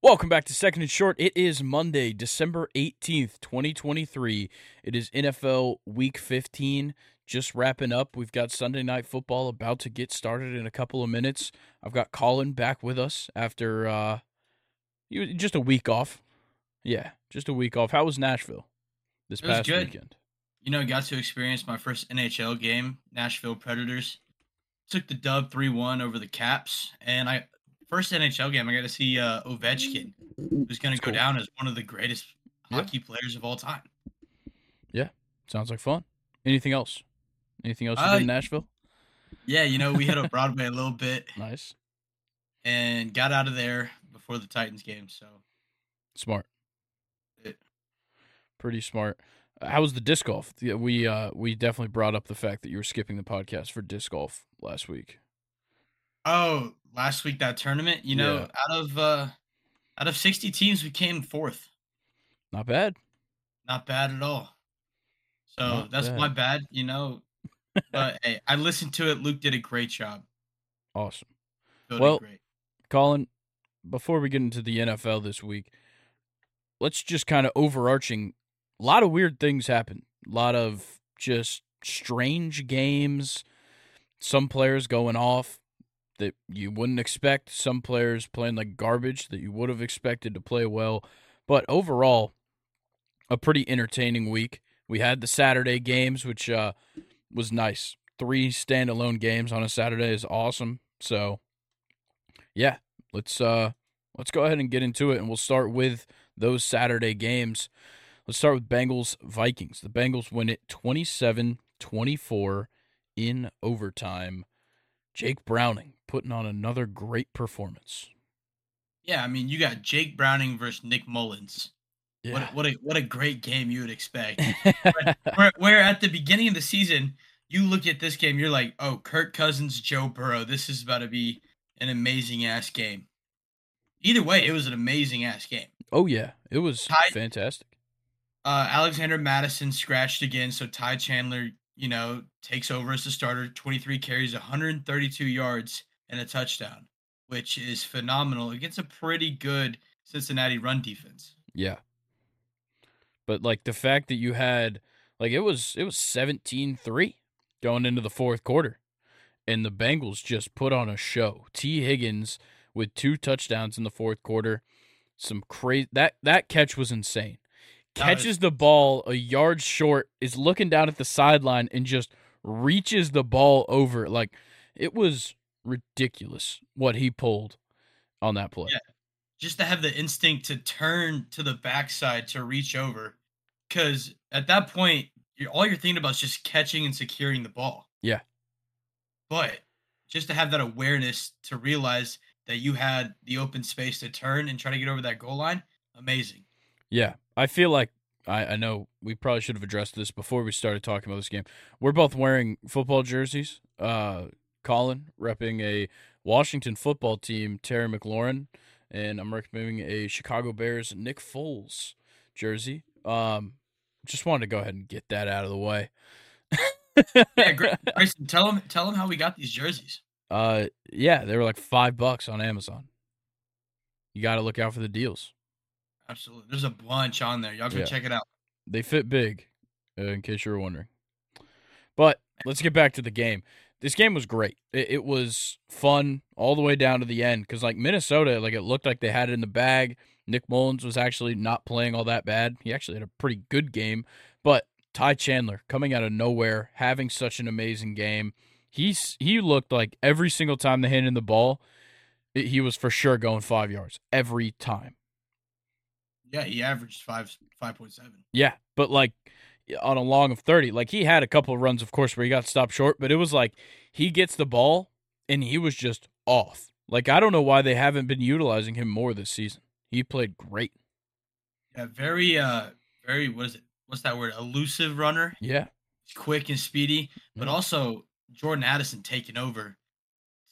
Welcome back to Second and Short. It is Monday, December 18th, 2023. It is NFL Week 15 just wrapping up. We've got Sunday Night Football about to get started in a couple of minutes. I've got Colin back with us after uh just a week off. Yeah, just a week off. How was Nashville this It was past good. weekend? You know, got to experience my first NHL game, Nashville Predators. Took the dub 3 1 over the Caps. And I, first NHL game, I got to see uh, Ovechkin, who's going to go cool. down as one of the greatest Yeah. hockey players of all time. Yeah, sounds like fun. Anything else? Anything else Uh, in Nashville? Yeah, you know, we hit up Broadway a little bit Nice. and got out of there before the Titans game. So, Smart. It- Pretty smart. How was the disc golf? We uh we definitely brought up the fact that you were skipping the podcast for disc golf last week. oh, last week that tournament, you know, Yeah. out of uh out of 60 teams, we came fourth. Not bad. Not bad at all. So Not that's bad. my bad, you know. But hey, I listened to it. Luke did a great job. Awesome. Phil Well- great. Colin, before we get into the NFL this week, let's just kind of overarching. A lot of weird things happen. A lot of just strange games. Some players going off that you wouldn't expect. Some players playing like garbage that you would have expected to play well. But overall, a pretty entertaining week. We had the Saturday games, which uh, was nice. Three standalone games on a Saturday is awesome. So, yeah, let's uh let's go ahead and get into it and we'll start with those Saturday games. Let's start with Bengals Vikings. The Bengals win it 27-24 in overtime. Jake Browning putting on another great performance. Yeah, I mean, you got Jake Browning versus Nick Mullens. What, a- what a what a great game you would expect. where, where at the beginning of the season, you look at this game, you're like, oh, Kirk Cousins, Joe Burrow, this is about to be an amazing ass game. Either way, it was an amazing ass game. oh yeah, it was Ty- fantastic. Uh, Alexander Mattison scratched again, so Ty Chandler, you know, takes over as the starter. 23 carries, 132 yards, and a touchdown, which is phenomenal against a pretty good Cincinnati run defense. Yeah. But like the fact that you had like it was it was 17-3 going into the fourth quarter and the Bengals just put on a show. Tee Higgins with two touchdowns in the fourth quarter. Some crazy that that catch was insane. Catches the ball a yard short, is looking down at the sideline and just reaches the ball over. Like it was ridiculous what he pulled on that play. Yeah. Just to have the instinct to turn to the backside to reach over, because at that point, you're, all you're thinking about is just catching and securing the ball. Yeah. But just to have that awareness to realize that you had the open space to turn and try to get over that goal line, amazing. Yeah, I feel like I, I know we probably should have addressed this before we started talking about this game. We're both wearing football jerseys. Uh, Colin repping a Washington football team, Terry McLaurin, and I'm recommending a Chicago Bears Nick Foles jersey. Um, just wanted to go ahead and get that out of the way. Yeah, Grayson, tell him tell him how we got these jerseys. uh, yeah, they were like five bucks on Amazon. You got to look out for the deals. Absolutely, there's a bunch on there. Y'all go Yeah. check it out. They fit big, uh, in case you were wondering. But let's get back to the game. This game was great. It, it was fun all the way down to the end because, like Minnesota, like it looked like they had it in the bag. Nick Mullens was actually not playing all that bad. He actually had a pretty good game. But Ty Chandler coming out of nowhere, having such an amazing game. He's he looked like every single time they handed him the ball, it- he was for sure going five yards every time. Yeah, he averaged five five point seven. Yeah, but like on a long of 30, like he had a couple of runs, of course, where he got stopped short, but it was like he gets the ball and he was just off. Like I don't know why they haven't been utilizing him more this season. He played great. Yeah, very uh, very what is it? What's that word? Elusive runner. Yeah. quick and speedy, but Mhm. also Jordan Addison taking over,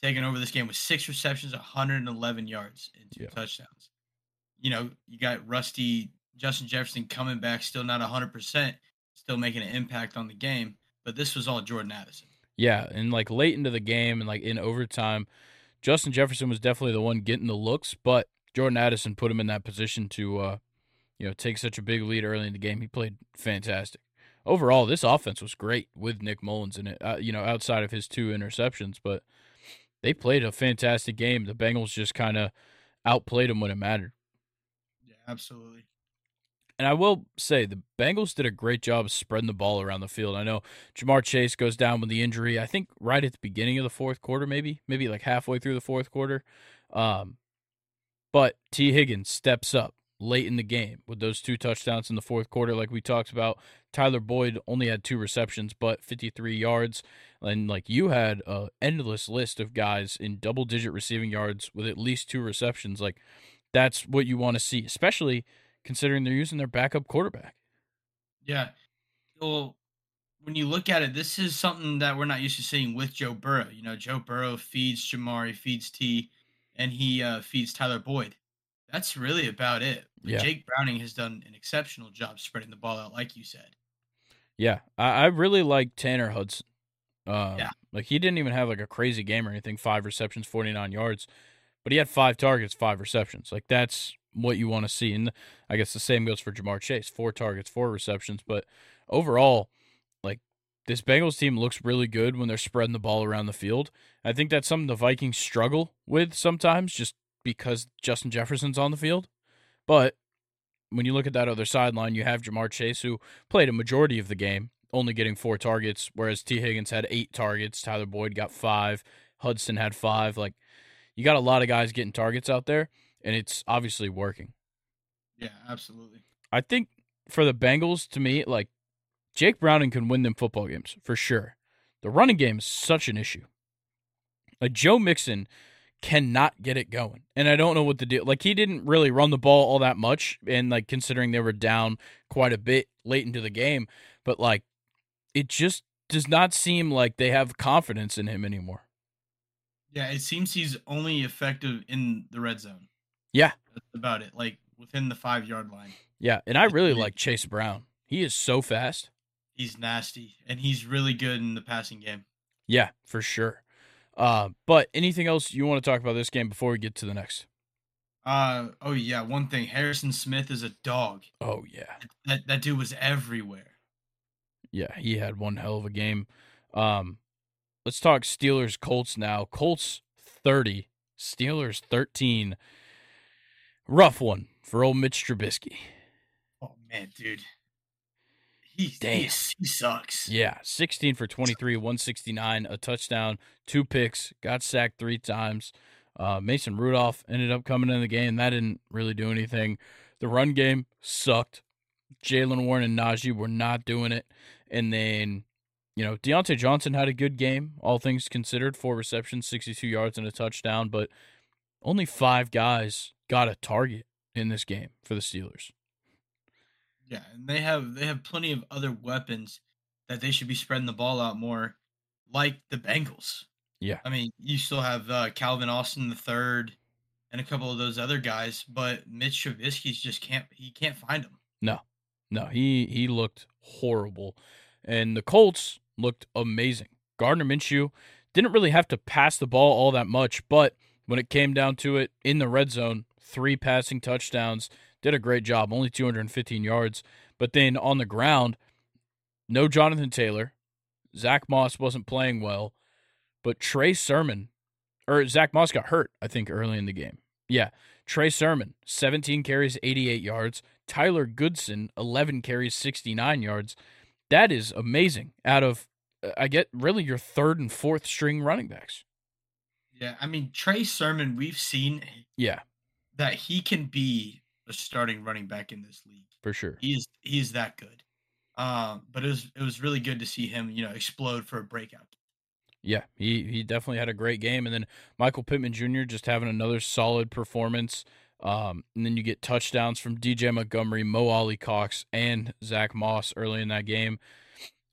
taking over this game with six receptions, 111 yards, and two Yeah. touchdowns. You know, you got Rusty Justin Jefferson coming back, still not 100%, still making an impact on the game, but this was all Jordan Addison. Yeah, and like late into the game and like in overtime, Justin Jefferson was definitely the one getting the looks, but Jordan Addison put him in that position to, uh, you know, take such a big lead early in the game. He played fantastic. Overall, this offense was great with Nick Mullens in it. Uh, you know, outside of his two interceptions, but they played a fantastic game. The Bengals just kind of outplayed them when it mattered. Yeah, absolutely. And I will say the Bengals did a great job spreading the ball around the field. I know Ja'Marr Chase goes down with the injury. I think right at the beginning of the fourth quarter, maybe, maybe like halfway through the fourth quarter. Um, but Tee Higgins steps up late in the game with those two touchdowns in the fourth quarter, like we talked about. Tyler Boyd only had two receptions, but 53 yards. And like you had an endless list of guys in double digit receiving yards with at least two receptions. Like that's what you want to see, especially considering they're using their backup quarterback. Yeah. Well, when you look at it, this is something that we're not used to seeing with Joe Burrow. You know, Joe Burrow feeds Jamari, feeds T, and he uh, feeds Tyler Boyd. That's really about it. But yeah. Jake Browning has done an exceptional job spreading the ball out, like you said. Yeah, I, I really like Tanner Hudson. Uh, yeah, like he didn't even have like a crazy game or anything. Five receptions, forty nine yards, but he had five targets, five receptions. Like that's what you want to see. And I guess the same goes for Ja'Marr Chase. Four targets, four receptions. But overall, like this Bengals team looks really good when they're spreading the ball around the field. I think that's something the Vikings struggle with sometimes just because Justin Jefferson's on the field. But when you look at that other sideline, you have Ja'Marr Chase, who played a majority of the game, only getting four targets, whereas Tee Higgins had eight targets. Tyler Boyd got five. Hudson had five. Like, you got a lot of guys getting targets out there and it's obviously working. Yeah, absolutely. I think for the Bengals, to me, like Jake Browning can win them football games for sure. The running game is such an issue. Like Joe Mixon cannot get it going. And I don't know what the deal like he didn't really run the ball all that much and like considering they were down quite a bit late into the game, but like it just does not seem like they have confidence in him anymore. Yeah, it seems he's only effective in the red zone. Yeah. That's about it. Like within the five yard line. Yeah. And I really like Chase Brown. He is so fast. He's nasty. And he's really good in the passing game. Yeah, for sure. Uh, but anything else you want to talk about this game before we get to the next? Uh oh yeah, one thing. Harrison Smith is a dog. Oh yeah. That that dude was everywhere. Yeah, he had one hell of a game. Um let's talk Steelers Colts now. Colts 30, Steelers 13. Rough one for old Mitch Trubisky. Oh man, dude. He, Damn. He, he sucks. Yeah, 16 for 23, 169, a touchdown, two picks, got sacked three times. Uh, Mason Rudolph ended up coming in the game. That didn't really do anything. The run game sucked. Jaylen Warren and Najee were not doing it. And then, you know, Diontae Johnson had a good game, all things considered. Four receptions, 62 yards, and a touchdown. But only five guys got a target in this game for the Steelers. Yeah, and they have they have plenty of other weapons that they should be spreading the ball out more, like the Bengals. Yeah, I mean, you still have uh, Calvin Austin the third, and a couple of those other guys, but Mitch Trubisky's just can't he can't find them. No, no, he he looked horrible, and the Colts looked amazing. Gardner Minshew didn't really have to pass the ball all that much, but when it came down to it in the red zone, three passing touchdowns, did a great job, only 215 yards. But then on the ground, no Jonathan Taylor. Zach Moss wasn't playing well, but Trey Sermon, or Zach Moss got hurt, I think, early in the game. Yeah. Trey Sermon, 17 carries, 88 yards. Tyler Goodson, 11 carries, 69 yards. That is amazing out of, uh, I get really your third and fourth string running backs. Yeah, I mean Trey Sermon, we've seen yeah that he can be a starting running back in this league for sure. He is he is that good. Um, but it was it was really good to see him, you know, explode for a breakout. Yeah, he he definitely had a great game, and then Michael Pittman Jr. just having another solid performance. Um, and then you get touchdowns from DJ Montgomery, Mo Alie-Cox, and Zach Moss early in that game.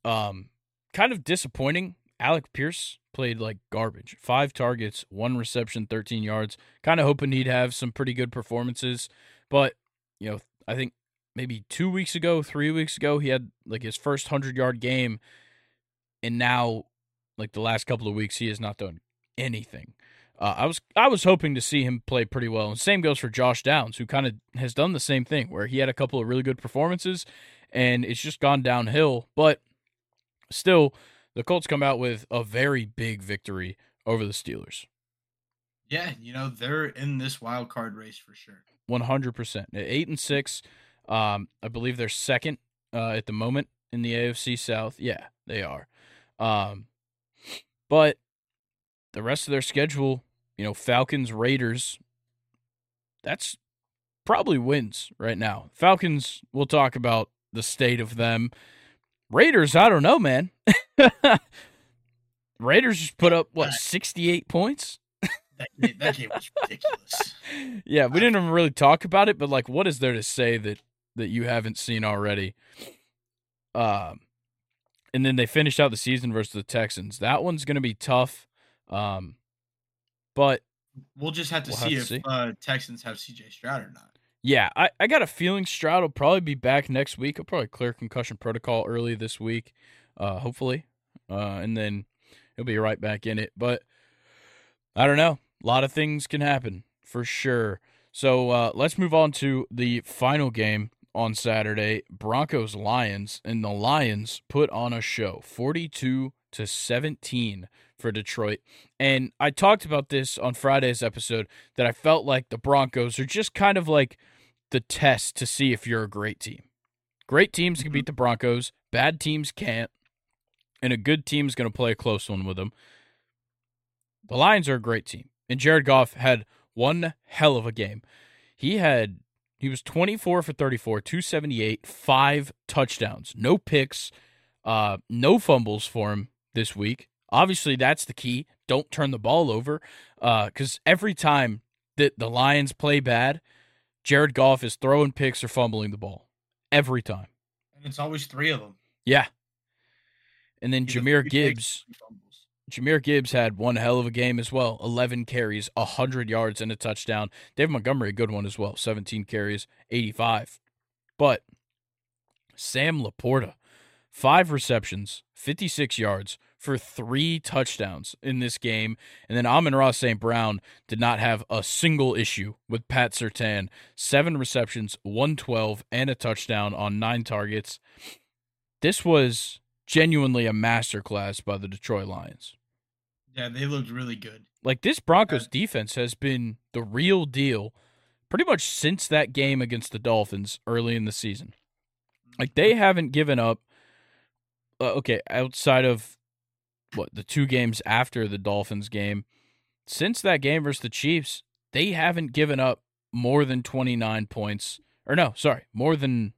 Um, kind of disappointing. Alec Pierce played like garbage. Five targets, one reception, 13 yards. Kind of hoping he'd have some pretty good performances. But, you know, I think maybe two weeks ago, three weeks ago, he had like his first 100 yard game. And now, like the last couple of weeks, he has not done anything. Uh, I was I was hoping to see him play pretty well, and same goes for Josh Downs, who kind of has done the same thing, where he had a couple of really good performances, and it's just gone downhill. But still, the Colts come out with a very big victory over the Steelers. Yeah, you know they're in this wild card race for sure. One hundred percent. Eight and six. Um, I believe they're second uh, at the moment in the AFC South. Yeah, they are. Um, but the rest of their schedule, you know, Falcons, Raiders, that's probably wins right now. Falcons, we'll talk about the state of them. Raiders, I don't know, man. Raiders just put up what sixty eight points. that, that game was ridiculous. yeah, we didn't even really talk about it, but like, what is there to say that that you haven't seen already? Um, and then they finished out the season versus the Texans. That one's going to be tough. Um, but we'll just have to we'll see have to if see. Uh, Texans have CJ Stroud or not. Yeah, I, I got a feeling Stroud will probably be back next week. He'll probably clear concussion protocol early this week, uh, hopefully. Uh, and then he'll be right back in it. But I don't know. A lot of things can happen for sure. So uh, let's move on to the final game on Saturday Broncos Lions. And the Lions put on a show 42 to 17 for Detroit. And I talked about this on Friday's episode that I felt like the Broncos are just kind of like the test to see if you're a great team. Great teams can beat mm-hmm. the Broncos, bad teams can't, and a good team is going to play a close one with them. The Lions are a great team, and Jared Goff had one hell of a game. He had he was 24 for 34, 278, five touchdowns, no picks, uh, no fumbles for him this week. Obviously, that's the key. Don't turn the ball over, because uh, every time that the Lions play bad, Jared Goff is throwing picks or fumbling the ball every time. And it's always three of them. Yeah. And then Jahmyr Gibbs. Jahmyr Gibbs had one hell of a game as well. 11 carries, 100 yards, and a touchdown. Dave Montgomery, a good one as well. 17 carries, 85. But Sam LaPorta, five receptions, 56 yards, for three touchdowns in this game. And then Amon-Ra St. Brown did not have a single issue with Pat Surtain. Seven receptions, 112, and a touchdown on nine targets. This was genuinely a masterclass by the Detroit Lions. Yeah, they looked really good. Like this Broncos defense has been the real deal pretty much since that game against the Dolphins early in the season. Like they haven't given up. Uh, okay, outside of what the two games after the Dolphins game, since that game versus the Chiefs, they haven't given up more than 29 points. Or no, sorry, more than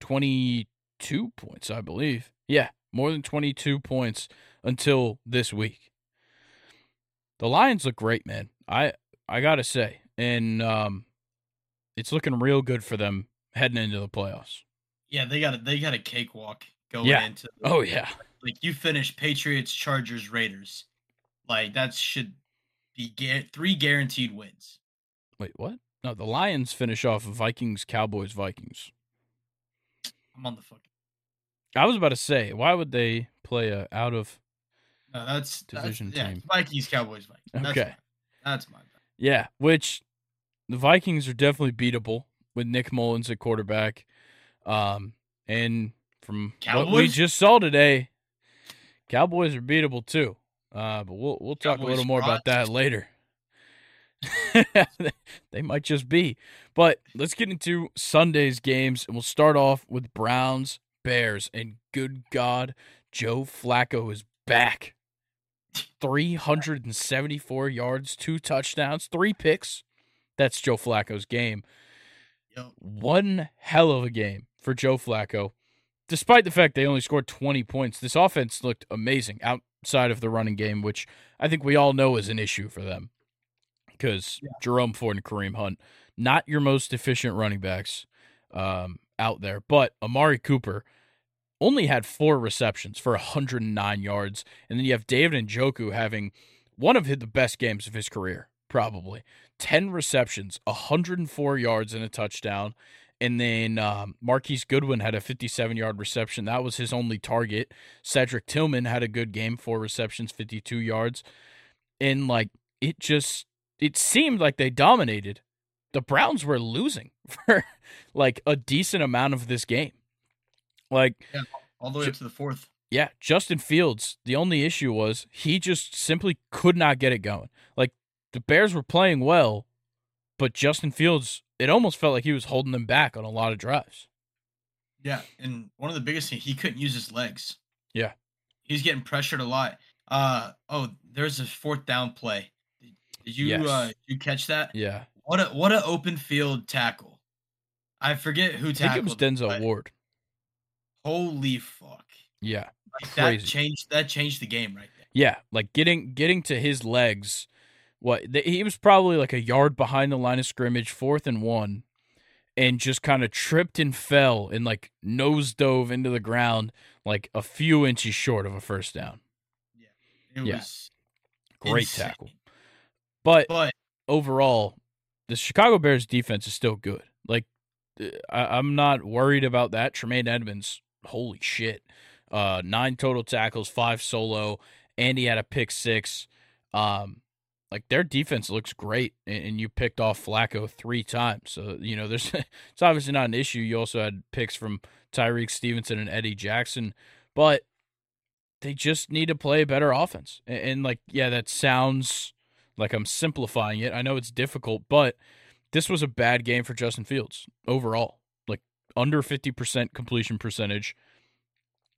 22 points, I believe. Yeah, more than 22 points until this week. The Lions look great, man. I I got to say. And um it's looking real good for them heading into the playoffs. Yeah, they got a, they got a cakewalk going yeah. into the, Oh yeah. Like you finish Patriots, Chargers, Raiders. Like that should be ga- three guaranteed wins. Wait, what? No, the Lions finish off Vikings, Cowboys, Vikings. I'm on the fucking. I was about to say, why would they play a out of? No, that's division that's, team. Yeah, Vikings, Cowboys, Vikings. Okay, that's, that's my bad. Yeah, which the Vikings are definitely beatable with Nick Mullens at quarterback. Um, and from Cowboys? what we just saw today, Cowboys are beatable too. Uh, but we'll we'll talk Cowboys a little more about that later. they might just be. But let's get into Sunday's games, and we'll start off with Browns Bears. And good God, Joe Flacco is back. 374 yards, two touchdowns, three picks. That's Joe Flacco's game. Yep. One hell of a game for Joe Flacco despite the fact they only scored 20 points, this offense looked amazing outside of the running game, which I think we all know is an issue for them. Because yeah. Jerome Ford and Kareem Hunt, not your most efficient running backs um, out there. But Amari Cooper only had four receptions for 109 yards. And then you have David Njoku having one of the best games of his career, probably. 10 receptions, 104 yards, and a touchdown. And then um, Marquise Goodwin had a 57 yard reception. That was his only target. Cedric Tillman had a good game, four receptions, 52 yards. And like it just it seemed like they dominated. The Browns were losing for like a decent amount of this game. Like yeah, all the way up to the fourth. Yeah, Justin Fields, the only issue was he just simply could not get it going. Like the Bears were playing well, but Justin Fields, it almost felt like he was holding them back on a lot of drives. Yeah, and one of the biggest things, he couldn't use his legs. Yeah. He's getting pressured a lot. Uh oh, there's a fourth down play. Did you yes. uh you catch that? Yeah. What a what a open field tackle. I forget who tackled. I think it was Denzel Ward. Holy fuck. Yeah. Like that changed that changed the game right there. Yeah, like getting getting to his legs. What he was probably like a yard behind the line of scrimmage, fourth and one, and just kind of tripped and fell and like nose dove into the ground like a few inches short of a first down. Yeah, it yeah. great insane. tackle. But, but overall, the Chicago Bears defense is still good. Like uh, I, am not worried about that. Tremaine Edmunds, holy shit, uh, nine total tackles, five solo, and he had a pick six. Um, like their defense looks great, and you picked off Flacco three times. So you know, there's it's obviously not an issue. You also had picks from Tyrique Stevenson and Eddie Jackson, but they just need to play better offense. And, and like, yeah, that sounds like I'm simplifying it. I know it's difficult, but this was a bad game for Justin Fields overall. Like under 50% completion percentage.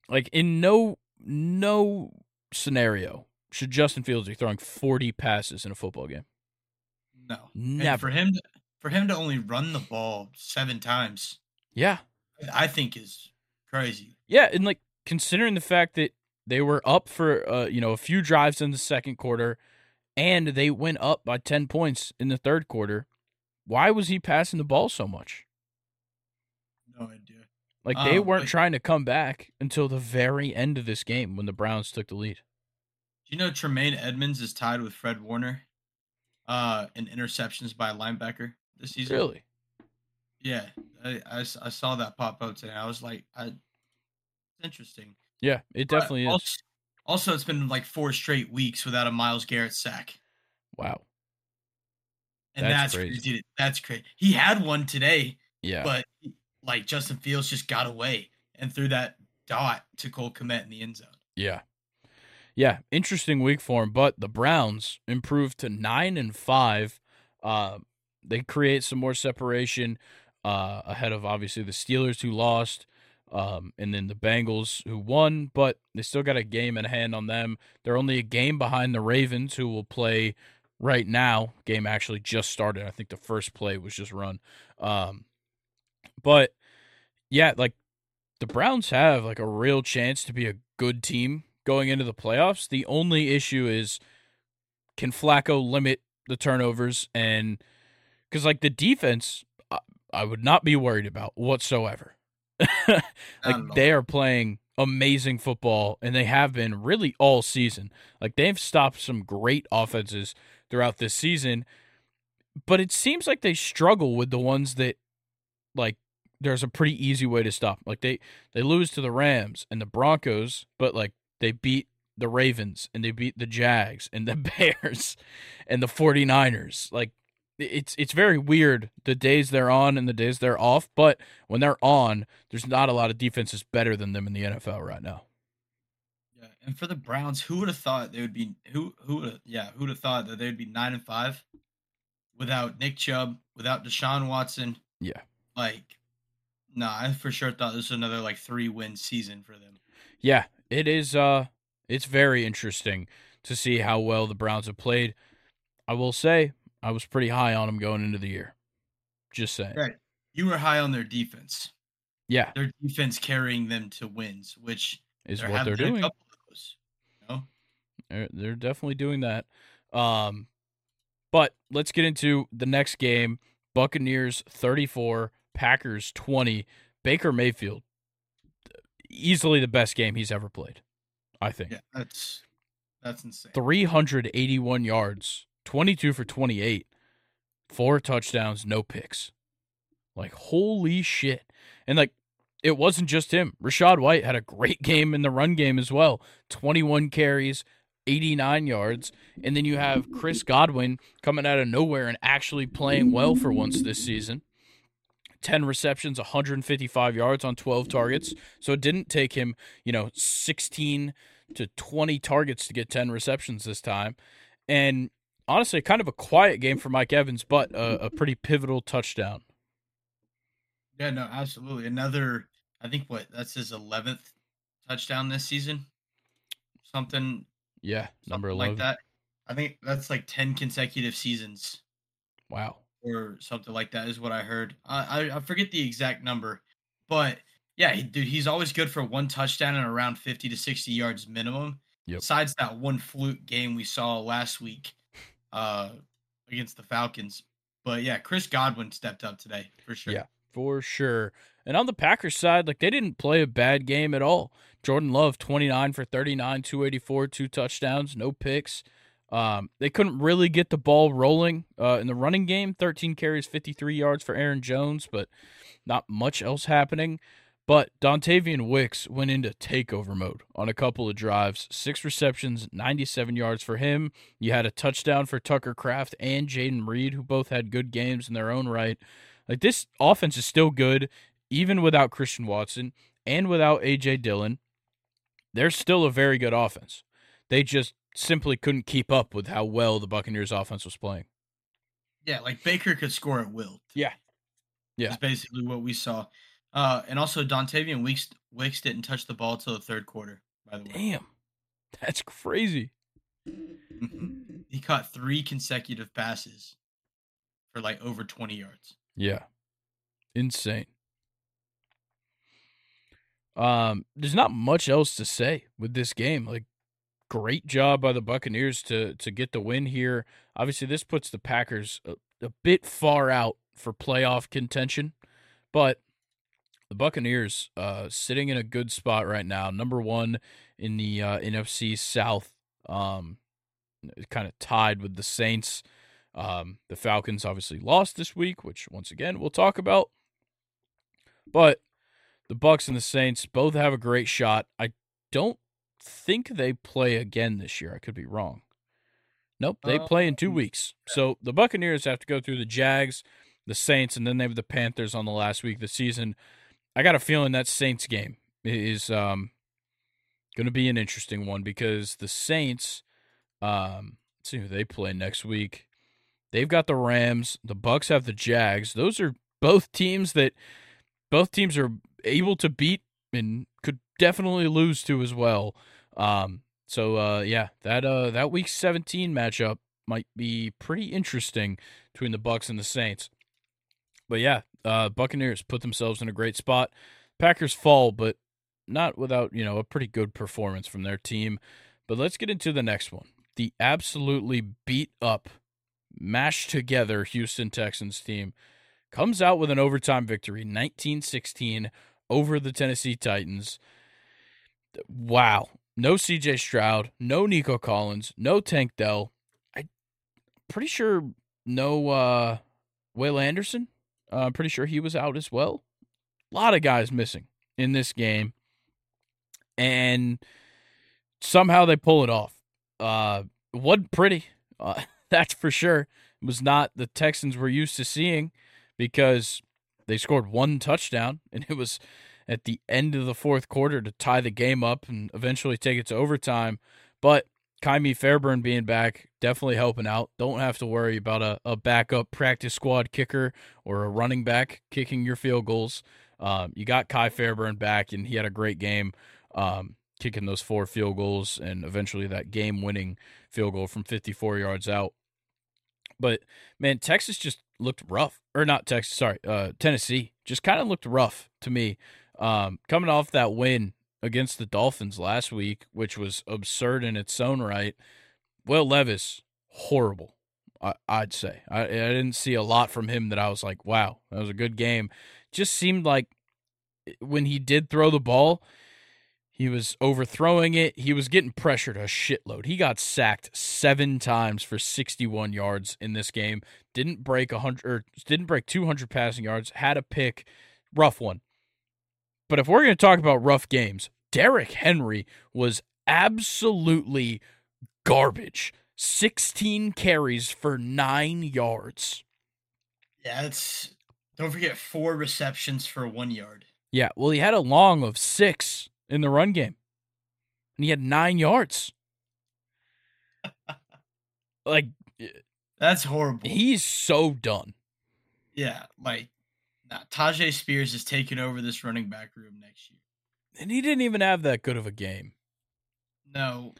Like in no no scenario should Justin Fields be throwing 40 passes in a football game. No. Never. And for him to, for him to only run the ball 7 times. Yeah. I think is crazy. Yeah, and like considering the fact that they were up for uh, you know, a few drives in the second quarter and they went up by 10 points in the third quarter. Why was he passing the ball so much? No idea. Like they um, weren't but, trying to come back until the very end of this game when the Browns took the lead. You know Tremaine Edmunds is tied with Fred Warner uh in interceptions by a linebacker this season? Really? Yeah, I, I, I saw that pop up today. I was like, I, it's interesting. Yeah, it definitely also, is. Also, it's been like four straight weeks without a Myles Garrett sack. Wow. And that's, that's crazy. That's crazy. He had one today. Yeah. But like Justin Fields just got away and threw that dot to Cole Kmet in the end zone. Yeah. Yeah, interesting week for him, but the Browns improved to 9 and 5. Uh, they create some more separation uh, ahead of obviously the Steelers who lost um, and then the Bengals who won, but they still got a game in hand on them. They're only a game behind the Ravens who will play right now. Game actually just started. I think the first play was just run. Um, but yeah, like the Browns have like a real chance to be a good team going into the playoffs. The only issue is can Flacco limit the turnovers and because like the defense, I, I would not be worried about whatsoever. like they are playing amazing football and they have been really all season. Like they've stopped some great offenses throughout this season, but it seems like they struggle with the ones that like there's a pretty easy way to stop. Like they they lose to the Rams and the Broncos, but like they beat the Ravens and they beat the Jags and the Bears and the 49ers. Like it's it's very weird the days they're on and the days they're off, but when they're on, there's not a lot of defenses better than them in the NFL right now. Yeah, and for the Browns, who would have thought they would be who who would yeah, who would have thought that they would be 9 and 5 without Nick Chubb, without Deshaun Watson? Yeah. Like no, nah, I for sure thought this was another like 3 win season for them. Yeah, it is uh it's very interesting to see how well the Browns have played. I will say I was pretty high on them going into the year. Just saying. Right. You were high on their defense. Yeah. Their defense carrying them to wins, which is what they're doing. Those, you know? They're they're definitely doing that. Um but let's get into the next game. Buccaneers 34, Packers 20. Baker Mayfield easily the best game he's ever played. I think. Yeah, that's that's insane. 381 yards, 22 for 28, four touchdowns, no picks. Like, holy shit. And, like, it wasn't just him. Rachaad White had a great game in the run game as well 21 carries, 89 yards. And then you have Chris Godwin coming out of nowhere and actually playing well for once this season. 10 receptions, 155 yards on 12 targets. So it didn't take him, you know, 16 to 20 targets to get 10 receptions this time. And honestly, kind of a quiet game for Mike Evans, but a, a pretty pivotal touchdown. Yeah, no, absolutely. Another, I think what that's his 11th touchdown this season. Something. Yeah, number 11. Like that. I think that's like 10 consecutive seasons. Wow. Or something like that is what I heard. I, I, I forget the exact number, but yeah, dude, he's always good for one touchdown and around 50 to 60 yards minimum. Yep. Besides that one fluke game we saw last week uh, against the Falcons. But yeah, Chris Godwin stepped up today for sure. Yeah, for sure. And on the Packers side, like they didn't play a bad game at all. Jordan Love, 29 for 39, 284, two touchdowns, no picks. Um, they couldn't really get the ball rolling uh, in the running game. 13 carries, 53 yards for Aaron Jones, but not much else happening. But Dontayvion Wicks went into takeover mode on a couple of drives. Six receptions, 97 yards for him. You had a touchdown for Tucker Kraft and Jayden Reed, who both had good games in their own right. Like this offense is still good, even without Christian Watson and without AJ Dillon. They're still a very good offense. They just simply couldn't keep up with how well the Buccaneers offense was playing. Yeah, like Baker could score at will. Yeah. Yeah. That's basically what we saw. Uh, and also Dontayvion Wicks, Wicks didn't touch the ball till the third quarter. By the way, damn, that's crazy. He caught three consecutive passes for like over twenty yards. Yeah, insane. Um, there's not much else to say with this game. Like, great job by the Buccaneers to to get the win here. Obviously, this puts the Packers a, a bit far out for playoff contention, but the Buccaneers uh, sitting in a good spot right now, number one in the uh, NFC South, um, kind of tied with the Saints. Um, the Falcons obviously lost this week, which once again we'll talk about. But the Bucks and the Saints both have a great shot. I don't think they play again this year. I could be wrong. Nope, they play in two um, weeks. So the Buccaneers have to go through the Jags, the Saints, and then they have the Panthers on the last week of the season. I got a feeling that Saints game is um, going to be an interesting one because the Saints, um, let's see who they play next week. They've got the Rams. The Bucks have the Jags. Those are both teams that both teams are able to beat and could definitely lose to as well. Um, so uh, yeah, that uh, that week 17 matchup might be pretty interesting between the Bucks and the Saints. But yeah, uh, Buccaneers put themselves in a great spot. Packers fall, but not without you know a pretty good performance from their team. But let's get into the next one. The absolutely beat up, mashed together Houston Texans team comes out with an overtime victory, 1916 over the Tennessee Titans. Wow. No CJ Stroud, no Nico Collins, no Tank Dell. I pretty sure no uh Will Anderson. Uh, I'm pretty sure he was out as well. A lot of guys missing in this game. And somehow they pull it off. Uh, wasn't pretty. Uh, that's for sure. It was not the Texans we're used to seeing because they scored one touchdown and it was at the end of the fourth quarter to tie the game up and eventually take it to overtime. But Ka'imi Fairbairn being back, definitely helping out. Don't have to worry about a, a backup practice squad kicker or a running back kicking your field goals. Um, you got Kai Fairbairn back, and he had a great game um, kicking those four field goals and eventually that game winning field goal from 54 yards out. But man, Texas just looked rough, or not Texas, sorry, uh, Tennessee just kind of looked rough to me. Um, coming off that win against the Dolphins last week, which was absurd in its own right. Will Levis, horrible. I, would say I, I didn't see a lot from him that I was like, wow, that was a good game. Just seemed like eh, when he did throw the ball, he was overthrowing it. He was getting pressured a shitload. He got sacked seven times for 61 yards in this game. Didn't break a hundred or didn't break 200 passing yards. Had a pick, rough one. But if we're going to talk about rough games, Derrick Henry was absolutely garbage. 16 carries for nine yards. Yeah, it's don't forget four receptions for one yard. Yeah, well, he had a long of six in the run game, and he had nine yards. like, eh, that's horrible. He's so done. Yeah, like nah, Tyjae Spears is taking over this running back room next year. And he didn't even have that good of a game. No,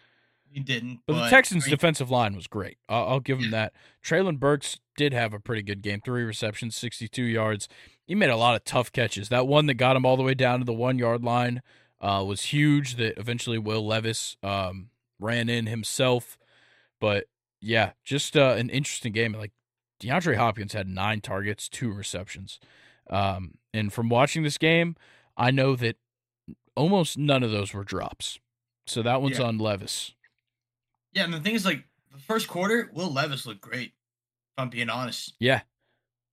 he didn't. But, but the Texans' defensive line was great. I'll, I'll give him that. Treylon Burks did have a pretty good game. Three receptions, 62 yards. He made a lot of tough catches. That one that got him all the way down to the one yard line uh, was huge. That eventually Will Levis um, ran in himself. But yeah, just uh, an interesting game. Like DeAndre Hopkins had nine targets, two receptions. Um, and from watching this game, I know that almost none of those were drops. So that one's yeah. on Levis. Yeah, and the thing is, like the first quarter, Will Levis looked great. If I'm being honest. Yeah.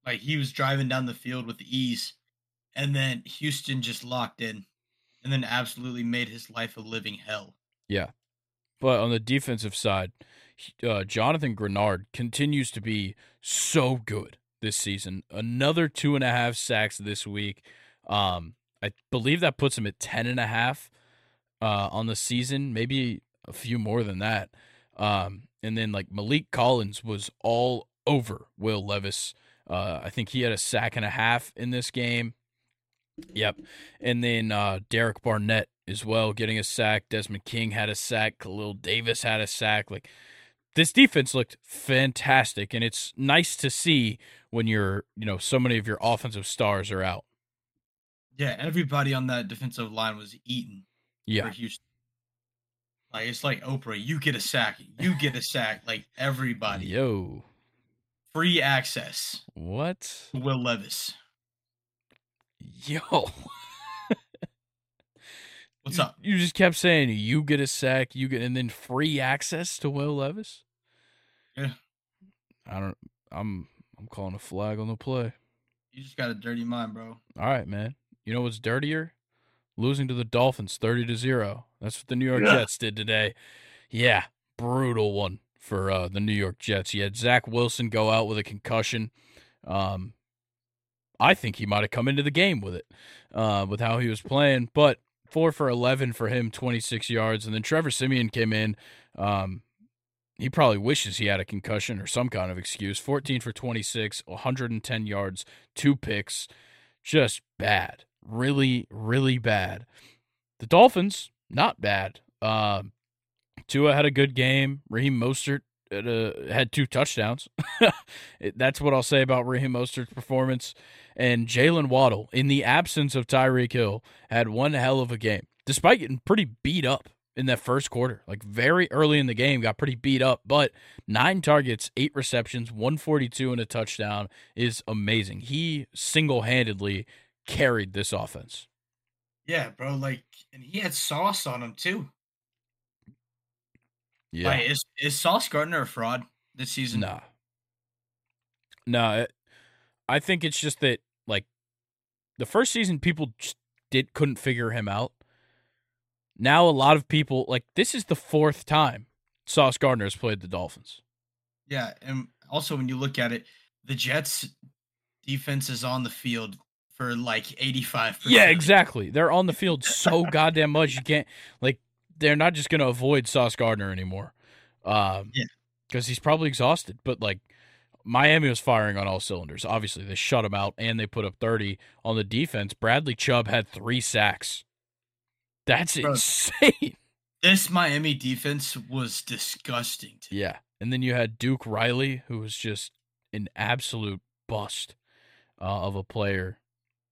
Like he was driving down the field with ease, and then Houston just locked in, and then absolutely made his life a living hell. Yeah, but on the defensive side, uh, Jonathan Greenard continues to be so good this season. Another two and a half sacks this week. Um, I believe that puts him at ten and a half uh, on the season, maybe a few more than that. Um, and then like Maliek Collins was all over Will Levis. Uh, I think he had a sack and a half in this game. Yep. And then uh, Derek Barnett as well getting a sack. Desmond King had a sack. Khalil Davis had a sack. Like this defense looked fantastic, and it's nice to see when you're, you know, so many of your offensive stars are out. Yeah, everybody on that defensive line was eating. Yeah. Houston. Like it's like Oprah, you get a sack, you get a sack, like everybody. Yo. Free access. What? Will Levis. Yo. What's up? You just kept saying you get a sack, you get, and then free access to Will Levis. Yeah. I don't. I'm. I'm calling a flag on the play. You just got a dirty mind, bro. All right, man. You know what's dirtier? Losing to the Dolphins, thirty to zero. That's what the New York yeah. Jets did today. Yeah, brutal one for uh, the New York Jets. You had Zach Wilson go out with a concussion. Um, I think he might have come into the game with it, uh, with how he was playing. But four for 11 for him, 26 yards. And then Trevor Siemian came in. Um, he probably wishes he had a concussion or some kind of excuse. 14 for 26, 110 yards, two picks. Just bad. Really, really bad. The Dolphins, not bad. Uh, Tua had a good game. Raheem Mostert had, uh, had two touchdowns. That's what I'll say about Raheem Mostert's performance. And Jaylen Waddle, in the absence of Tyreek Hill, had one hell of a game, despite getting pretty beat up in that first quarter. Like very early in the game, got pretty beat up, but nine targets, eight receptions, 142 and a touchdown is amazing. He single handedly carried this offense. Yeah, bro. Like, and he had sauce on him too. Yeah. Like, is is Sauce Gardner a fraud this season? Nah. No, I think it's just that like the first season people just did couldn't figure him out. Now a lot of people like this is the fourth time Sauce Gardner has played the Dolphins. Yeah, and also when you look at it, the Jets defense is on the field for like 85%. Yeah, exactly. They're on the field so goddamn much you can't like they're not just going to avoid Sauce Gardner anymore. Um yeah. cuz he's probably exhausted, but like Miami was firing on all cylinders. Obviously, they shut him out and they put up 30 on the defense. Bradley Chubb had 3 sacks. That's Bro, insane. This Miami defense was disgusting. Yeah. And then you had Duke Riley, who was just an absolute bust uh, of a player.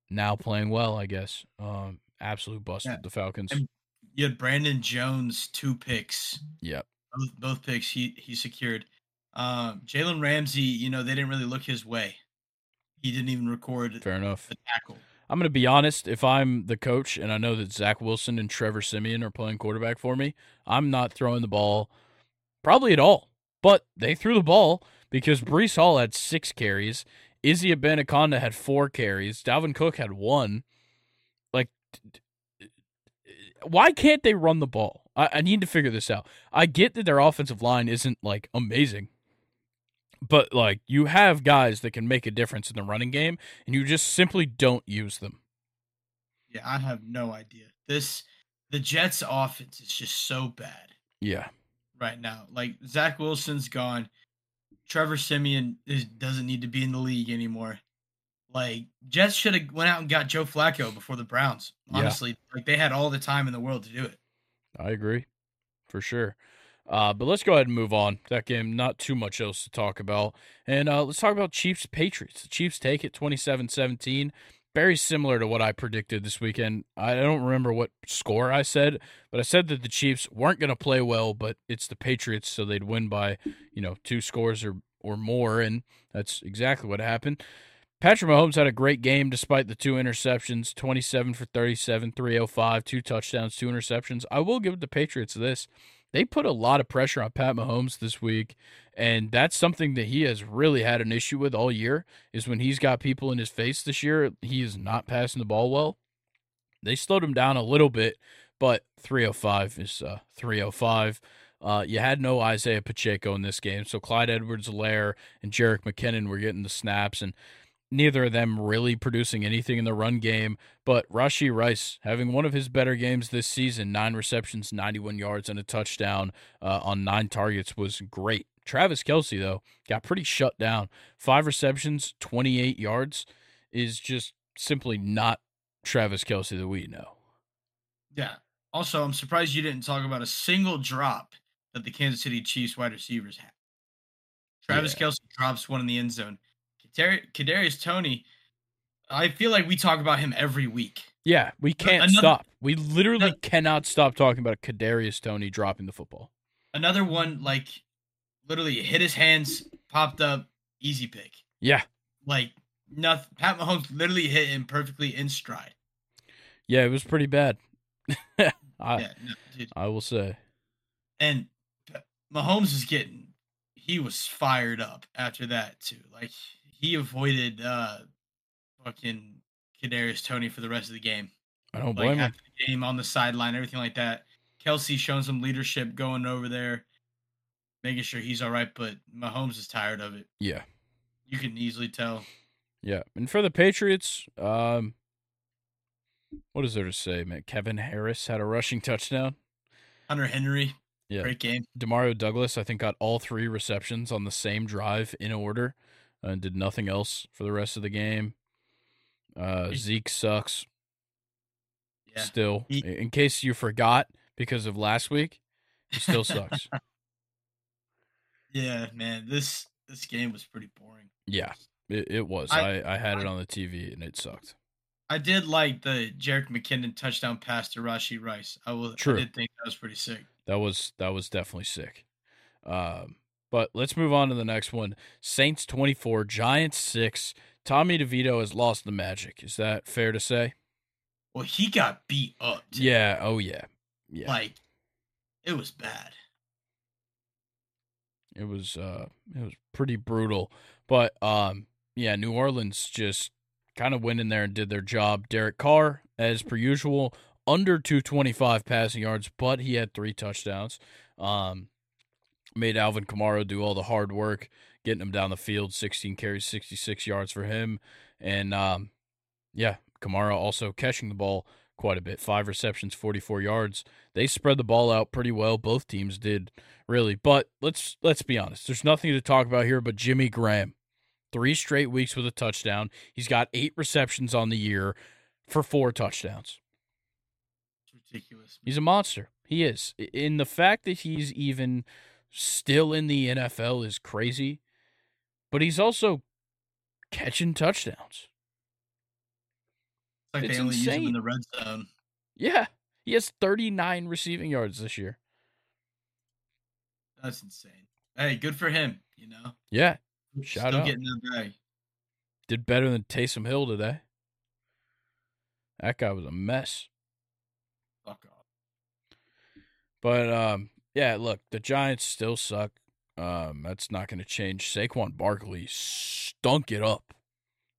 Now playing well, I guess. Um, absolute bust yeah. with the Falcons. And you had Brandon Jones, two picks. Yep. Both, both picks he, he secured. Um, Jalen Ramsey, you know, they didn't really look his way. He didn't even record Fair enough. the tackle. I'm going to be honest. If I'm the coach and I know that Zach Wilson and Trevor Siemian are playing quarterback for me, I'm not throwing the ball probably at all. But they threw the ball because Breece Hall had six carries. Izzy Abanikanda had four carries. Dalvin Cook had one. Like, why can't they run the ball? I, I need to figure this out. I get that their offensive line isn't like amazing, but like you have guys that can make a difference in the running game, and you just simply don't use them. Yeah, I have no idea. This the Jets' offense is just so bad. Yeah, right now. Like Zach Wilson's gone. Trevor Siemian is, doesn't need to be in the league anymore. Like Jets should have went out and got Joe Flacco before the Browns. Honestly, yeah. like they had all the time in the world to do it. I agree, for sure. Uh, but let's go ahead and move on. That game, not too much else to talk about. And uh, let's talk about Chiefs Patriots. The Chiefs take it 27 17. Very similar to what I predicted this weekend. I don't remember what score I said, but I said that the Chiefs weren't going to play well, but it's the Patriots, so they'd win by, you know, two scores or, or more. And that's exactly what happened. Patrick Mahomes had a great game despite the two interceptions 27 for 37, 305, two touchdowns, two interceptions. I will give the Patriots this. They put a lot of pressure on Pat Mahomes this week, and that's something that he has really had an issue with all year is when he's got people in his face this year, he is not passing the ball well. They slowed him down a little bit, but 305 is uh, 305. Uh, you had no Isaiah Pacheco in this game, so Clyde Edwards-Helaire and Jerick McKinnon were getting the snaps, and neither of them really producing anything in the run game. But Rashee Rice having one of his better games this season, nine receptions, 91 yards, and a touchdown uh, on nine targets was great. Travis Kelce, though, got pretty shut down. Five receptions, 28 yards is just simply not Travis Kelce that we know. Yeah. Also, I'm surprised you didn't talk about a single drop that the Kansas City Chiefs wide receivers had. Travis yeah. Kelce drops one in the end zone. Kadarius Toney, I feel like we talk about him every week. Yeah, we can't another, stop. We literally another, cannot stop talking about Kadarius Toney dropping the football. Another one like literally hit his hands, popped up, easy pick. Yeah, like nothing. Pat Mahomes literally hit him perfectly in stride. Yeah, it was pretty bad. I, yeah, no, I will say. And Mahomes is getting. He was fired up after that too. Like he avoided uh fucking Kadarius Toney for the rest of the game. I don't blame like, him. game on the sideline, everything like that. Kelce showing some leadership, going over there, making sure he's all right. But Mahomes is tired of it. Yeah, you can easily tell. Yeah, and for the Patriots, um, what is there to say, man? Kevin Harris had a rushing touchdown. Hunter Henry, yeah, great game. Demario Douglas, I think, got all three receptions on the same drive in order and did nothing else for the rest of the game. Uh, Zeke sucks. Yeah. Still, he, in case you forgot because of last week, he still sucks. yeah, man this this game was pretty boring. Yeah, it, it was. I, I, I had I, it on the TV and it sucked. I did like the Jerick McKinnon touchdown pass to Rashee Rice. I will. True. I did think that was pretty sick. That was that was definitely sick. Um, but let's move on to the next one. Saints 24, Giants 6. Tommy DeVito has lost the magic. Is that fair to say? Well, he got beat up. Yeah. Oh, yeah. Yeah. Like, it was bad. It was uh it was pretty brutal. But um yeah, New Orleans just kind of went in there and did their job. Derek Carr, as per usual, under 225 passing yards, but he had three touchdowns. Um made Alvin Kamara do all the hard work, getting him down the field. 16 carries, 66 yards for him. And um, yeah, Kamara also catching the ball quite a bit. Five receptions, 44 yards. They spread the ball out pretty well. Both teams did really. But let's let's be honest. There's nothing to talk about here but Jimmy Graham. Three straight weeks with a touchdown. He's got eight receptions on the year for four touchdowns. It's ridiculous. He's a monster. He is. In the fact that he's even still in the NFL is crazy, but he's also catching touchdowns. It's like it's they only insane. use him in the red zone. Yeah, he has 39 receiving yards this year. That's insane. Hey, good for him. You know. Yeah. Shout Still out. Getting that bag. Did better than Taysom Hill today. That guy was a mess. Fuck off. But um, yeah, look, the Giants still suck. Um, that's not going to change. Saquon Barkley stunk it up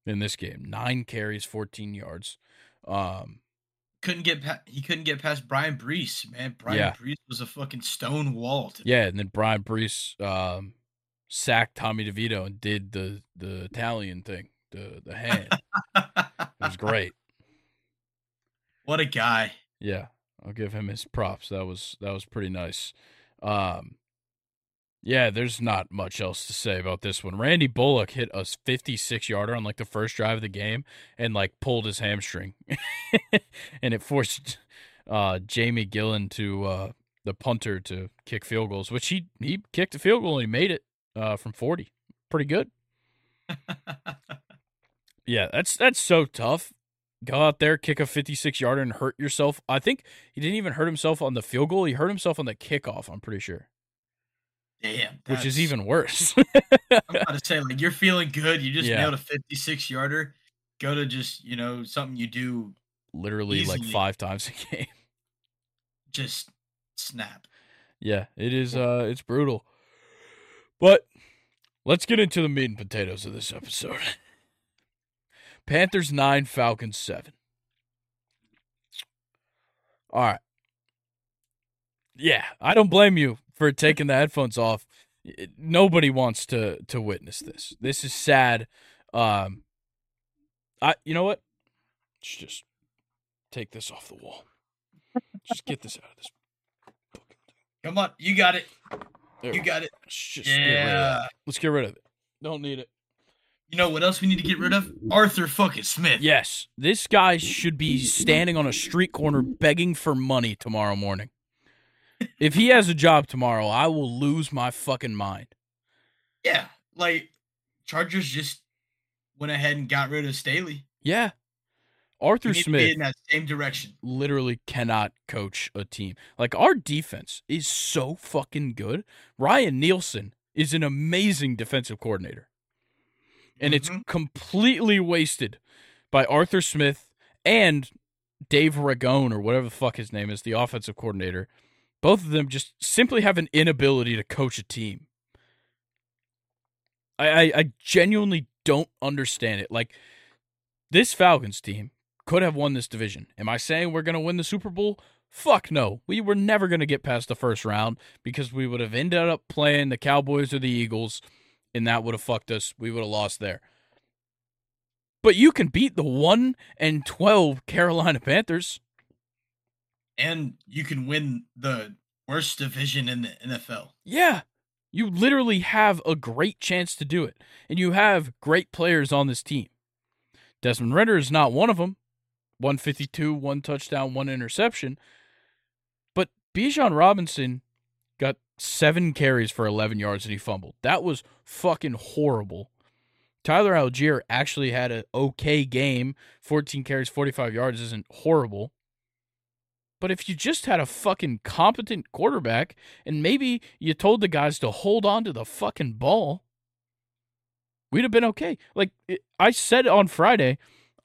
in this game. Nine carries, 14 yards. Um, couldn't get pa- he couldn't get past Bryan Bresee, man. Bryan Yeah. Bresee was a fucking stone wall. Yeah, and then Bryan Bresee um, sacked Tommy DeVito and did the the Italian thing, the the hand. it was great. what a guy. Yeah, I'll give him his props. That was that was pretty nice. Um, yeah, there's not much else to say about this one. Randy Bullock hit a 56 yarder on like the first drive of the game and like pulled his hamstring, and it forced uh, Jamie Gillan to uh, the punter to kick field goals, which he he kicked a field goal and he made it uh, from 40. Pretty good. Yeah, that's that's so tough. Go out there, kick a 56 yarder, and hurt yourself. I think he didn't even hurt himself on the field goal. He hurt himself on the kickoff. I'm pretty sure, Damn. which is even worse. I'm about to say, like, you're feeling good. You just Yeah. nailed a 56 yarder. Go to just, you know, something you do, Literally like five times a game. just snap. Yeah, it is. Uh, it's brutal. But let's get into the meat and potatoes of this episode. Panthers nine, Falcons seven. All right. Yeah, I don't blame you for taking the headphones off. Nobody wants to to witness this. This is sad. Um, I you know what? Let's just take this off the wall. Just get this out of this. fucking thing. Come on. You got it. There You got it. Let's just get rid of that. Yeah. Let's get rid of it. Don't need it. You know what else we need to get rid of? Mm-hmm. Arthur fucking Smith. Yes, this guy mm-hmm. should be standing on a street corner begging for money tomorrow morning. If he has a job tomorrow, I will lose my fucking mind. Yeah. Like, Chargers just went ahead and got rid of Staley. Yeah. Arthur need to be Smith in that same direction. literally cannot coach a team. Like our defense is so fucking good. Ryan Nielsen is an amazing defensive coordinator. And it's Mhm. completely wasted by Arthur Smith and Dave Ragone or whatever the fuck his name is, the offensive coordinator. Both of them just simply have an inability to coach a team. I, I, I genuinely don't understand it. Like this Falcons team could have won this division. Am I saying we're going to win the Super Bowl? Fuck no. We were never going to get past the first round because we would have ended up playing the Cowboys or the Eagles, and that would have fucked us. We would have lost there. But you can beat the 1 and 12 Carolina Panthers. And you can win the worst division in the NFL. Yeah. You literally have a great chance to do it. And you have great players on this team. Desmond Ridder is not one of them. 152, one touchdown, one interception. But Bijan Robinson got seven carries for 11 yards and he fumbled. That was fucking horrible. Tyler Allgeier actually had an okay game. 14 carries, 45 yards isn't horrible. But if you just had a fucking competent quarterback and maybe you told the guys to hold on to the fucking ball, we'd have been okay. Like I said on Friday,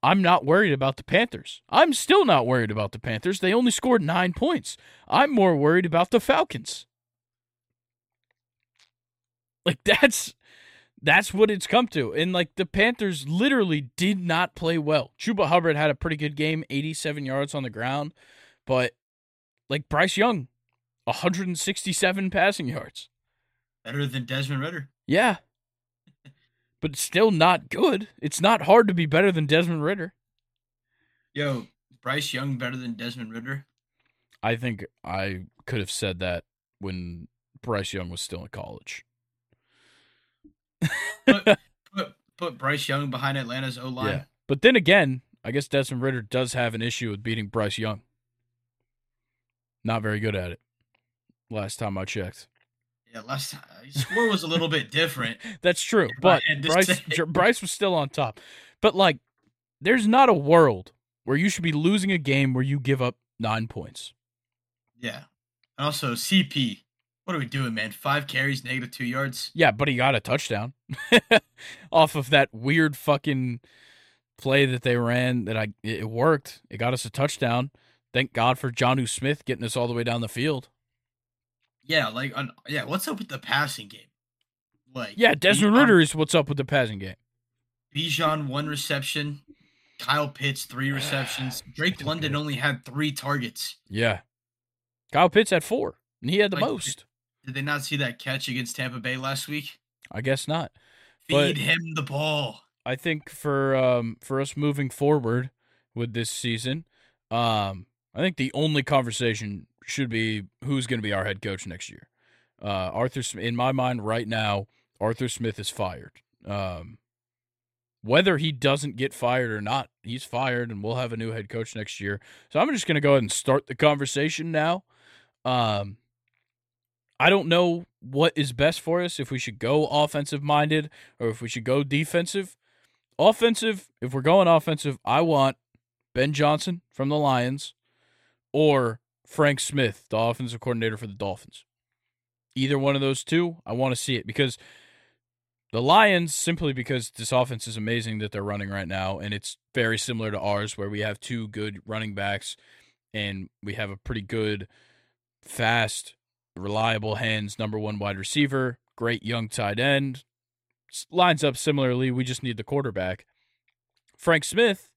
I'm not worried about the Panthers. I'm still not worried about the Panthers. They only scored nine points. I'm more worried about the Falcons. Like that's that's what it's come to. And like the Panthers literally did not play well. Chuba Hubbard had a pretty good game, 87 yards on the ground, but like Bryce Young, 167 passing yards. Better than Desmond Ridder. Yeah. But still not good. It's not hard to be better than Desmond Ridder. Yo, Bryce Young better than Desmond Ridder. I think I could have said that when Bryce Young was still in college. Put, put, put Bryce Young behind Atlanta's O line. Yeah. But then again, I guess Desmond Ridder does have an issue with beating Bryce Young. Not very good at it. Last time I checked. Yeah, last time his uh, score was a little bit different. That's true. But Bryce. Bryce was still on top. But like there's not a world where you should be losing a game where you give up 9 points. Yeah. And also CP. What are we doing, man? Five carries, negative two yards. Yeah, but he got a touchdown off of that weird fucking play that they ran that I it worked. It got us a touchdown. Thank God for Jonnu Smith getting us all the way down the field. Yeah, like on yeah. What's up with the passing game? Like Yeah, Desmond Bijan- Ridder is what's up with the passing game. Bijan one reception, Kyle Pitts three receptions. Drake London only had three targets. Yeah, Kyle Pitts had four, and he had the like, most. Did they not see that catch against Tampa Bay last week? I guess not. Feed but him the ball. I think for um for us moving forward with this season, um, I think the only conversation should be who's going to be our head coach next year. Uh, Arthur, in my mind, right now, Arthur Smith is fired. Um, whether he doesn't get fired or not, he's fired, and we'll have a new head coach next year. So I'm just going to go ahead and start the conversation now. Um, I don't know what is best for us, if we should go offensive minded or if we should go defensive. Offensive, if we're going offensive, I want Ben Johnson from the Lions or Frank Smith, the offensive coordinator for the Dolphins. Either one of those two, I want to see it because the Lions, simply because this offense is amazing that they're running right now, and it's very similar to ours, where we have two good running backs and we have a pretty good, fast, reliable hands number one wide receiver, great young tight end. Lines up similarly. We just need the quarterback. Frank Smith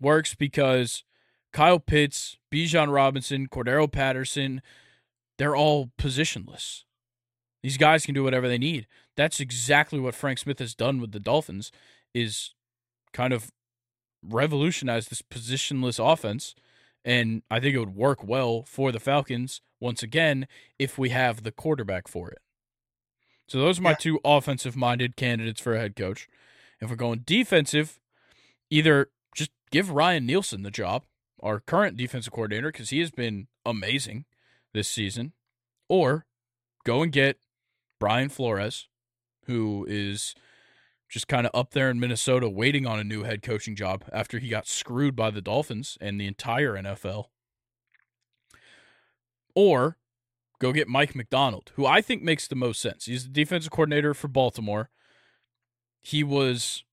works because Kyle Pitts, Bijan Robinson, Cordarrelle Patterson, they're all positionless. These guys can do whatever they need. That's exactly what Frank Smith has done with the Dolphins is kind of revolutionize this positionless offense and I think it would work well for the Falcons once again if we have the quarterback for it. So those are my yeah. two offensive minded candidates for a head coach. If we're going defensive, either just give Ryan Nielsen the job, our current defensive coordinator, because he has been amazing this season, or go and get Brian Flores, who is just kind of up there in Minnesota waiting on a new head coaching job after he got screwed by the Dolphins and the entire NFL. Or go get Mike Macdonald, who I think makes the most sense. He's the defensive coordinator for Baltimore. He was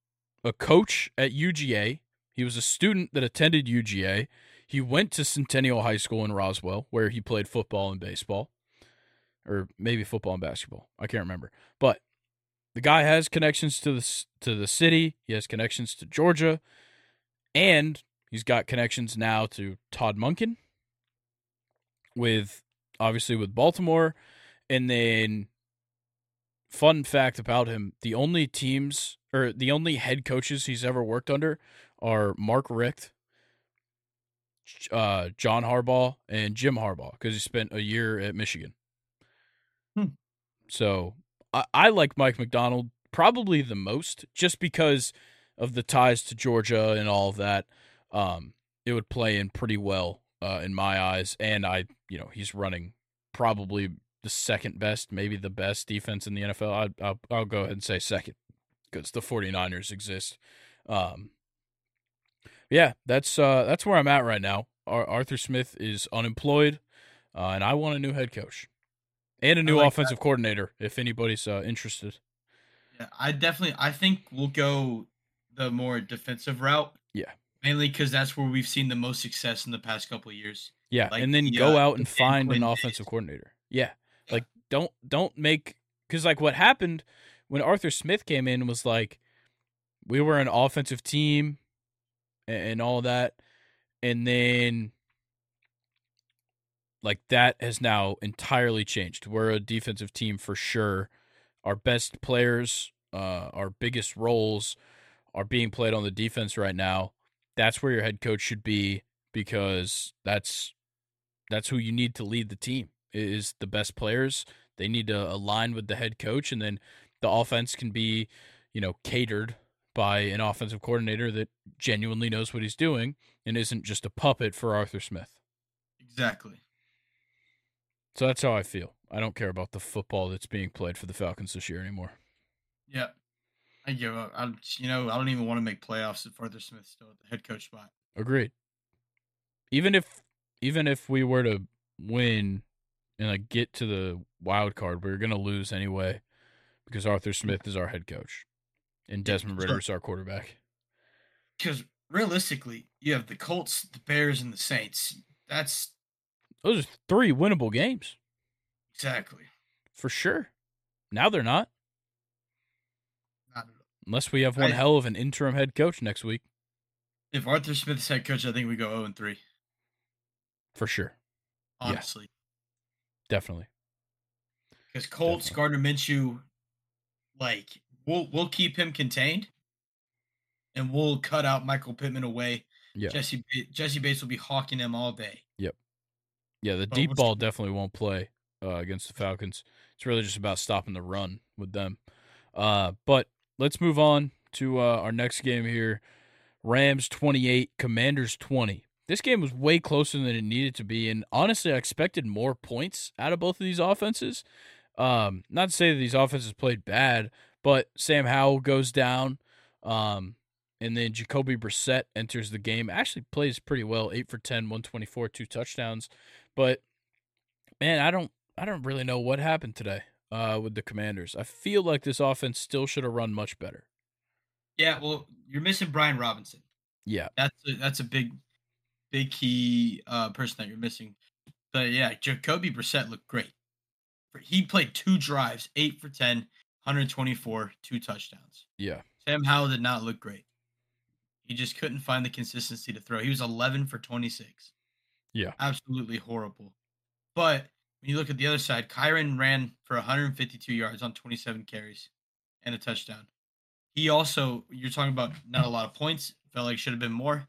a coach at UGA. He was a student that attended UGA. He went to Centennial High School in Roswell, where he played football and baseball or maybe football and basketball. I can't remember. But the guy has connections to the to the city. He has connections to Georgia, and he's got connections now to Todd Monken. With obviously with Baltimore, and then fun fact about him: the only teams or the only head coaches he's ever worked under are Mark Richt, uh, John Harbaugh, and Jim Harbaugh because he spent a year at Michigan. Hmm. So I, I like Mike Macdonald probably the most, just because of the ties to Georgia and all of that. Um, it would play in pretty well uh, in my eyes, and I, you know, he's running probably the second best, maybe the best defense in the NFL. I, will I'll go ahead and say second because the 49ers exist. Um, yeah, that's uh, that's where I'm at right now. Arthur Smith is unemployed, uh, and I want a new head coach and a new like offensive that. coordinator if anybody's uh, interested. Yeah, I definitely I think we'll go the more defensive route. Yeah, mainly because that's where we've seen the most success in the past couple of years. Yeah, like and then the, go out and find an offensive coordinator. Yeah. yeah, like don't don't make because like what happened when Arthur Smith came in was like we were an offensive team and, and all that, and then like that has now entirely changed. We're a defensive team for sure. Our best players, uh, our biggest roles are being played on the defense right now. That's where your head coach should be because that's that's who you need to lead the team. Is the best players. They need to align with the head coach and then the offense can be, you know, catered by an offensive coordinator that genuinely knows what he's doing and isn't just a puppet for Arthur Smith. Exactly. So that's how I feel. I don't care about the football that's being played for the Falcons this year anymore. Yeah. I give up. I, you know, I don't even want to make playoffs if Arthur Smith's still at the head coach spot. Agreed. Even if, even if we were to win and like get to the wild card, we're gonna lose anyway because Arthur Smith is our head coach and Desmond Ridder is our quarterback. Because realistically, you have the Colts, the Bears, and the Saints. That's those are three winnable games. Exactly. For sure. Now they're not. not Unless we have one I, hell of an interim head coach next week. If Arthur Smith's head coach, I think we go 0 and 3. For sure. Honestly. Yeah. Definitely. Because Colts. Gardner Minshew, like we'll we'll keep him contained, and we'll cut out Michael Pittman away. Yeah. Jesse Jessie Bates will be hawking him all day. Yep. Yeah, the but deep ball definitely won't play uh, against the Falcons. It's really just about stopping the run with them. Uh, but let's move on to uh, our next game here. Rams 28, Commanders 20. This game was way closer than it needed to be, and honestly, I expected more points out of both of these offenses. Um, not to say that these offenses played bad, but Sam Howell goes down, um, and then Jacoby Brissett enters the game. Actually plays pretty well, eight for 10, 124, two touchdowns. But man, I don't, I don't really know what happened today uh, with the Commanders. I feel like this offense still should have run much better. Yeah, well, you're missing Brian Robinson. Yeah, that's a, that's a big, big key uh, person that you're missing. But yeah, Jacoby Brissett looked great. He played two drives, eight for 10, 124, two touchdowns. Yeah. Sam Howell did not look great. He just couldn't find the consistency to throw. He was 11 for 26. Yeah. Absolutely horrible. But when you look at the other side, Kyren ran for 152 yards on 27 carries and a touchdown. He also, you're talking about not a lot of points, felt like should have been more.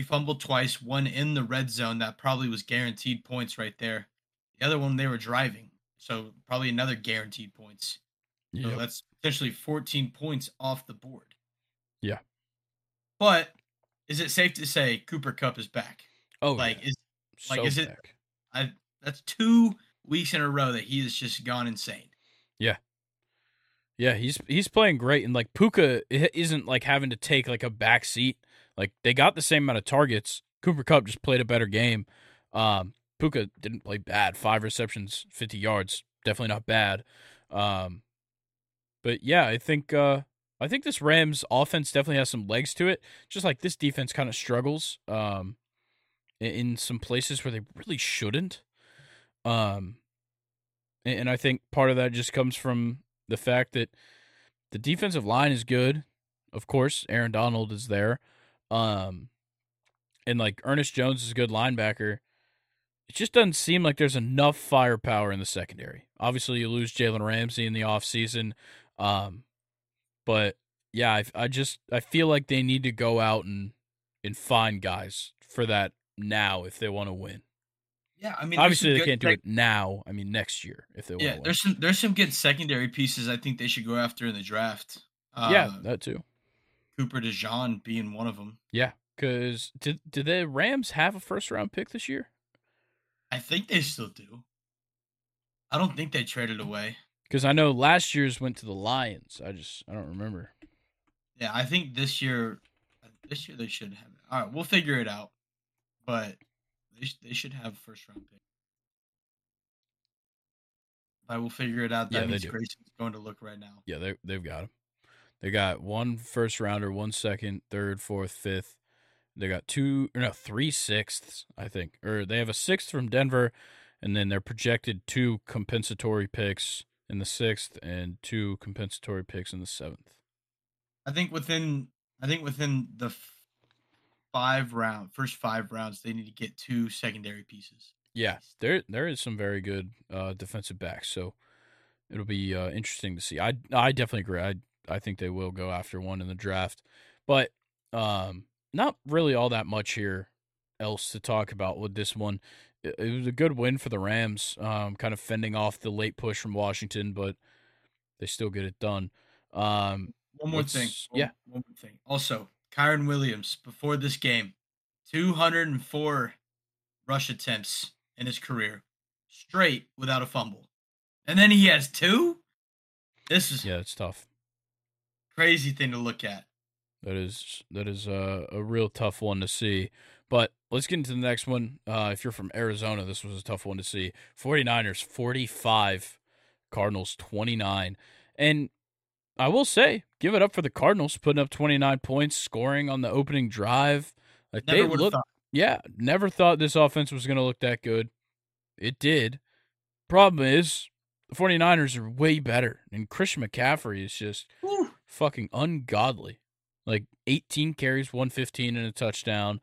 He fumbled twice, one in the red zone that probably was guaranteed points right there. The other one they were driving, so probably another guaranteed points. Yeah, so that's essentially 14 points off the board. Yeah. But is it safe to say Cooper Kupp is back? Oh, like yeah. is so like is back. it? I that's two weeks in a row that he has just gone insane. Yeah. Yeah, he's he's playing great, and like Puka isn't like having to take like a back seat. Like they got the same amount of targets. Cooper Kupp just played a better game. Um, Puka didn't play bad. Five receptions, fifty yards, definitely not bad. Um, but yeah, I think uh, I think this Rams offense definitely has some legs to it. Just like this defense kind of struggles um, in some places where they really shouldn't. Um, and I think part of that just comes from the fact that the defensive line is good. Of course, Aaron Donald is there. Um, and like Ernest Jones is a good linebacker. It just doesn't seem like there's enough firepower in the secondary. Obviously, you lose Jalen Ramsey in the offseason. Um, but yeah, I, I just I feel like they need to go out and and find guys for that now if they want to win. Yeah, I mean, obviously they can't do it now. I mean, next year if they want. Yeah, there's some there's some good secondary pieces I think they should go after in the draft. Uh, yeah, that too. Cooper DeJean being one of them. Yeah, because did did the Rams have a first round pick this year? I think they still do. I don't think they traded away. Because I know last year's went to the Lions. I just I don't remember. Yeah, I think this year, uh, this year they should have it. All right, we'll figure it out. But they, sh- they should have first round pick. I will figure it out. That yeah, means Grayson's going to look right now. Yeah, they they've got him. They got one first rounder, one second, third, fourth, fifth. They got two, no, three sixths, I think, or they have a sixth from Denver, and then they're projected two compensatory picks in the sixth and two compensatory picks in the seventh. I think within, I think within the five round first five rounds they need to get two secondary pieces. Yeah, there there is some very good uh, defensive backs, so it'll be uh, interesting to see. I I definitely agree. I I think they will go after one in the draft, but um, not really all that much here else to talk about with this one. It, it was a good win for the Rams, um, kind of fending off the late push from Washington, but they still get it done. Um, one more thing, yeah. One more thing. Also, Kyren Williams before this game, 204 rush attempts in his career, straight without a fumble. And then he has two? This is Yeah, it's tough. Crazy thing to look at. That is that is a, a real tough one to see. But let's get into the next one. Uh, if you're from Arizona, this was a tough one to see. 49ers 45, Cardinals 29. And I will say, give it up for the Cardinals putting up 29 points, scoring on the opening drive. Like never they look, yeah, never thought this offense was going to look that good. It did. Problem is, the 49ers are way better, and Christian McCaffrey is just Whew. Fucking ungodly. like 18 carries, 115 and a touchdown.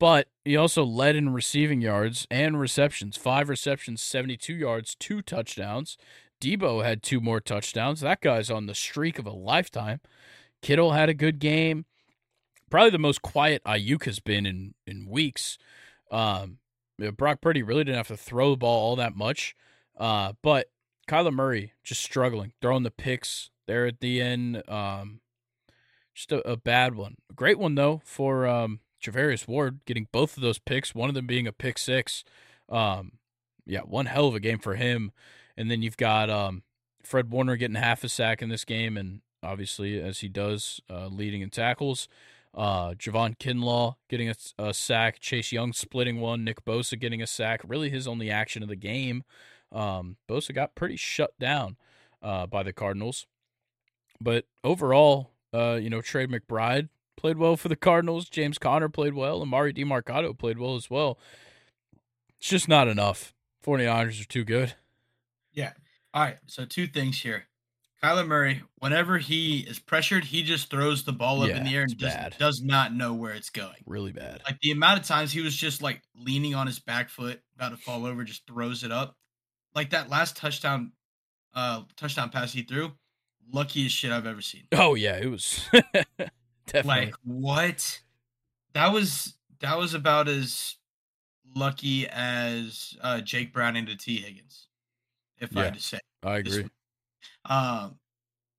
But he also led in receiving yards and receptions. Five receptions, 72 yards, two touchdowns. Deebo had two more touchdowns. That guy's on the streak of a lifetime. Kittle had a good game. Probably the most quiet Aiyuk has been in, in weeks. Um, Brock Purdy really didn't have to throw the ball all that much. Uh, but Kyler Murray just struggling, throwing the picks there at the end. Um, just a, a bad one. A great one, though, for um, Charvarius Ward getting both of those picks, one of them being a pick six. Um, yeah, one hell of a game for him. And then you've got um, Fred Warner getting half a sack in this game, and obviously, as he does, uh, leading in tackles. Uh, Javon Kinlaw getting a, a, sack, Chase Young splitting one, Nick Bosa getting a sack. Really, his only action of the game. Um, Bosa got pretty shut down uh, by the Cardinals, but overall, uh, you know, Trey McBride played well for the Cardinals. James Conner played well. Emari Demercado played well as well. It's just not enough. 49ers are too good. Yeah. All right. So two things here. Kyler Murray, whenever he is pressured, he just throws the ball up yeah, in the air and does, does, not know where it's going. Really bad. Like the amount of times he was just like leaning on his back foot, about to fall over, just throws it up. Like that last touchdown, uh, touchdown pass he threw, luckiest shit I've ever seen. Oh yeah, it was definitely like what? That was that was about as lucky as uh, Jake Browning to Tee Higgins, if yeah, I had to say. I agree. Um,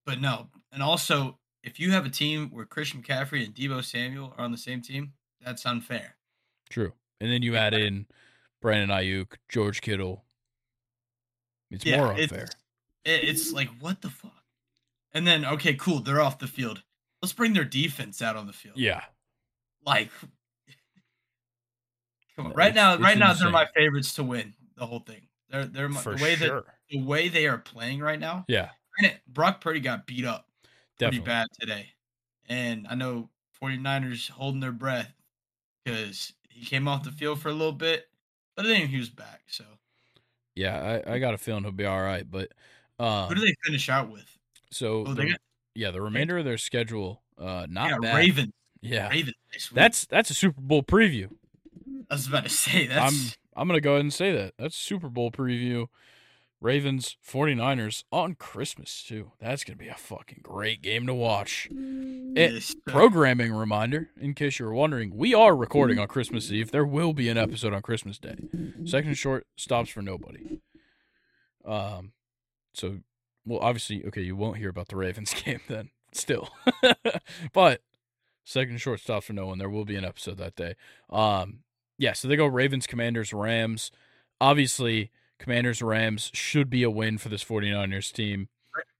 but no, and also if you have a team where Christian McCaffrey and Deebo Samuel are on the same team, that's unfair. True, and then you add in Brandon Aiyuk, George Kittle. It's yeah, more unfair. It's, it's like what the fuck. And then okay, cool, they're off the field. Let's bring their defense out on the field. Yeah, like come on. Right now, right now, they're my favorites to win the whole thing. They're they're For the way sure. that the way they are playing right now. Yeah, granted, Brock Purdy got beat up Definitely. pretty bad today. And I know 49ers holding their breath because he came off the field for a little bit, but then he was back. So, yeah, I, I got a feeling he'll be all right. But um, who do they finish out with? So, oh, the, got, yeah, the remainder of their schedule, uh, not yeah, bad. Ravens. Yeah, Ravens. That's that's a Super Bowl preview. I was about to say that. I'm I'm gonna go ahead and say that that's Super Bowl preview. Ravens 49ers on Christmas, too. That's going to be a fucking great game to watch. It, programming reminder, in case you were wondering, we are recording on Christmas Eve. There will be an episode on Christmas Day. Second short stops for nobody. Um, so, well, obviously, okay, you won't hear about the Ravens game then, still. but second short stops for no one. There will be an episode that day. Um, yeah, so they go Ravens, Commanders, Rams. Obviously, Commanders Rams should be a win for this 49ers team.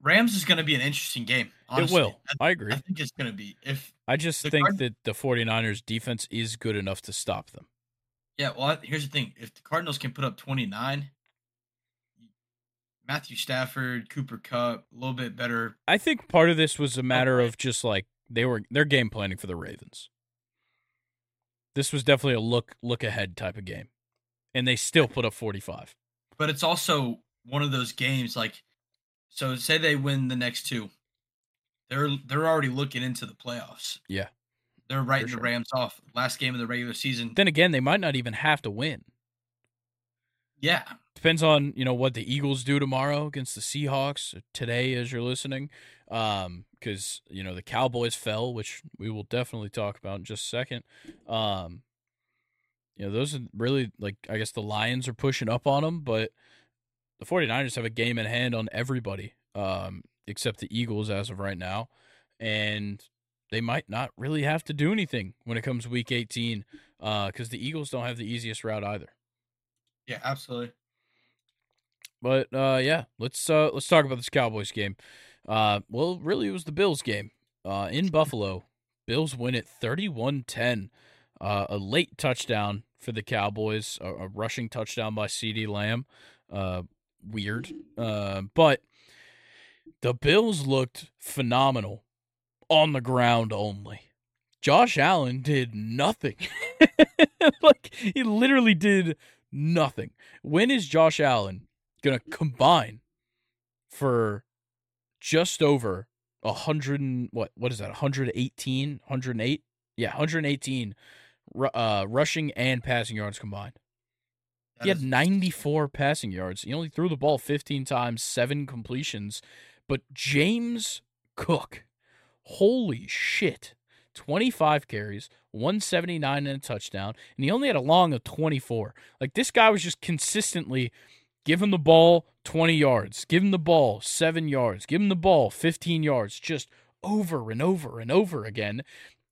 Rams is going to be an interesting game. Honestly. It will. I, I, agree. I think it's going to be. If I just think Card- that the 49ers defense is good enough to stop them. Yeah, well, here's the thing. If the Cardinals can put up 29, Matthew Stafford, Cooper Kupp, a little bit better. I think part of this was a matter of just like they were they're game planning for the Ravens. This was definitely a look look ahead type of game. And they still put up 45 but it's also one of those games like so say they win the next two they're they're already looking into the playoffs yeah they're writing sure. the rams off last game of the regular season then again they might not even have to win yeah depends on you know what the eagles do tomorrow against the seahawks today as you're listening um because you know the cowboys fell which we will definitely talk about in just a second um you know, those are really like I guess the Lions are pushing up on them, but the 49ers have a game in hand on everybody um, except the Eagles as of right now. And they might not really have to do anything when it comes week 18 because uh, the Eagles don't have the easiest route either. Yeah, absolutely. But uh, yeah, let's uh, let's talk about this Cowboys game. Uh, well, really, it was the Bills game uh, in Buffalo. Bills win it 31 10. Uh, a late touchdown for the Cowboys, a, a rushing touchdown by CeeDee Lamb. Uh, weird. Uh, but the Bills looked phenomenal on the ground only. Josh Allen did nothing. like, he literally did nothing. When is Josh Allen going to combine for just over 100 what what is that 118 108 yeah 118 uh, rushing and passing yards combined. That he had 94 passing yards. He only threw the ball 15 times seven completions. But james cook holy shit 25 carries 179 and a touchdown and he only had a long of 24 like this guy was just consistently Give him the ball 20 yards. Give him the ball 7 yards. Give him the ball 15 yards. Just over and over and over again.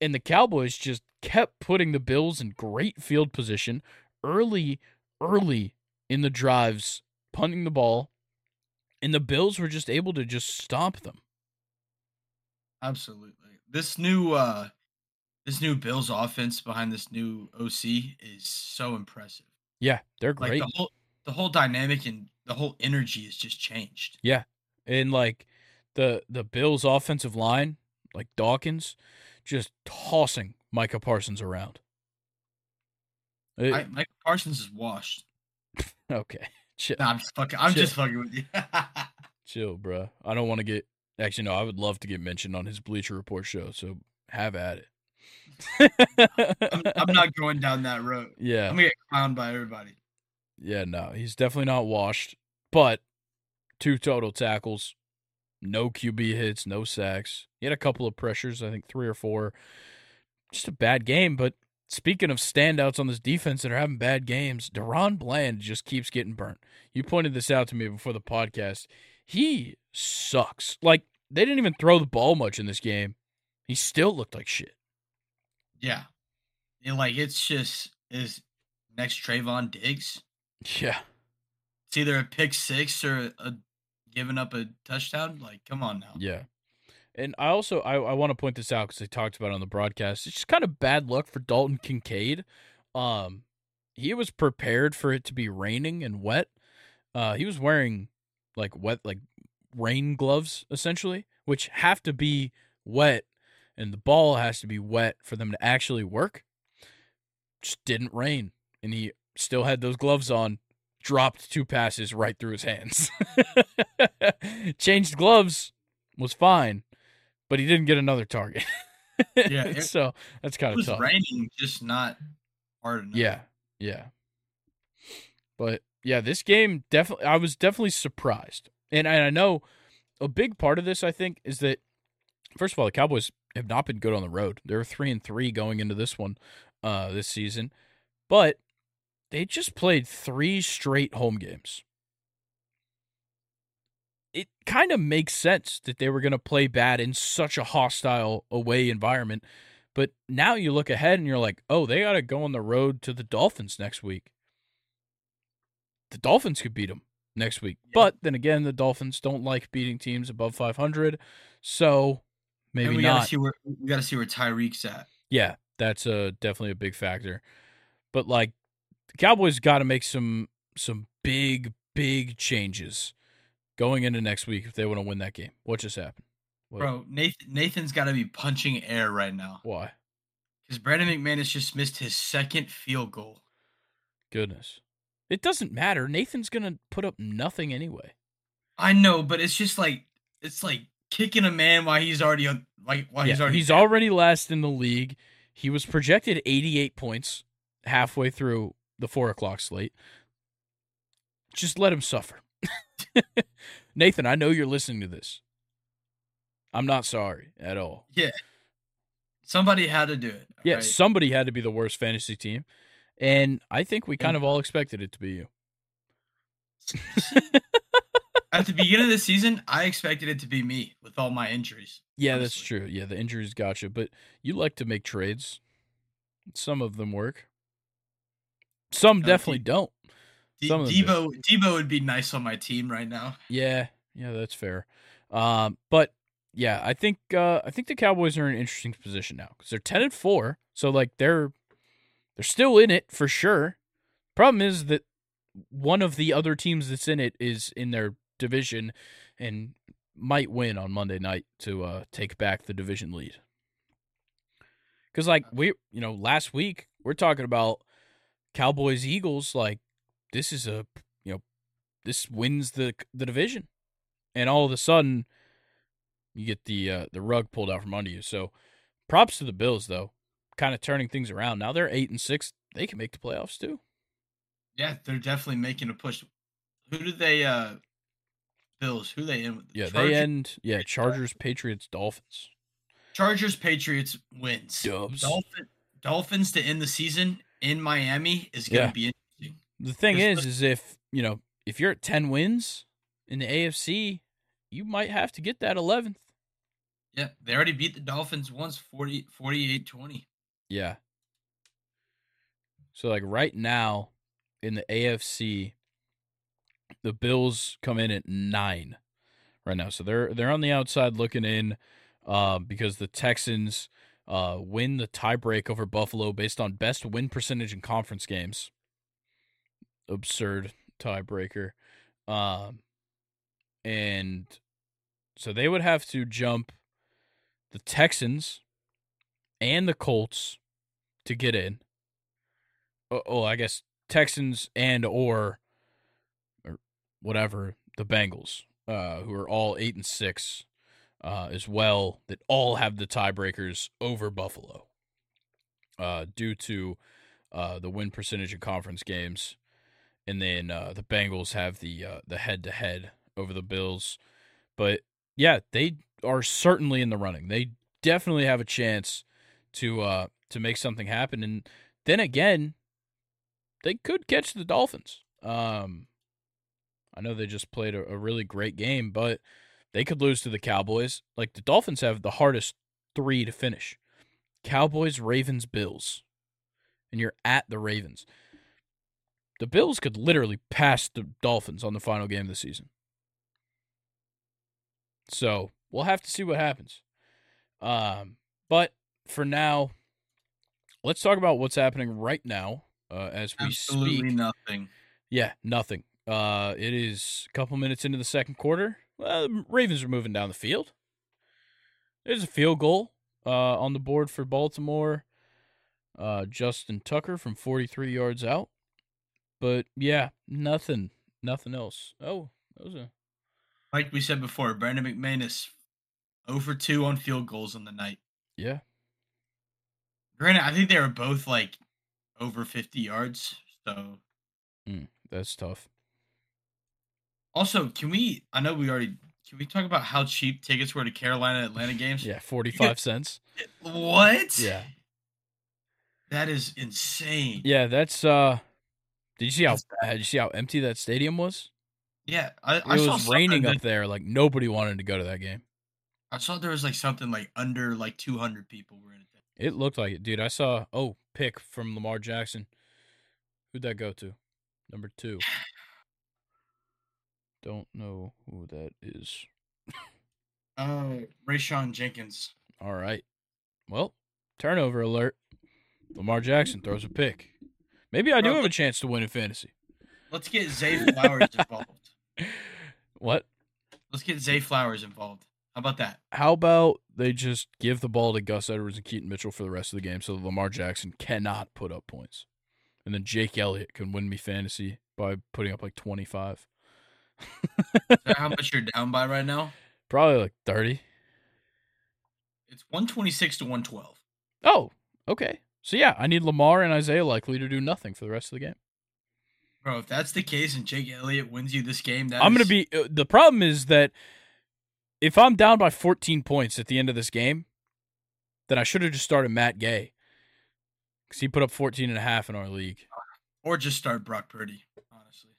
And the Cowboys just kept putting the Bills in great field position early, early in the drives, punting the ball. And the Bills were just able to just stomp them. Absolutely. This new uh this new Bills offense behind this new OC is so impressive. Yeah, they're great. Like the whole the whole dynamic and the whole energy has just changed. Yeah. And like the the Bills offensive line, like Dawkins, just tossing Micah Parsons around. It, I, Micah Parsons is washed. okay. Chill. Nah, I'm just fucking I'm Chill. just fucking with you. Chill, bro. I don't want to get actually no, I would love to get mentioned on his Bleacher Report show, so have at it. I'm, I'm, not going down that road. Yeah. I'm gonna get clowned by everybody. Yeah, no, he's definitely not washed. But two total tackles, no QB hits, no sacks. He had a couple of pressures, I think three or four. Just a bad game. But speaking of standouts on this defense that are having bad games, DaRon Bland just keeps getting burnt. You pointed this out to me before the podcast. He sucks. Like, they didn't even throw the ball much in this game. He still looked like shit. Yeah. And like it's just is next Trevon Diggs. Yeah. It's either a pick six or a giving up a touchdown. Like, come on now. Yeah. And I also I, I want to point this out because they talked about it on the broadcast. It's just kind of bad luck for Dalton Kincaid. Um, he was prepared for it to be raining and wet. Uh, he was wearing like wet like rain gloves essentially, which have to be wet, and the ball has to be wet for them to actually work. Just didn't rain, and he still had those gloves on, dropped two passes right through his hands. Changed gloves was fine, but he didn't get another target. yeah, it, so that's kind of tough. Raining, just not hard enough. Yeah, yeah. But yeah, this game definitely. I was definitely surprised, and, and I know a big part of this. I think is that first of all, the Cowboys have not been good on the road. They're three and three going into this one, uh, this season. But they just played three straight home games. It kind of makes sense that they were going to play bad in such a hostile away environment. But now you look ahead and you're like, oh, they got to go on the road to the Dolphins next week. The Dolphins could beat them next week. Yeah. But then again, the Dolphins don't like beating teams above 500. So maybe we not. Gotta see where, we got to see where Tyreek's at. Yeah, that's a, definitely a big factor. But like Cowboys got to make some some big big changes going into next week if they want to win that game. What just happened? What? Bro, Nathan Nathan's got to be punching air right now. Why? Because Brandon McManus just missed his second field goal. Goodness, it doesn't matter. Nathan's gonna put up nothing anyway. I know, but it's just like it's like kicking a man while he's already on, like while yeah, he's already he's already last in the league. He was projected 88 points halfway through the four o'clock slate. Just let him suffer. Nathan, I know you're listening to this. I'm not sorry at all. Yeah. Somebody had to do it. Yeah, right? somebody had to be the worst fantasy team. And I think we kind of all expected it to be you. At the beginning of the season, I expected it to be me with all my injuries. Yeah, honestly. that's true. Yeah, the injuries got you. But you like to make trades. Some of them work. Some definitely don't. Some Deebo Deebo would be nice on my team right now. Yeah, yeah, that's fair. Um, but yeah, I think uh, I think the Cowboys are in an interesting position now because they're ten and four, so like they're they're still in it for sure. Problem is that one of the other teams that's in it is in their division and might win on Monday night to uh, take back the division lead. Because like we, you know, last week we're talking about Cowboys Eagles, like this is a you know this wins the the division, and all of a sudden, you get the uh, the rug pulled out from under you. So, props to the Bills though, kind of turning things around. Now they're eight and six. They can make the playoffs too. Yeah, they're definitely making a push. Who do they? uh Bills. Who they end With? yeah, Chargers? they end. Yeah, Chargers, Patriots, Dolphins. Chargers, Patriots wins. Dubs. Dolphin, Dolphins to end the season in Miami is going to yeah. be interesting. The thing is, is if you know if you're at ten wins in the AFC, you might have to get that 11th. Yeah, they already beat the Dolphins once 40 48-20. Yeah. So like right now in the AFC the Bills come in at 9 right now. So they're they're on the outside looking in uh, because the Texans uh, win the tiebreak over Buffalo based on best win percentage in conference games. Absurd tiebreaker. Um, and so they would have to jump the Texans and the Colts to get in. Oh, oh, I guess Texans and or or whatever the Bengals, uh, who are all eight and six, uh, as well, that all have the tiebreakers over Buffalo, uh, due to uh, the win percentage in conference games, and then uh, the Bengals have the uh, the head to head over the Bills. But yeah, they are certainly in the running. They definitely have a chance to uh to make something happen. And then again, they could catch the Dolphins. Um I know they just played a, a really great game, but they could lose to the Cowboys. Like the Dolphins have the hardest three to finish. Cowboys, Ravens, Bills. And you're at the Ravens. The Bills could literally pass the Dolphins on the final game of the season. So we'll have to see what happens. Um, but for now, let's talk about what's happening right now uh, as we Absolutely speak. nothing. Yeah, nothing. Uh, it is a couple minutes into the second quarter. Well, Ravens are moving down the field. There's a field goal uh, on the board for Baltimore. Uh, Justin Tucker from 43 yards out. But yeah, nothing, nothing else. Oh, that was a like we said before, Brandon McManus over 2 on field goals on the night. Yeah. Granted, I think they were both like over 50 yards. So mm, that's tough. Also, can we? I know we already. Can we talk about how cheap tickets were to Carolina Atlanta games? Yeah, 45 cents. What? Yeah. That is insane. Yeah, that's uh did you see how did you see how empty that stadium was? Yeah, I, it I was raining up there. Like nobody wanted to go to that game. I saw there was like something like under like 200 people were in it. It looked like it, dude. I saw oh pick from Lamar Jackson. Who'd that go to? Number two. Don't know who that is. uh, Rayshawn Jenkins. All right. Well, turnover alert. Lamar Jackson throws a pick. Maybe I do have a chance to win in fantasy. Let's get Zay Flowers involved. What? Let's get Zay Flowers involved. How about that? How about they just give the ball to Gus Edwards and Keaton Mitchell for the rest of the game so that Lamar Jackson cannot put up points? And then Jake Elliott can win me fantasy by putting up like 25. How much you're down by right now? Probably like 30. It's 126 to 112. Oh, okay. So yeah, I need Lamar and Isaiah Likely to do nothing for the rest of the game. Bro, if that's the case and Jake Elliott wins you this game, I'm is... going to be. Uh, the problem is that if I'm down by 14 points at the end of this game, then I should have just started Matt Gay because he put up 14 and a half in our league. Or just start Brock Purdy.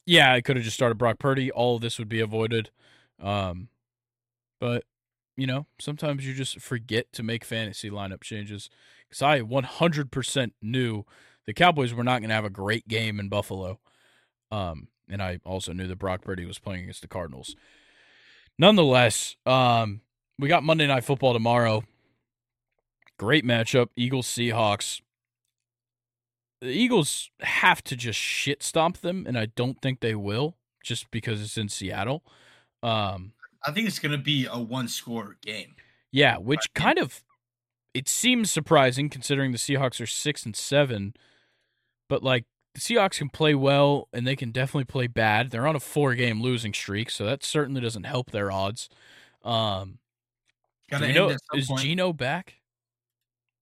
Yeah, I could have just started Brock Purdy. All of this would be avoided. Um, but you know, sometimes you just forget to make fantasy lineup changes. Because I 100% knew the Cowboys were not going to have a great game in Buffalo. Um, and I also knew that Brock Purdy was playing against the Cardinals. Nonetheless, um, we got Monday Night Football tomorrow. Great matchup, Eagles Seahawks. The Eagles have to just shit stomp them, and I don't think they will, just because it's in Seattle. Um, I think it's going to be a one score game. Yeah, which kind of it seems surprising considering the Seahawks are six and seven, but like the Seahawks can play well and they can definitely play bad. They're on a four game losing streak, so that certainly doesn't help their odds. Um, Gotta Do end know, is point. Geno back?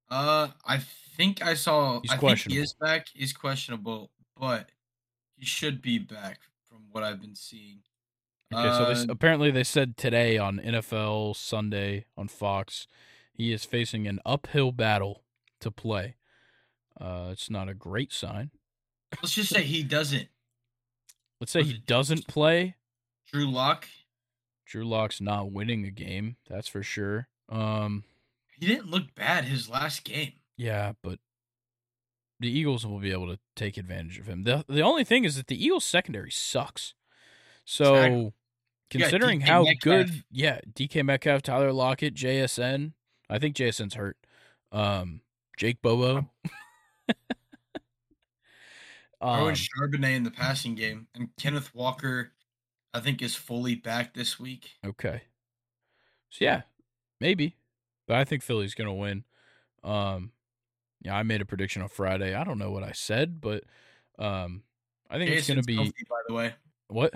Uh, I think I saw. He's I think he is back. He's questionable, but he should be back from what I've been seeing. Okay, so this, Uh, apparently they said today on NFL Sunday on Fox, he is facing an uphill battle to play. Uh, it's not a great sign. let's just say he doesn't. Let's say he doesn't play. Drew Lock. Drew Lock's not winning a game, that's for sure. Um, He didn't look bad his last game. Yeah, but the Eagles will be able to take advantage of him. the The only thing is that the Eagles secondary sucks. So, Exactly. Considering how Metcalf. good, yeah, DK Metcalf, Tyler Lockett, JSN. I think JSN's hurt. Um, Jake Bobo. Owen um, Charbonnet in the passing game, and Kenneth Walker, I think, is fully back this week. okay. So yeah, maybe, but I think Philly's gonna win. Um, yeah, I made a prediction on Friday. I don't know what I said, but um, I think it's gonna be healthy, by the way. what?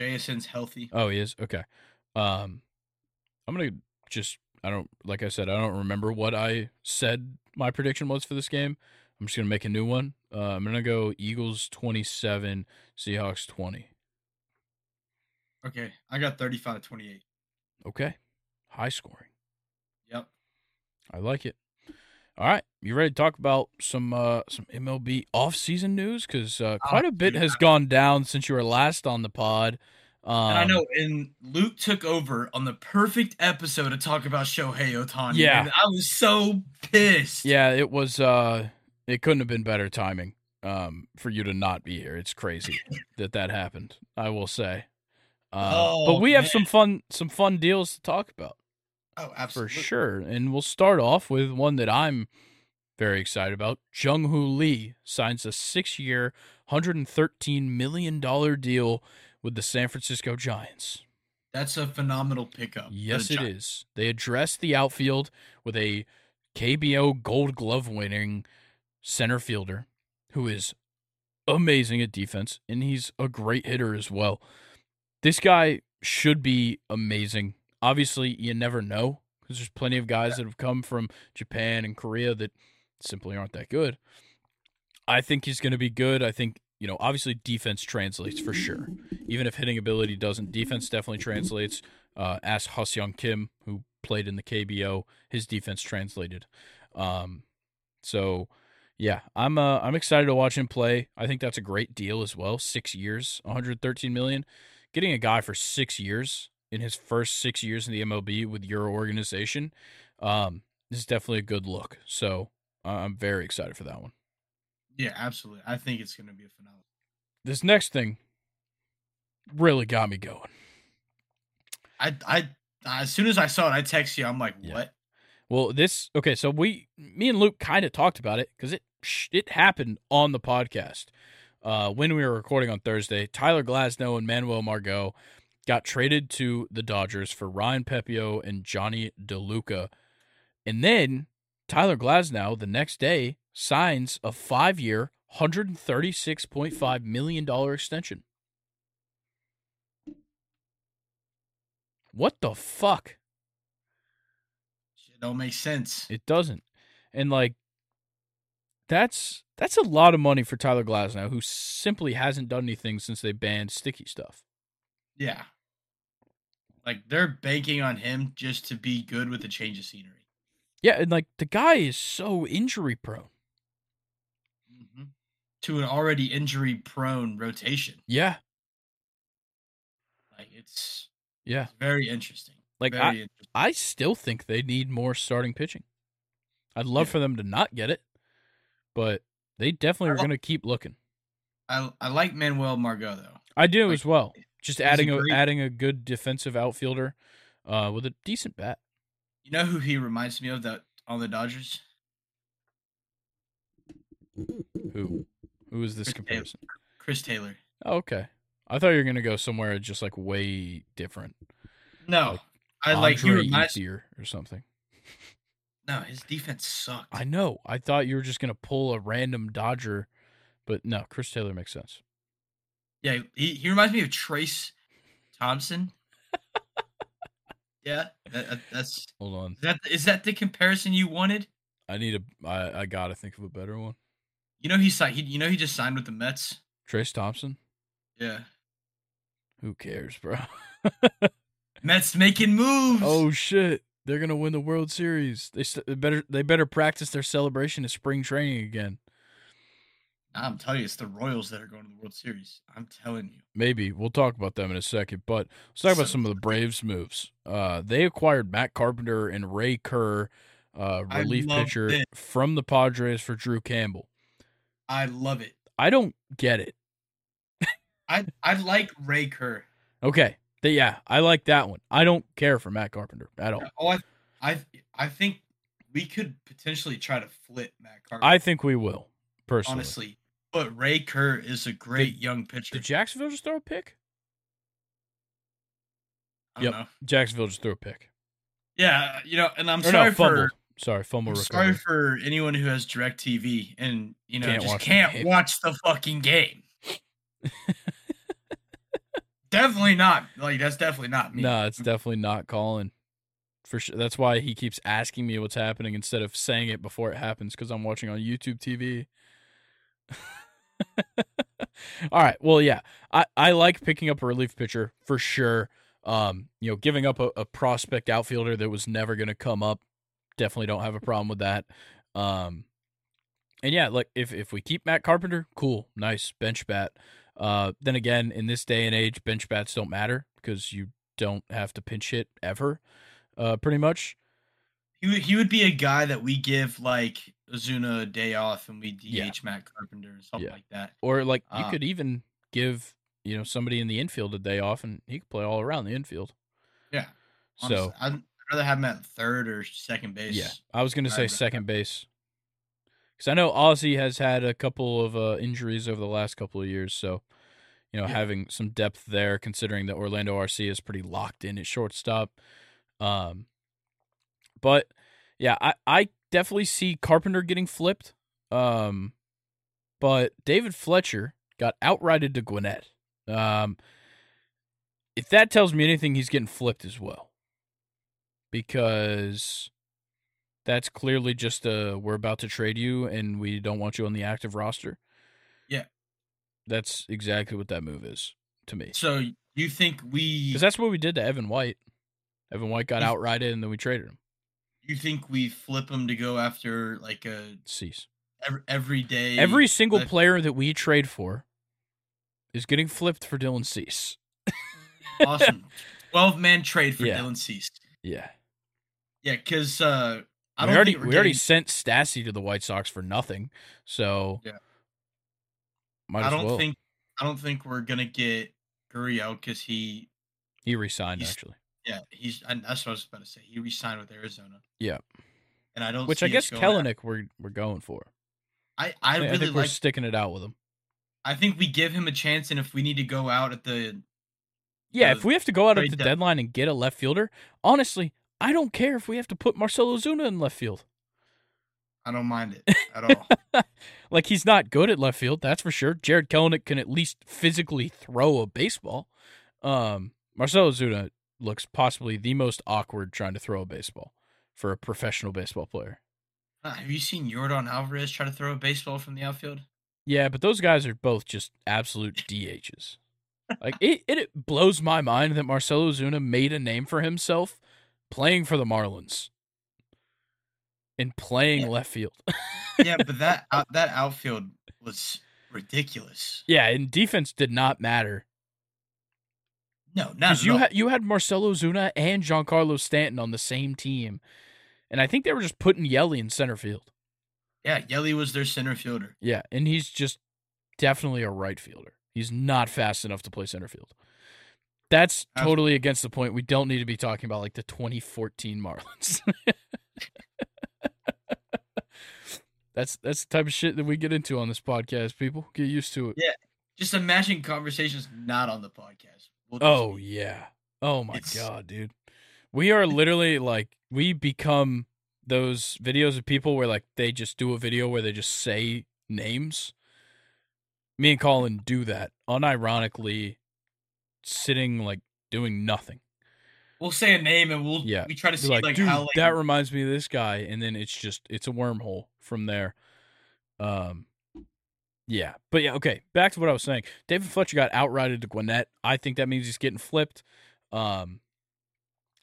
Jason's healthy. Oh, he is okay. Um, I'm gonna just I don't like I said I don't remember what I said my prediction was for this game. I'm just gonna make a new one. Uh, I'm gonna go Eagles 27, Seahawks 20. Okay, I got 35-28. Okay, high scoring. Yep. I like it. All right, you ready to talk about some uh, some MLB offseason news? Because uh, quite a bit has gone down since you were last on the pod. Um, And I know, and Luke took over on the perfect episode to talk about Shohei Ohtani. Yeah. I was so pissed. Yeah, it was. Uh, it couldn't have been better timing um, for you to not be here. It's crazy that that happened. I will say. Uh, but Oh, we have some fun some fun deals to talk about Oh, for sure, and we'll start off with one that I'm very excited about. Jung Hoo Lee signs a six year, hundred and thirteen million dollar deal with the San Francisco Giants. That's a phenomenal pickup. Yes, it is. They addressed the outfield with a KBO Gold Glove winning center fielder who is amazing at defense, and he's a great hitter as well. This guy should be amazing. Obviously, you never know because there's plenty of guys that have come from Japan and Korea that simply aren't that good. I think he's going to be good. I think, you know, obviously defense translates for sure. Even if hitting ability doesn't, defense definitely translates. Uh, ask Ha-Seong Kim, who played in the KBO, his defense translated. Um, so, yeah, I'm uh, I'm excited to watch him play. I think that's a great deal as well. Six years, 113 million. Getting a guy for six years in his first six years in the MLB with your organization, um, this is definitely a good look. So I'm very excited for that one. Yeah, absolutely. I think it's going to be a phenomenal. This next thing really got me going. I, I, as soon as I saw it, I text you. I'm like, Yeah. what? Well, this okay. So we, me and Luke, kind of talked about it because it it happened on the podcast uh, when we were recording on Thursday. Tyler Glasnow and Manuel Margot got traded to the Dodgers for Ryan Pepiot and Jonny DeLuca, and then Tyler Glasnow the next day signs a five-year, hundred and thirty-six point five million dollar extension. What the fuck? Shit don't make sense. It doesn't. And like that's that's a lot of money for Tyler Glasnow, who simply hasn't done anything since they banned sticky stuff. Yeah. Like they're banking on him just to be good with the change of scenery. Yeah, and like the guy is so injury prone. hmm To an already injury prone rotation. Yeah, Like it's, yeah. it's very interesting. Like very I, interesting. I still think they need more starting pitching. I'd love Yeah. for them to not get it, but they definitely are going to keep looking. I I like Manuel Margot though. I do Like, as well. Just adding a, adding a good defensive outfielder uh, with a decent bat. You know who he reminds me of that on the Dodgers? Who who is this Chris Taylor. comparison? Chris Taylor. Oh, okay. I thought you were gonna go somewhere just like way different. No, Like I like Andre reminds. Ethier or something. No, his defense sucked. I know. I thought you were just gonna pull a random Dodger, but no. Chris Taylor makes sense. Yeah, he, he reminds me of Trace Thompson. Yeah, that, that's. Hold on. Is that is that the comparison you wanted? I need a. I I gotta think of a better one. You know he signed. He, you know he just signed with the Mets. Trace Thompson. Yeah. Who cares, bro? Mets making moves. Oh shit! They're gonna win the World Series. They, they better they better practice their celebration of spring training again. I'm telling you, it's the Royals that are going to the World Series. I'm telling you. Maybe we'll talk about them in a second, but let's talk about some of the Braves moves. Uh, they acquired Matt Carpenter and Ray Kerr, uh, relief pitcher it. from the Padres for Drew Campbell. I love it. I don't get it. I I like Ray Kerr. Okay, yeah, I like that one. I don't care for Matt Carpenter at all. Oh, I I I think we could potentially try to flip Matt Carpenter. I think we will personally. Honestly, but Ray Kerr is a great did, young pitcher. Did Jacksonville just throw a pick? yep. Know. Jacksonville just threw a pick. Yeah, you know, and I'm or sorry no, for sorry, fumble. Sorry for anyone who has DirecTV and you know can't just watch can't watch the fucking game. definitely not. Like that's definitely not me. No, it's definitely not Colin. For sure. That's why he keeps asking me what's happening instead of saying it before it happens because I'm watching on YouTube TV. All right. Well, yeah, I, I like picking up a relief pitcher for sure. Um, you know, giving up a, a prospect outfielder that was never going to come up, definitely don't have a problem with that. Um, and yeah, like if if we keep Matt Carpenter, cool, nice bench bat. Uh, then again, in this day and age, bench bats don't matter because you don't have to pinch hit ever, uh, pretty much. He would, he would be a guy that we give like Ozuna a day off and we DH yeah. Matt Carpenter or something yeah. like that. Or like you um, could even give you know somebody in the infield a day off and he could play all around the infield. Yeah. Honestly, so I'd rather have him at third or second base. Yeah, I was going to say second base because I know Ozzy has had a couple of uh, injuries over the last couple of years, so you know yeah. having some depth there, considering that Orlando Arcia is pretty locked in at shortstop. Um, but yeah, I I definitely see Carpenter getting flipped. Um, but David Fletcher got outrighted to Gwinnett. Um, if that tells me anything, he's getting flipped as well. Because that's clearly just a we're about to trade you and we don't want you on the active roster. Yeah. That's exactly what that move is to me. So you think we Cuz that's what we did to Evan White. Evan White got outrighted and then we traded him. You think we flip him to go after like a cease. Every, every day Every single player that we trade for is getting flipped for Dylan Cease. awesome. 12 man trade for yeah. Dylan Cease. Yeah. Yeah, cuz uh I we already we getting... already sent Stassi to the White Sox for nothing. So yeah, might I don't well. think I don't think we're gonna get Gurriel because he he resigned actually. Yeah, he's and that's what I was about to say. He resigned with Arizona. Yeah, and I don't. Which I guess Kelenic we're we're going for. I I, I really I think we're sticking it out with him. I think we give him a chance, and if we need to go out at the yeah, the, if we have to go out at the deadline and get a left fielder, honestly, I don't care if we have to put Marcell Ozuna in left field. I don't mind it at all. like he's not good at left field, that's for sure. Jarred Kelenic can at least physically throw a baseball. Um, Marcell Ozuna looks possibly the most awkward trying to throw a baseball for a professional baseball player. Uh, have you seen Yordan Alvarez try to throw a baseball from the outfield? Yeah, but those guys are both just absolute DHs. like it, it blows my mind that Marcell Ozuna made a name for himself playing for the Marlins and playing yeah. left field. yeah, but that uh, that outfield was ridiculous. Yeah, and defense did not matter. No, not you had you had Marcell Ozuna and Giancarlo Stanton on the same team, and I think they were just putting Yeli in center field. Yeah, Yeli was their center fielder. Yeah, and he's just definitely a right fielder. He's not fast enough to play center field. That's totally against the point. We don't need to be talking about like the 2014 Marlins. that's that's the type of shit that we get into on this podcast. People get used to it. Yeah, just imagine conversations not on the podcast. We'll oh yeah. Oh my god, dude. We are literally like we become those videos of people where like they just do a video where they just say names. Me and Colin do that unironically sitting like doing nothing. we'll say a name and we'll yeah. we try to see like, like Dude, how like, that reminds me of this guy, and then it's just it's a wormhole from there. Um, yeah, but yeah, okay. Back to what I was saying. David Fletcher got outrighted to Gwinnett. I think that means he's getting flipped. Um,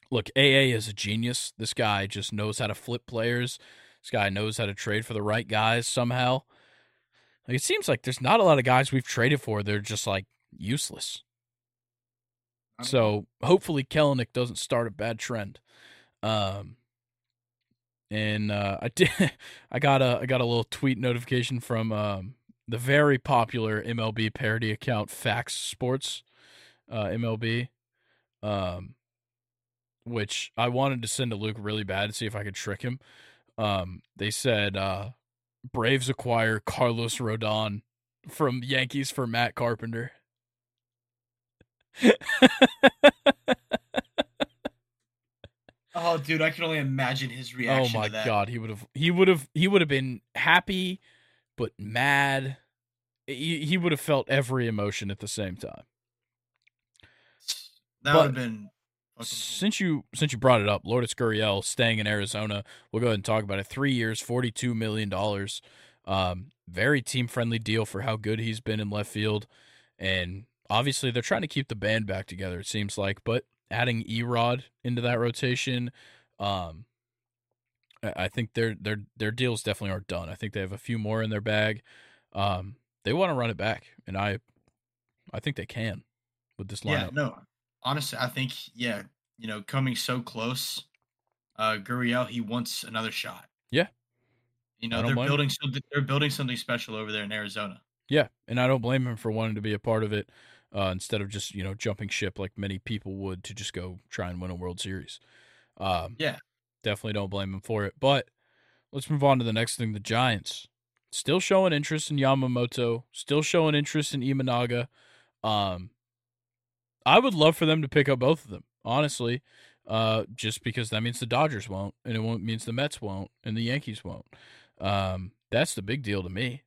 look, AA is a genius. This guy just knows how to flip players. This guy knows how to trade for the right guys somehow. Like, it seems like there's not a lot of guys we've traded for. They're just like useless. So hopefully Kelenic doesn't start a bad trend. Um, and uh, I did. I got a I got a little tweet notification from um, the very popular MLB parody account Fax Sports, uh, MLB, um, which I wanted to send to Luke really bad to see if I could trick him. Um, they said uh, Braves acquire Carlos Rodon from Yankees for Matt Carpenter. oh, dude, I can only imagine his oh reaction. Oh my god, he would have, he would have, he would have been happy, but mad. He, he would have felt every emotion at the same time. That would have been. Since you since you brought it up, Lourdes Gurriel staying in Arizona, we'll go ahead and talk about it. Three years, forty two million dollars. Um, very team friendly deal for how good he's been in left field, and obviously they're trying to keep the band back together. It seems like, but adding Erod into that rotation, um, I think their their their deals definitely aren't done. I think they have a few more in their bag. Um, they want to run it back, and I, I think they can with this lineup. Yeah, no, honestly, I think yeah, you know, coming so close, uh, Gurriel he wants another shot. Yeah, you know they're building something. They're building something special over there in Arizona. Yeah, and I don't blame him for wanting to be a part of it uh, instead of just you know jumping ship like many people would to just go try and win a World Series. Um, yeah, definitely don't blame him for it. But let's move on to the next thing. The Giants still showing interest in Yamamoto, still showing interest in Imanaga. Um, I would love for them to pick up both of them, honestly, uh, just because that means the Dodgers won't, and it won't means the Mets won't, and the Yankees won't. Um, that's the big deal to me.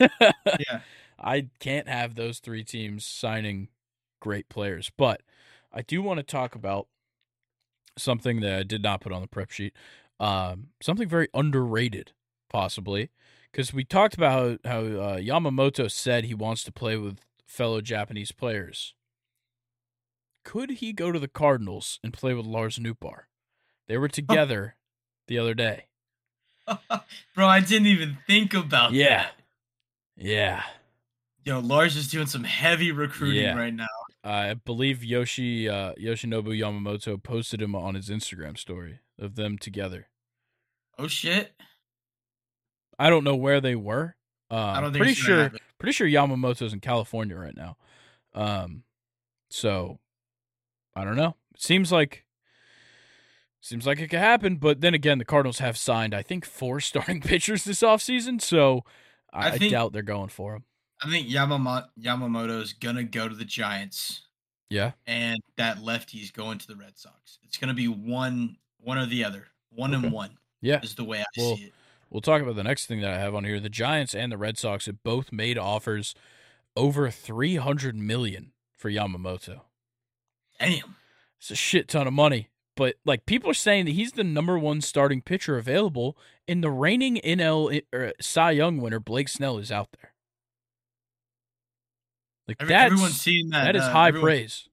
yeah. I can't have those three teams signing great players. But I do want to talk about something that I did not put on the prep sheet. Um, something very underrated, possibly, because we talked about how, how uh, Yamamoto said he wants to play with fellow Japanese players. Could he go to the Cardinals and play with Lars Nootbaar? They were together the other day. Bro, I didn't even think about yeah. that. Yeah. Yo, Lars is doing some heavy recruiting yeah. right now. I believe Yoshi uh, Yoshinobu Yamamoto posted him on his Instagram story of them together. Oh shit! I don't know where they were. Um, I don't think pretty sure. Pretty sure Yamamoto's in California right now. Um, so I don't know. It seems like seems like it could happen, but then again, the Cardinals have signed I think four starting pitchers this offseason, so I, I, think, I doubt they're going for him. I think Yamamoto Yamamoto's gonna go to the Giants. Yeah. And that lefty's going to the Red Sox. It's gonna be one one or the other. One okay. and one. Yeah. Is the way I well, see it. We'll talk about the next thing that I have on here. The Giants and the Red Sox have both made offers over three hundred million for Yamamoto. Damn. It's a shit ton of money. But like people are saying that he's the number one starting pitcher available, and the reigning NL er, Cy Young winner Blake Snell is out there. Like Every, everyone's seeing that. That is uh, high everyone, praise.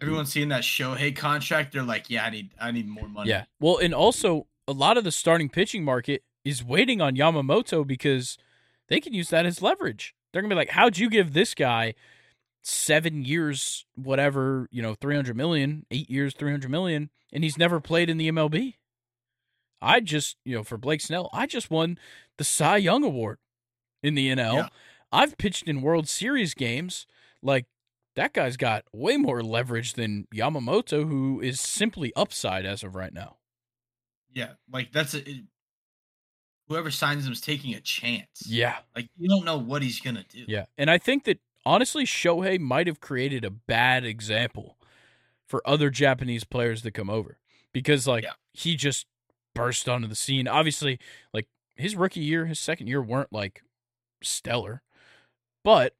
Everyone's seeing that Shohei contract. They're like, yeah, I need, I need more money. Yeah. Well, and also a lot of the starting pitching market is waiting on Yamamoto because they can use that as leverage. They're gonna be like, how'd you give this guy seven years, whatever, you know, 300 million, eight years, 300 million, and he's never played in the MLB? I just, you know, for Blake Snell, I just won the Cy Young Award in the NL. Yeah. I've pitched in World Series games. Like that guy's got way more leverage than Yamamoto, who is simply upside as of right now. Yeah, like that's a, it, whoever signs him is taking a chance. Yeah, like you don't know what he's gonna do. Yeah, and I think that honestly, Shohei might have created a bad example for other Japanese players that come over because like yeah. he just burst onto the scene. Obviously, like his rookie year, his second year weren't like stellar. But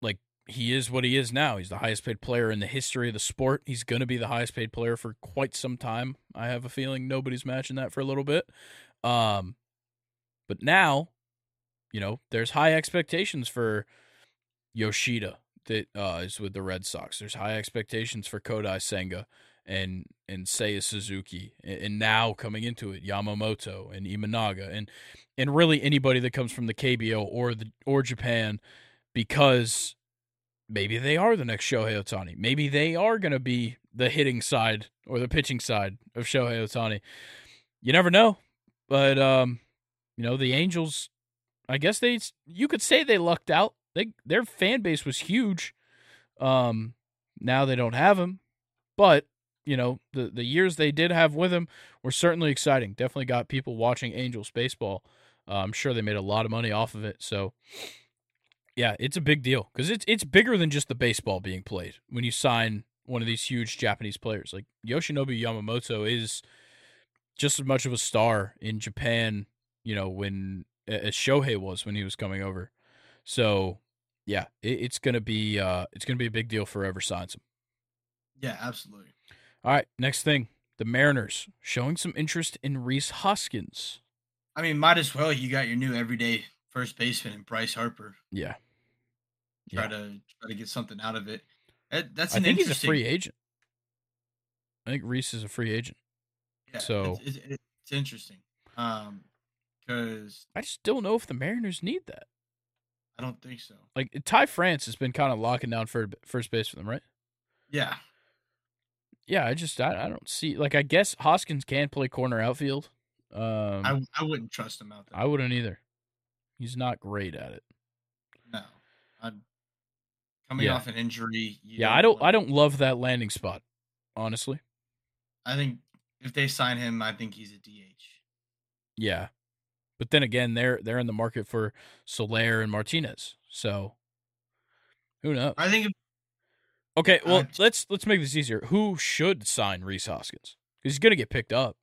like he is what he is now. He's the highest paid player in the history of the sport. He's going to be the highest paid player for quite some time. I have a feeling nobody's matching that for a little bit. Um, but now, you know, there's high expectations for Yoshida that uh, is with the Red Sox. There's high expectations for Kodai Senga and and Seiya Suzuki, and, now coming into it, Yamamoto and Imanaga, and and really anybody that comes from the KBO or the or Japan, because maybe they are the next Shohei Ohtani. Maybe they are going to be the hitting side or the pitching side of Shohei Ohtani. You never know, but um, you know the Angels. I guess they you could say they lucked out. They their fan base was huge. Um, now they don't have him, but you know the the years they did have with him were certainly exciting. Definitely got people watching Angels baseball. Uh, I'm sure they made a lot of money off of it. So yeah, it's a big deal because it's it's bigger than just the baseball being played when you sign one of these huge Japanese players. Like Yoshinobu Yamamoto is just as much of a star in Japan, you know, when as Shohei was when he was coming over. So yeah, it, it's gonna be uh, it's gonna be a big deal for whoever signs him. Yeah, absolutely. All right, next thing, the Mariners showing some interest in Rhys Hoskins. I mean, might as well. You got your new everyday first baseman and Bryce Harper. Yeah. Try yeah. to try to get something out of it. That, that's an interesting. I think he's a free agent. I think Reese is a free agent. Yeah, so it's, it's, it's interesting. Um, because I just don't know if the Mariners need that. I don't think so. Like Ty France has been kind of locking down for first base for them, right? Yeah. Yeah, I just I, I don't see like I guess Hoskins can play corner outfield. Um, I I wouldn't trust him out there. I wouldn't either. He's not great at it. No, I'd, coming yeah. off an injury. yeah, don't I don't. I don't love that landing spot. Honestly, I think if they sign him, I think he's a DH. Yeah, but then again, they're they're in the market for Soler and Martinez. So who knows? I think. If, okay, well uh, let's let's make this easier. Who should sign Rhys Hoskins? Because he's gonna get picked up.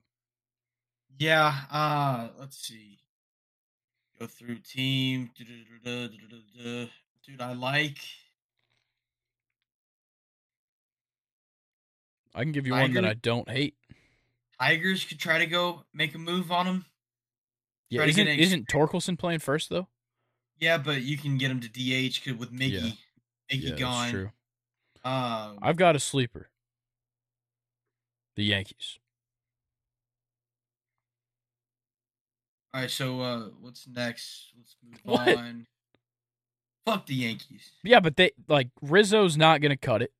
Yeah. Uh, let's see. Go through team. Dude, I like. I can give you Tiger, one that I don't hate. Tigers could try to go make a move on him. Yeah, isn't isn't Torkelson playing first though? Yeah, but you can get him to DH with Miggy, yeah. Miggy yeah, gone. Um, I've got a sleeper. The Yankees. All right, so uh, what's next? Let's move what? on. Fuck the Yankees. Yeah, but they like Rizzo's not going to cut it.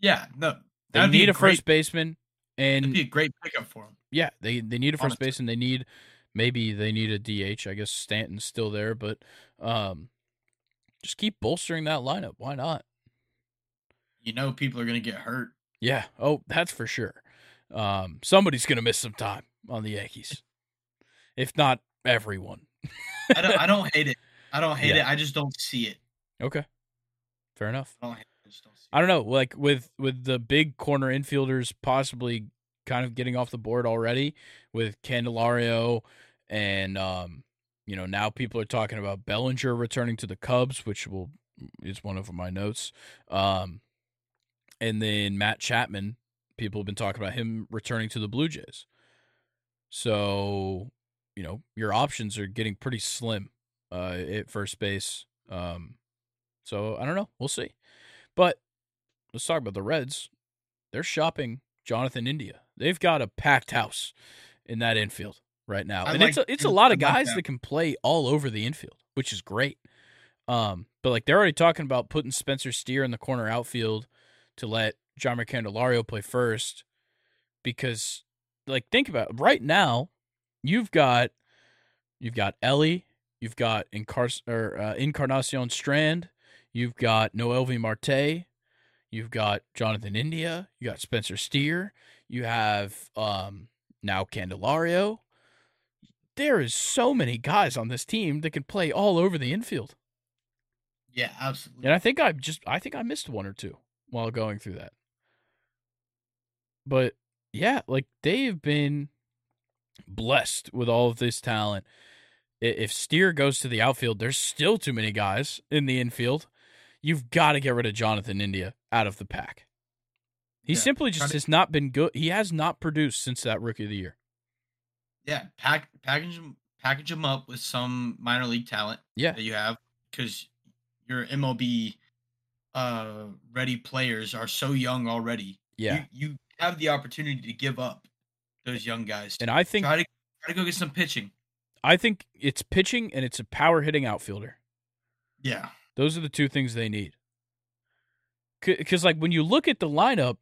Yeah, no. They need a, great, first baseman, and be a great pickup for them. Yeah, they they need a first Honestly. baseman. They need maybe they need a DH. I guess Stanton's still there, but um, just keep bolstering that lineup. Why not? You know, people are going to get hurt. Yeah. Oh, that's for sure. Um, somebody's going to miss some time on the Yankees if not everyone. I don't. I don't hate it. I don't hate yeah. it. I just don't see it. Okay, fair enough. I don't, don't, I don't know. Like with with the big corner infielders possibly kind of getting off the board already with Candelario and um, you know now people are talking about Bellinger returning to the Cubs, which will is one of my notes. Um, and then Matt Chapman, people have been talking about him returning to the Blue Jays. So you know your options are getting pretty slim uh, at first base. Um, so I don't know. We'll see. But let's talk about the Reds. They're shopping Jonathan India. They've got a packed house in that infield right now, I and like, it's a, it's a lot of guys that. that can play all over the infield, which is great. Um, but like they're already talking about putting Spencer Steer in the corner outfield to let John Candelario play first, because like think about it, right now you've got you've got Elly, you've got Incar- or, uh, Encarnacion Strand, you've got Noelvi Marte, you've got Jonathan India, you got Spencer Steer, you have um, now Candelario. There is so many guys on this team that can play all over the infield. Yeah, absolutely. And I think I just I think I missed one or two while going through that. But yeah, like they've been blessed with all of this talent. If Steer goes to the outfield, there's still too many guys in the infield. you've got to get rid of Jonathan India out of the pack. He Yeah, simply just to- has not been good. He has not produced since that rookie of the year. Yeah, pack package them package him up with some minor league talent Yeah. that you have because your MLB uh ready players are so young already. Yeah. You, you have the opportunity to give up those young guys. And I think try to try to go get some pitching. I think it's pitching and it's a power hitting outfielder. Yeah. Those are the two things they need. Because, like, when you look at the lineup,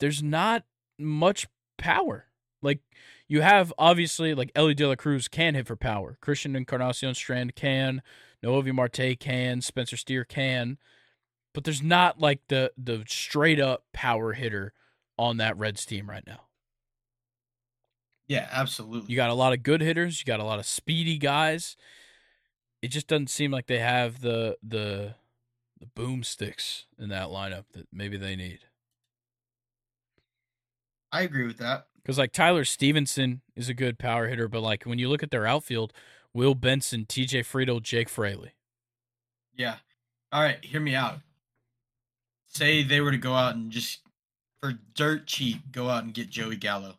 there's not much power. Like, you have obviously, like, Elly De La Cruz can hit for power. Christian Encarnacion Strand can. Noelvi Marte can. Spencer Steer can. But there's not, like, the, the straight up power hitter on that Reds team right now. Yeah, absolutely. You got a lot of good hitters. You got a lot of speedy guys. It just doesn't seem like they have the the the boomsticks in that lineup that maybe they need. I agree with that. Because like Tyler Stephenson is a good power hitter, but like when you look at their outfield, Will Benson, T.J. Friedel, Jake Fraley. Yeah. All right, hear me out. Say they were to go out and just for dirt cheap go out and get Joey Gallo.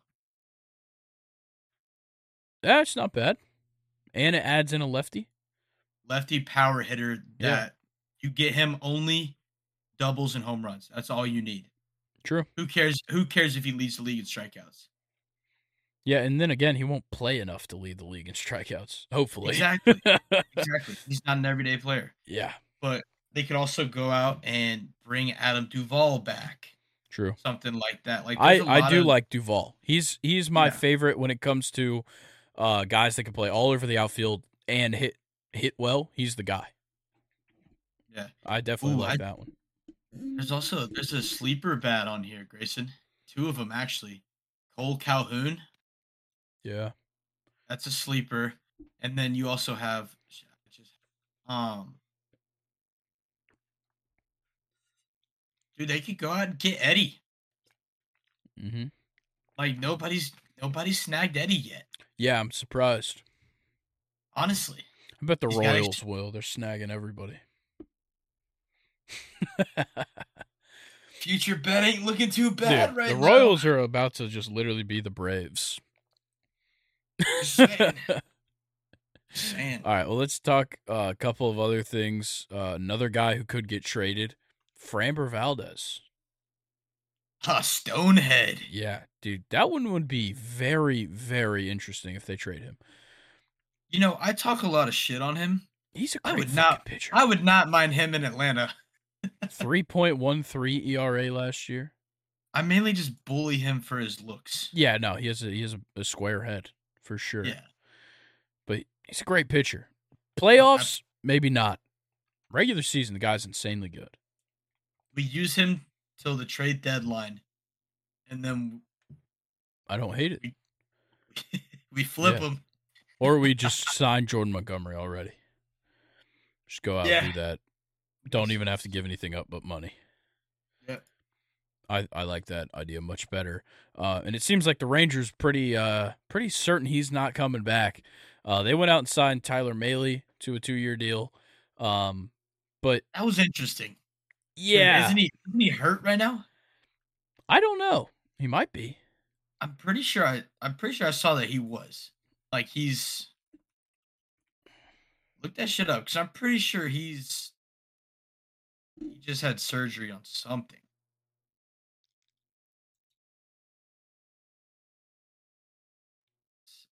That's not bad, and it adds in a lefty. Lefty power hitter Yeah. that you get him only doubles and home runs. That's all you need. True. Who cares who cares if he leads the league in strikeouts? Yeah, and then again, he won't play enough to lead the league in strikeouts. Hopefully. Exactly. Exactly. He's not an everyday player. yeah. But they could also go out and bring Adam Duvall back. True. Something like that. Like I, I do of- like Duvall. He's he's my Yeah. favorite when it comes to uh, guys that can play all over the outfield and hit hit well. He's the guy. Yeah. I definitely Ooh, like I- that one. There's also there's a sleeper bat on here, Grayson. Two of them actually. Kole Calhoun, Yeah. that's a sleeper, and then you also have shit, I just um. Dude, they could go out and get Eddie. Mm-hmm. Like nobody's nobody's snagged Eddie yet. Yeah, I'm surprised. Honestly, I bet the These guys- Royals will. They're snagging everybody. future bet ain't looking too bad Dude, right the now. Royals are about to just literally be the Braves. Just saying. Just saying. All right, well, let's talk uh, a couple of other things. Uh, another guy who could get traded, Framber Valdez. A stonehead. Yeah, dude, that one would be very, very interesting if they trade him. You know, I talk a lot of shit on him. He's a I great would not- pitcher. I would not mind him in Atlanta. Three point one three ERA last year. I mainly just bully him for his looks. Yeah, no, he has a he has a, a square head for sure. Yeah. but he's a great pitcher. Playoffs, maybe not. Regular season, the guy's insanely good. We use him till the trade deadline. And then I don't hate it. we flip Yeah. him. Or we just sign Jordan Montgomery already. Just go out Yeah. and do that. Don't even have to give anything up but money. Yeah. I, I like that idea much better. Uh, and it seems like the Rangers pretty uh pretty certain he's not coming back. Uh, they went out and signed Tyler Mahle to a two year deal. Um, but That was interesting. Yeah, Isn't he isn't he hurt right now? I don't know. He might be. I'm pretty sure I I'm pretty sure I saw that he was. Like he's look that shit up because I'm pretty sure he's he just had surgery on something.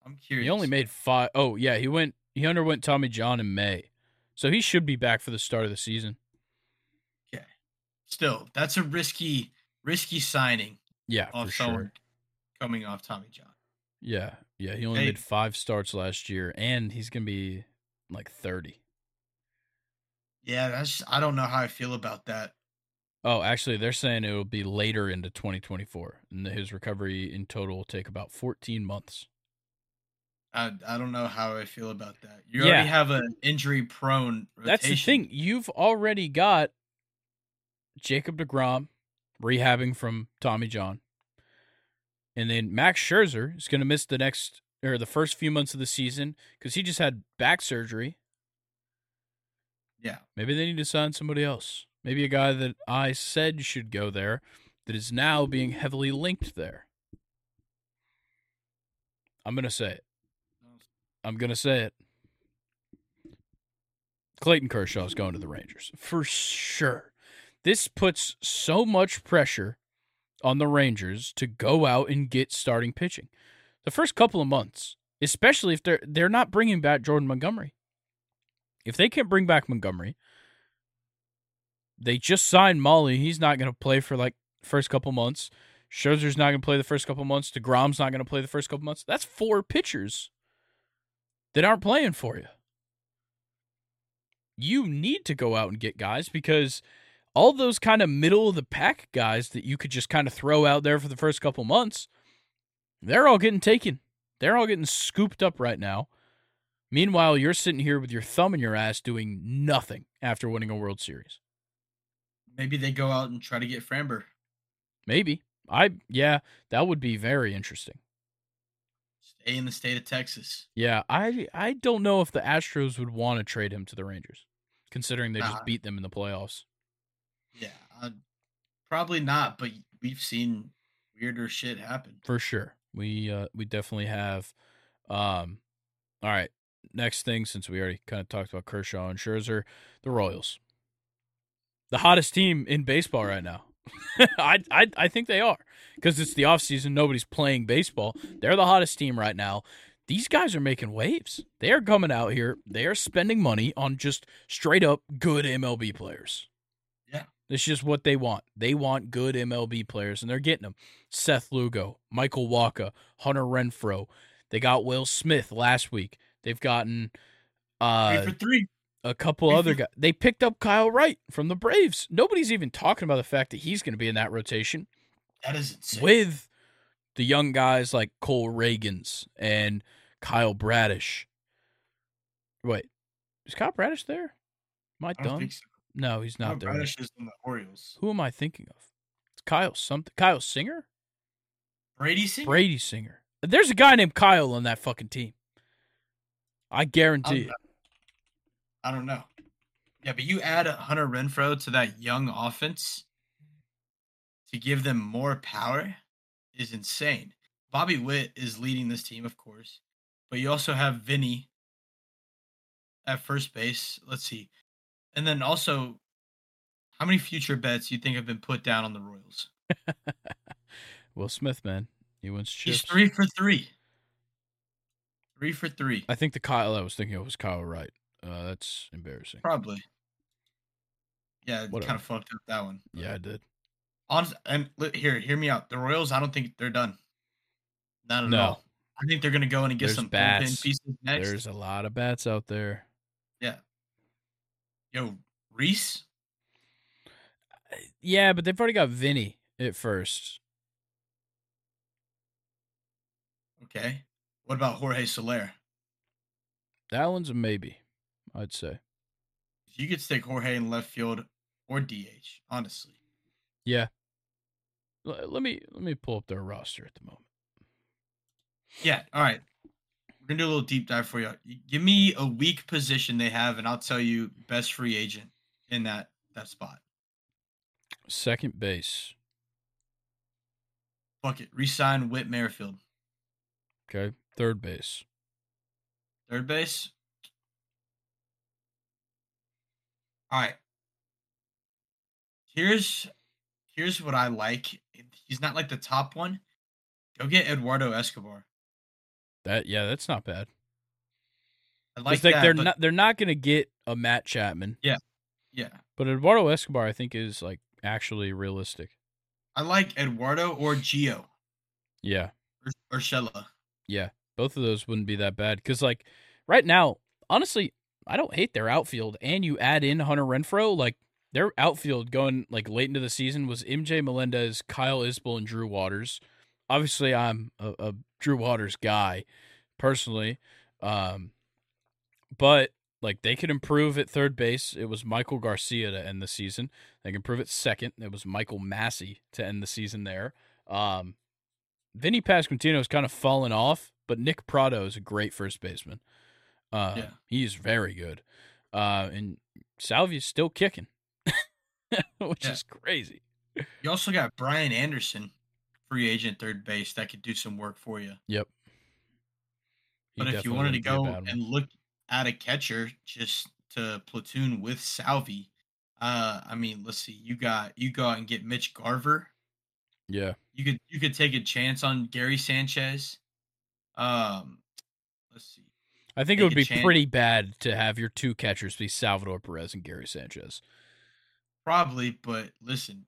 I'm curious. He only made five oh yeah, he went he underwent Tommy John in May. So he should be back for the start of the season. Still that's a risky risky signing Yeah, off for someone sure. coming off Tommy John. Yeah, yeah. He only Hey. made five starts last year, and he's gonna be like thirty. Yeah, that's I don't know how I feel about that. Oh, actually, they're saying it will be later into 2024, and that his recovery in total will take about 14 months. I I don't know how I feel about that. You Yeah. already have an injury prone. That's the thing. You've already got Jacob DeGrom rehabbing from Tommy John, and then Max Scherzer is going to miss the next or the first few months of the season because he just had back surgery. Yeah. Maybe they need to sign somebody else. Maybe a guy that I said should go there that is now being heavily linked there. I'm going to say it. I'm going to say it. Clayton Kershaw is going to the Rangers for sure. This puts so much pressure on the Rangers to go out and get starting pitching. The first couple of months, especially if they're they're not bringing back Jordan Montgomery. If they can't bring back Montgomery, they just signed Mahle. He's not going to play for like first couple months. Scherzer's not going to play the first couple months. DeGrom's not going to play the first couple months. That's four pitchers that aren't playing for you. You need to go out and get guys because all those kind of middle of the pack guys that you could just kind of throw out there for the first couple months, they're all getting taken. They're all getting scooped up right now. Meanwhile, you're sitting here with your thumb in your ass doing nothing after winning a World Series. Maybe they go out and try to get Framber. Maybe. I yeah, that would be very interesting. Stay in the state of Texas. Yeah, I I don't know if the Astros would want to trade him to the Rangers, considering they just beat them in the playoffs. Yeah, uh, probably not. But we've seen weirder shit happen for sure. We uh we definitely have. Um, all right. Next thing, since we already kind of talked about Kershaw and Scherzer, the Royals, the hottest team in baseball right now. I, I I think they are because it's the off season. Nobody's playing baseball. They're the hottest team right now. These guys are making waves. They are coming out here. They are spending money on just straight up good MLB players. It's just what they want. They want good MLB players, and they're getting them. Seth Lugo, Michael Wacha, Hunter Renfroe. They got Will Smith last week. They've gotten uh, three for three a couple other guys. They picked up Kyle Wright from the Braves. Nobody's even talking about the fact that he's going to be in that rotation. That is insane. With the young guys like Cole Ragans and Kyle Bradish. Wait, is Kyle Bradish there? Am I, I done? So. No, he's not Kyle there. Bradish is in the Orioles. Who am I thinking of? It's Kyle something. Kyle Singer? Brady Singer? Brady Singer. There's a guy named Kyle on that fucking team. I guarantee it. I don't know. Yeah, but you add Hunter Renfroe to that young offense to give them more power is insane. Bobby Witt is leading this team, of course, but you also have Vinny at first base. Let's see. And then also, how many future bets you think have been put down on the Royals? Will Smith, man. He wins chips. He's three for three. Three for three. I think the Kyle I was thinking of was Kyle Wright. Uh, that's embarrassing. Probably. Yeah, kind of fucked up that one. Yeah, I did. Honest, and here, hear me out. The Royals, I don't think they're done. Not at no. all. I think they're gonna go in and get There's some bats. pieces next. There's a lot of bats out there. Yeah. Yo, Rhys. Uh, yeah, but they've already got Vinny at first. Okay. What about Jorge Soler? That one's a maybe. I'd say. You could stick Jorge in left field or DH, honestly. Yeah. L- let me let me pull up their roster at the moment. Yeah. All right. We're gonna do a little deep dive for you. Give me a weak position they have, and I'll tell you best free agent in that that spot. Second base. Fuck it. Resign Whit Merrifield. Okay. Third base. Third base. All right. Here's here's what I like. He's not like the top one. Go get Eduardo Escobar. That yeah, that's not bad. I like like that, they're but, not they're not gonna get a Matt Chapman. Yeah. Yeah. But Eduardo Escobar I think is like actually realistic. I like Eduardo or Gio. Yeah. Or, or Yeah. Both of those wouldn't be that bad. Cause like right now, honestly, I don't hate their outfield. And you add in Hunter Renfroe, like their outfield going like late into the season was MJ Melendez, Kyle Isbel, and Drew Waters. Obviously, I'm a, a Drew Waters guy personally, um, but like they could improve at third base. It was Maikel Garcia to end the season. They can improve at second. It was Michael Massey to end the season there. Um, Vinny Pasquantino has kind of fallen off, but Nick Pratto is a great first baseman. Uh, yeah. He's very good. Uh, and Salvy's still kicking, which yeah. is crazy. You also got Brian Anderson, free agent third base, that could do some work for you. Yep. He but if you wanted to go and look at a catcher just to platoon with Salvy, uh, I mean, let's see, you got you go out and get Mitch Garver. Yeah. You could you could take a chance on Gary Sanchez. Um, let's see. I think take it would be chance. pretty bad to have your two catchers be Salvador Perez and Gary Sanchez. Probably, but listen.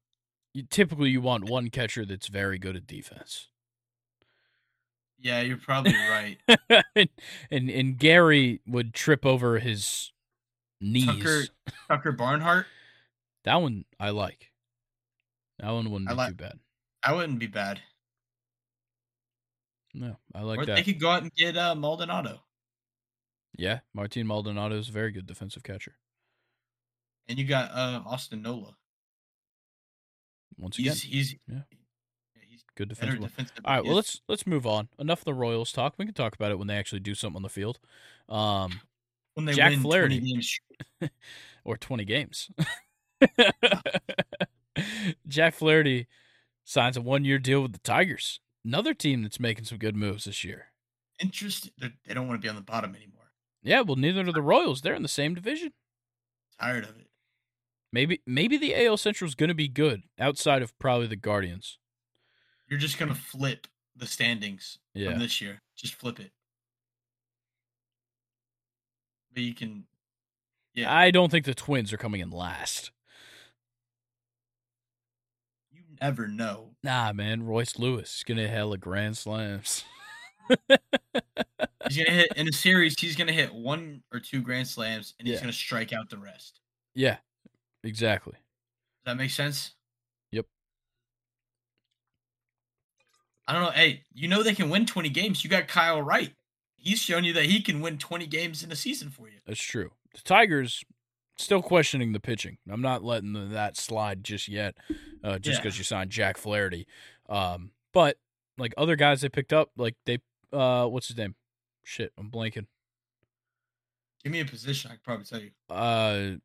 You, typically, you want one catcher that's very good at defense. Yeah, you're probably right. and, and, and Gary would trip over his knees. Tucker, Tucker Barnhart. That one I like. That one wouldn't be like, too bad. I wouldn't be bad. No, I like or that. They could go out and get uh, Maldonado. Yeah, Martin Maldonado is a very good defensive catcher. And you got uh, Austin Nola. Once again, he's, he's yeah, he's good defensive. defensive All right, well let's let's move on. Enough of the Royals talk. We can talk about it when they actually do something on the field. Um, when they Jack win Flaherty, 20 games. or twenty games. Jack Flaherty signs a one year deal with the Tigers. Another team that's making some good moves this year. Interesting. They don't want to be on the bottom anymore. Yeah, well, neither do the Royals. They're in the same division. Tired of it. Maybe maybe the AL Central is going to be good outside of probably the Guardians. You're just going to flip the standings yeah. from this year. Just flip it. But you can. Yeah. I don't think the Twins are coming in last. You never know. Nah, man. Royce Lewis is gonna hit hella grand slams. he's gonna hit in a series. He's gonna hit one or two grand slams, and he's yeah. gonna strike out the rest. Yeah, exactly. Does that make sense? Yep. I don't know. Hey, you know they can win twenty games. You got Kyle Wright. He's shown you that he can win twenty games in a season for you. That's true. The Tigers still questioning the pitching. I'm not letting the, that slide just yet, uh, just because yeah. you signed Jack Flaherty. Um, but like other guys they picked up, like they uh, what's his name? Shit, I'm blanking. Give me a position. I could probably tell you. Uh,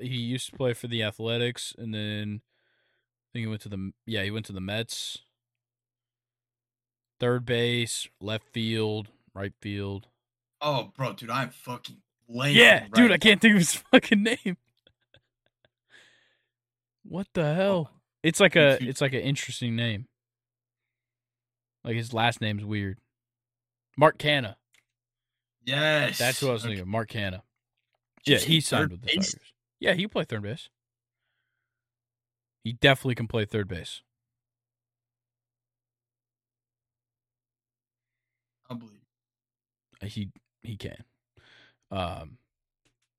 he used to play for the Athletics, and then I think he went to the yeah he went to the Mets. Third base, left field, right field. Oh, bro, dude, I'm fucking lame. Yeah, right dude, now. I can't think of his fucking name. what the hell? Oh, it's like a it's like an interesting name. Like his last name's weird. Mark Canha. Yes. That's who I was thinking of. Mark Canha. Yeah, he signed with the? Tigers. Yeah, he can play third base. He definitely can play third base. I believe. Uh, he he can. Um,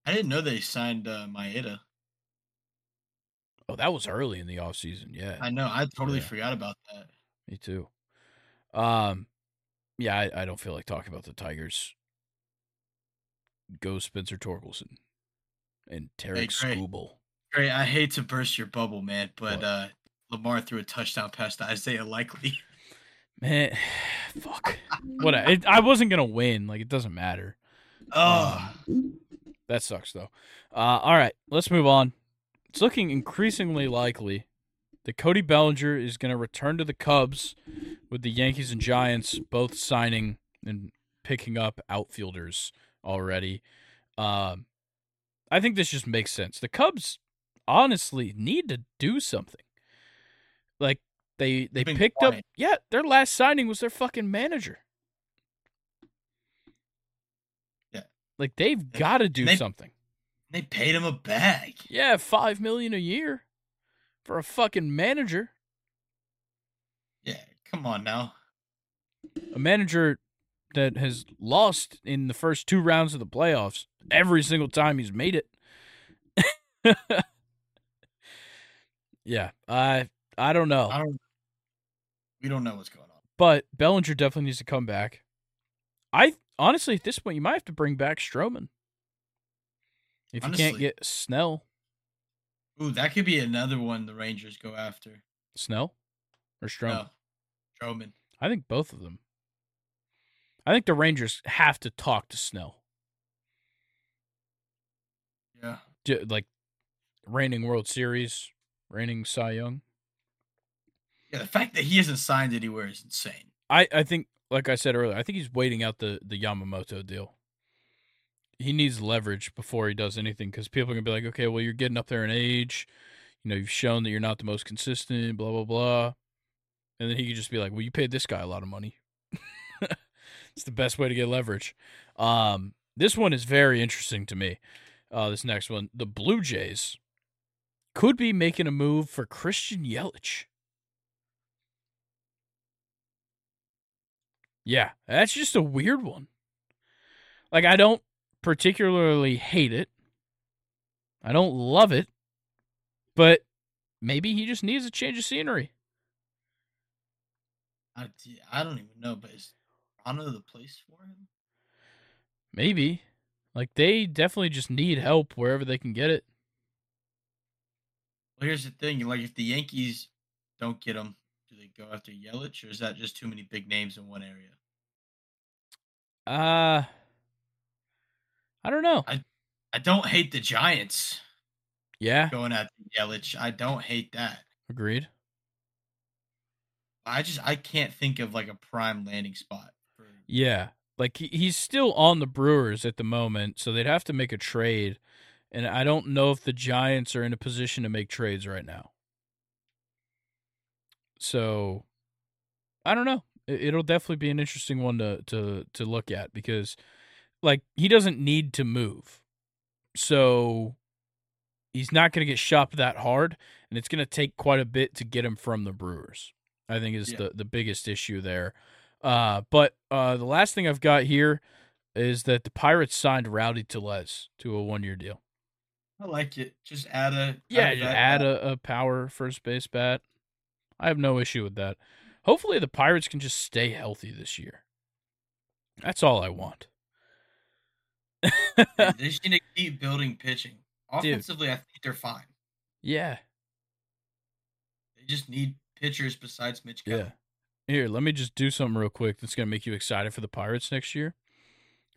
I didn't know they signed uh, Maeda. Oh, that was early in the off season. Yeah, I know. I totally yeah. forgot about that. Me too. Um, yeah, I, I don't feel like talking about the Tigers. Go Spencer Torkelson and Tarik hey, Skubal. Great. I hate to burst your bubble, man, but uh, Lamar threw a touchdown pass to Isaiah Likely. Man, fuck. what? I, I wasn't gonna win. Like it doesn't matter. Oh, um, that sucks though. Uh, all right, let's move on. It's looking increasingly likely that Cody Bellinger is going to return to the Cubs with the Yankees and Giants both signing and picking up outfielders already. Um, I think this just makes sense. The Cubs honestly need to do something. Like they they picked quiet. up yeah, their last signing was their fucking manager. Yeah. Like they've got to do they, something. They paid him a bag. Yeah, 5 million a year for a fucking manager. Yeah, come on now. A manager that has lost in the first two rounds of the playoffs every single time he's made it. yeah, I I don't know. I don't, we don't know what's going on. But Bellinger definitely needs to come back. I honestly, at this point, you might have to bring back Stroman if honestly, you can't get Snell. Ooh, that could be another one the Rangers go after. Snell or Stroman? No, Stroman. I think both of them. I think the Rangers have to talk to Snell. Yeah. Like reigning World Series, reigning Cy Young. Yeah, the fact that he hasn't signed anywhere is insane. I, I think, like I said earlier, I think he's waiting out the, the Yamamoto deal. He needs leverage before he does anything because people are going to be like, okay, well, you're getting up there in age. You know, you've shown that you're not the most consistent, blah, blah, blah. And then he could just be like, well, you paid this guy a lot of money. it's the best way to get leverage. Um, this one is very interesting to me. Uh, this next one, the Blue Jays could be making a move for Christian Yelich. Yeah, that's just a weird one. Like, I don't particularly hate it. I don't love it. But maybe he just needs a change of scenery. I, I don't even know, but is Toronto the place for him? Maybe. Like, they definitely just need help wherever they can get it. Well, here's the thing: like, if the Yankees don't get him, do they go after Yelich, or is that just too many big names in one area? Uh I don't know. I I don't hate the Giants. Yeah. Going after Yelich. I don't hate that. Agreed. I just I can't think of like a prime landing spot. For... Yeah. Like he, he's still on the Brewers at the moment, so they'd have to make a trade. And I don't know if the Giants are in a position to make trades right now. So I don't know. It'll definitely be an interesting one to to to look at because like he doesn't need to move. So he's not going to get shopped that hard and it's going to take quite a bit to get him from the Brewers. I think is yeah. the the biggest issue there. Uh, but uh, the last thing I've got here is that the Pirates signed Rowdy Tellez to a one year deal. I like it. Just add a yeah, add, add a, a power first base bat. I have no issue with that. Hopefully, the Pirates can just stay healthy this year. That's all I want. they just need to keep building pitching. Offensively, Dude. I think they're fine. Yeah. They just need pitchers besides Mitch. Yeah. Here, let me just do something real quick that's going to make you excited for the Pirates next year.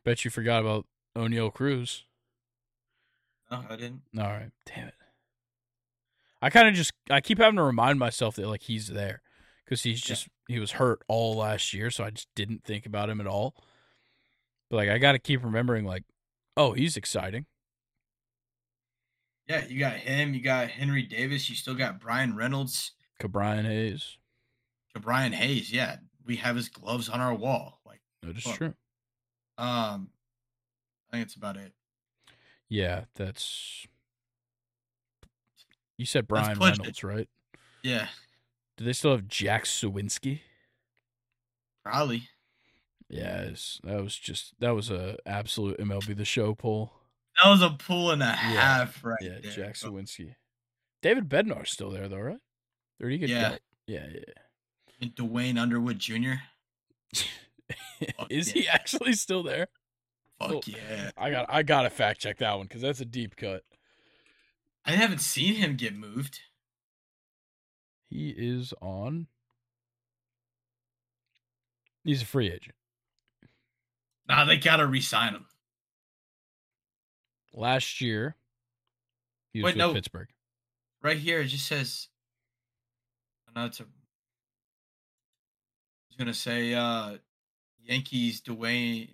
Bet you forgot about Oneil Cruz. No, I didn't. All right. Damn it. I kind of just I keep having to remind myself that like he's there because he's just yeah. he was hurt all last year, so I just didn't think about him at all. But like I got to keep remembering like, oh, he's exciting. Yeah, you got him. You got Henry Davis. You still got Bryan Reynolds. Ke'Bryan Hayes. Ke'Bryan Hayes. Yeah, we have his gloves on our wall. Like that is look. true. Um, I think it's about it. Yeah, that's. You said Bryan Reynolds, it. right? Yeah. Do they still have Jack Suwinski? Probably. Yes, that was just that was a absolute MLB the Show pull. That was a pull and a yeah. half, right? Yeah, there. Jack Suwinski. David Bednar's still there though, right? Or did he get yeah. Yeah, yeah. Duane Underwood Jr. Is yeah. he actually still there? Fuck yeah! I got I got to fact check that one because that's a deep cut. I haven't seen him get moved. He is on. He's a free agent. Nah, they gotta re-sign him. Last year, he was Wait, with no. Pittsburgh. Right here, it just says. No, it's a. Gonna say, uh, Yankees Duane.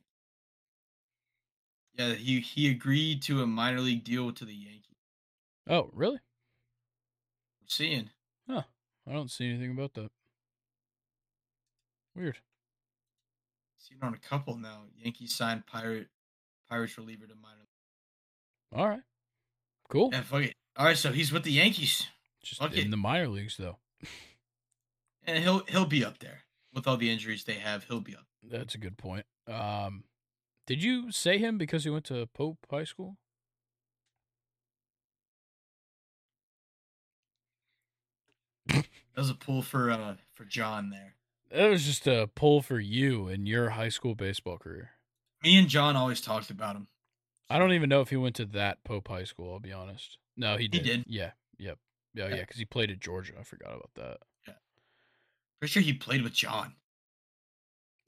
Yeah, he he agreed to a minor league deal to the Yankees. Oh, really? I'm seeing. Huh. I don't see anything about that. Weird. Seen on a couple now. Yankees signed Pirate Pirates reliever to minor. League. All right. Cool. Yeah, fuck it. All right, so he's with the Yankees. Just fuck in it. the minor leagues though. and he'll he'll be up there with all the injuries they have. He'll be up. That's a good point. Um, did you say him because he went to Pope High School? that was a pull for uh for John there. That was just a pull for you in your high school baseball career. Me and John always talked about him. I don't even know if he went to that Pope High School. I'll be honest. No, he did. He did. Yeah. Yep. Yeah. Yeah. Because he played at Georgia. I forgot about that. Pretty sure he played with John.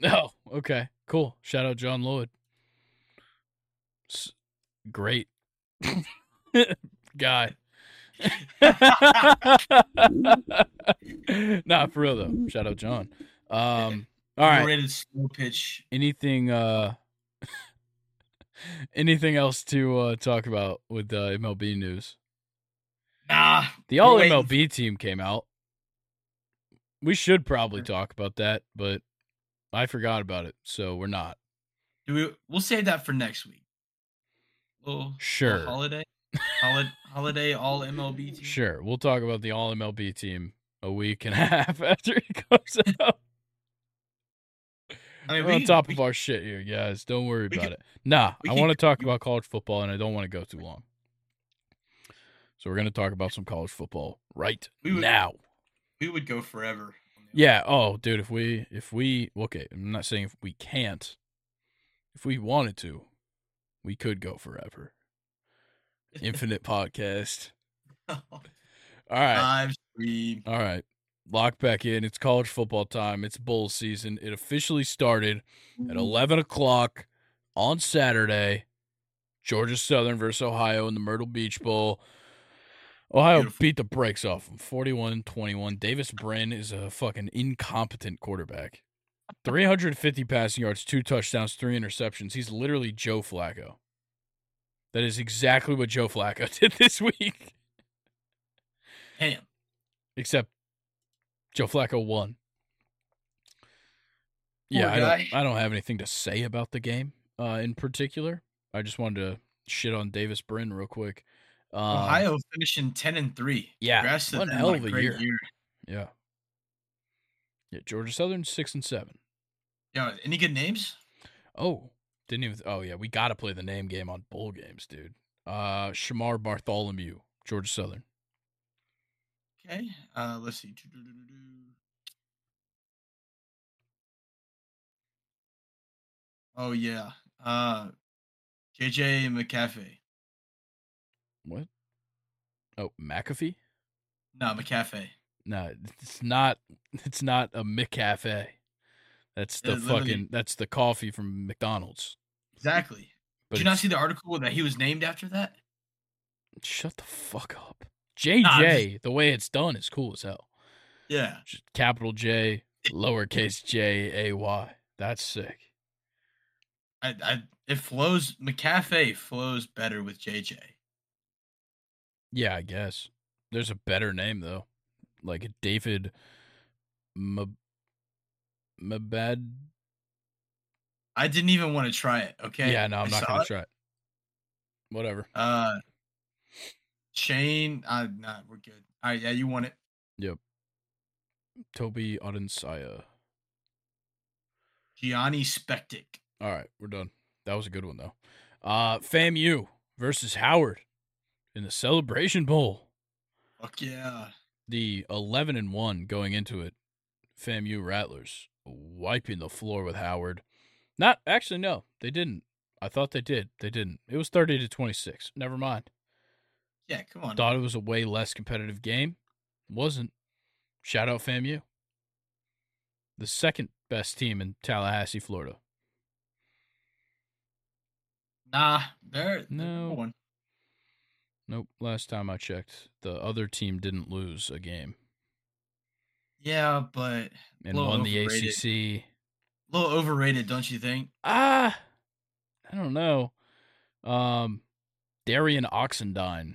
Oh, okay. Cool. Shout out John Lloyd. S- great. guy. nah, for real though. Shout out John. Um, all right. Rated slow pitch. Anything? Uh, anything else to uh, talk about with uh, MLB news? Nah. The All MLB team came out. We should probably talk about that, but I forgot about it, so we're not. Do we? We'll save that for next week. Little, sure. Little holiday. holiday, holiday all MLB team. Sure, we'll talk about the all MLB team a week and a half after it comes out. I mean, We're we, on top of our shit here, guys. Don't worry about can, it. Nah, I want to talk about college football, and I don't want to go too long. So we're going to talk about some college football right we would, now. We would go forever. Yeah. Oh, dude, if we if we okay, I'm not saying if we can't. If we wanted to, we could go forever. Infinite podcast. Oh, All right. Live stream. All right. Lock back in. It's college football time. It's bowl season. It officially started at mm-hmm. 11 o'clock on Saturday. Georgia Southern versus Ohio in the Myrtle Beach Bowl. Ohio Beautiful. beat the brakes off them 41 21. Davis Brin is a fucking incompetent quarterback. 350 passing yards, two touchdowns, three interceptions. He's literally Joe Flacco. That is exactly what Joe Flacco did this week. Damn. Except Joe Flacco won. Poor yeah, I don't, I don't have anything to say about the game uh, in particular. I just wanted to shit on Davis Brin real quick. Uh, Ohio finishing ten and three. Yeah, Congrats one hell of a year. year. Yeah, yeah. Georgia Southern six and seven. Yeah, any good names? Oh, didn't even. Oh yeah, we got to play the name game on bowl games, dude. Uh, Shamar Bartholomew, Georgia Southern. Okay. Uh, let's see. Oh yeah. Uh, JJ McCaffrey. What? Oh, McAfee. No, McCafe. No, it's not. It's not a McCafe. That's the fucking. That's the coffee from McDonald's. Exactly. But Did you not see the article that he was named after that? Shut the fuck up. JJ, nah, just... the way it's done is cool as hell. Yeah. Just capital J, lowercase J A Y. That's sick. I, I it flows. McCafe flows better with JJ. Yeah, I guess. There's a better name though, like David M- Mabad. I didn't even want to try it. Okay. Yeah, no, I'm I not gonna try it. Whatever. Uh, Shane. Uh, nah, we're good. All right, yeah, you want it. Yep. Toby Odensaya. Gianni Spectic. All right, we're done. That was a good one though. Uh, FAMU versus Howard in the Celebration Bowl. Fuck yeah. The 11 and 1 going into it. FAMU Rattlers wiping the floor with Howard. Not actually no, they didn't. I thought they did. They didn't. It was 30 to 26. Never mind. Yeah, come on. Thought it was a way less competitive game. Wasn't. Shout out FAMU. The second best team in Tallahassee, Florida. Nah, they're no one. Nope. Last time I checked, the other team didn't lose a game. Yeah, but and won the ACC. A little overrated, don't you think? Ah, I don't know. Um, Darian Oxendine.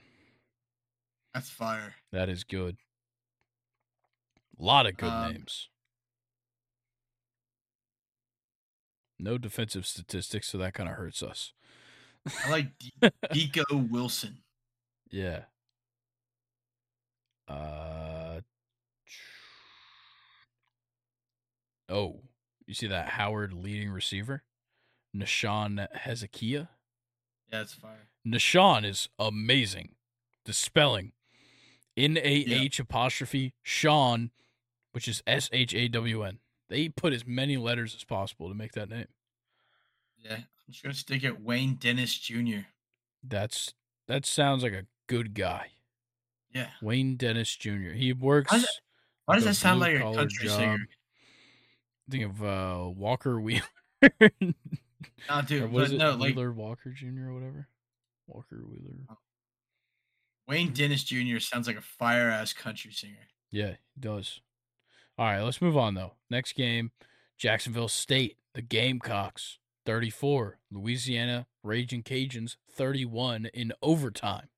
That's fire. That is good. A lot of good um, names. No defensive statistics, so that kind of hurts us. I like Dico Wilson. Yeah. Uh. Oh, you see that Howard leading receiver, Nahshon Hezekiah. Yeah, it's fire. Nahshon is amazing. The spelling, N A H apostrophe Sean, which is S H A W N. They put as many letters as possible to make that name. Yeah, I'm just gonna stick it Wayne Dennis Jr. That's that sounds like a good guy. Yeah. Wayne Dennis Jr. He works. Why does, why does that sound like a country job. singer? Think of uh, Walker Wheeler. nah, dude. Or was it no, Wheeler like... Walker Jr. or whatever? Walker Wheeler. Oh. Wayne. Dennis Jr. sounds like a fire ass country singer. Yeah, he does. All right, let's move on though. Next game, Jacksonville State, the Gamecocks, 34. Louisiana Raging Cajuns, 31 in overtime.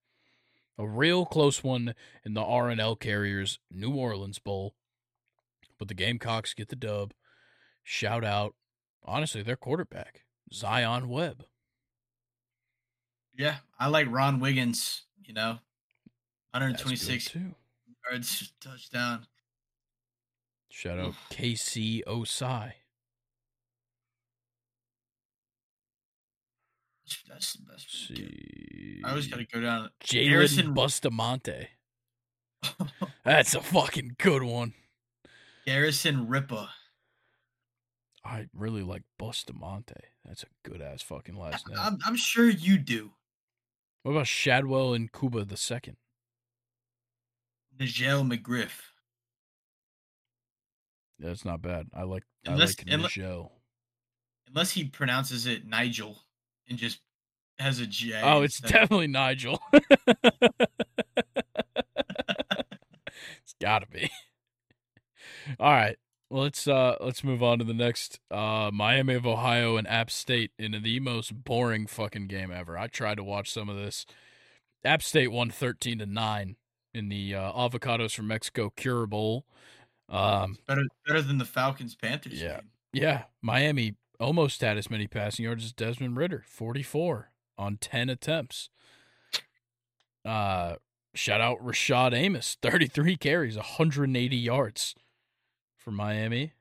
A real close one in the R+L Carriers New Orleans Bowl. But the Gamecocks get the dub. Shout out, honestly, their quarterback, Zion Webb. Yeah, I like Ron Wiggins, you know. 126 yards touchdown. Shout out KC Osai. That's the best. See. I always got to go down. Jalen Bustamante. That's a fucking good one. Garrison Ripper. I really like Bustamante. That's a good ass fucking last name. I'm, I'm sure you do. What about Shadwell and Cuba the second? Nigel McGriff. Yeah, that's not bad. I like unless, I like Nigel. Unless he pronounces it Nigel and just has a J. Oh, it's definitely Nigel. it's gotta be. All right. Well, let's uh let's move on to the next uh Miami of Ohio and App State in the most boring fucking game ever. I tried to watch some of this. App State won 13 to 9 in the uh, Avocados from Mexico Cure Bowl. Um better better than the Falcons Panthers yeah. Game. Yeah. Miami almost had as many passing yards as Desmond Ridder, 44 on 10 attempts. Uh shout out Rashad Amos, 33 carries, 180 yards for Miami.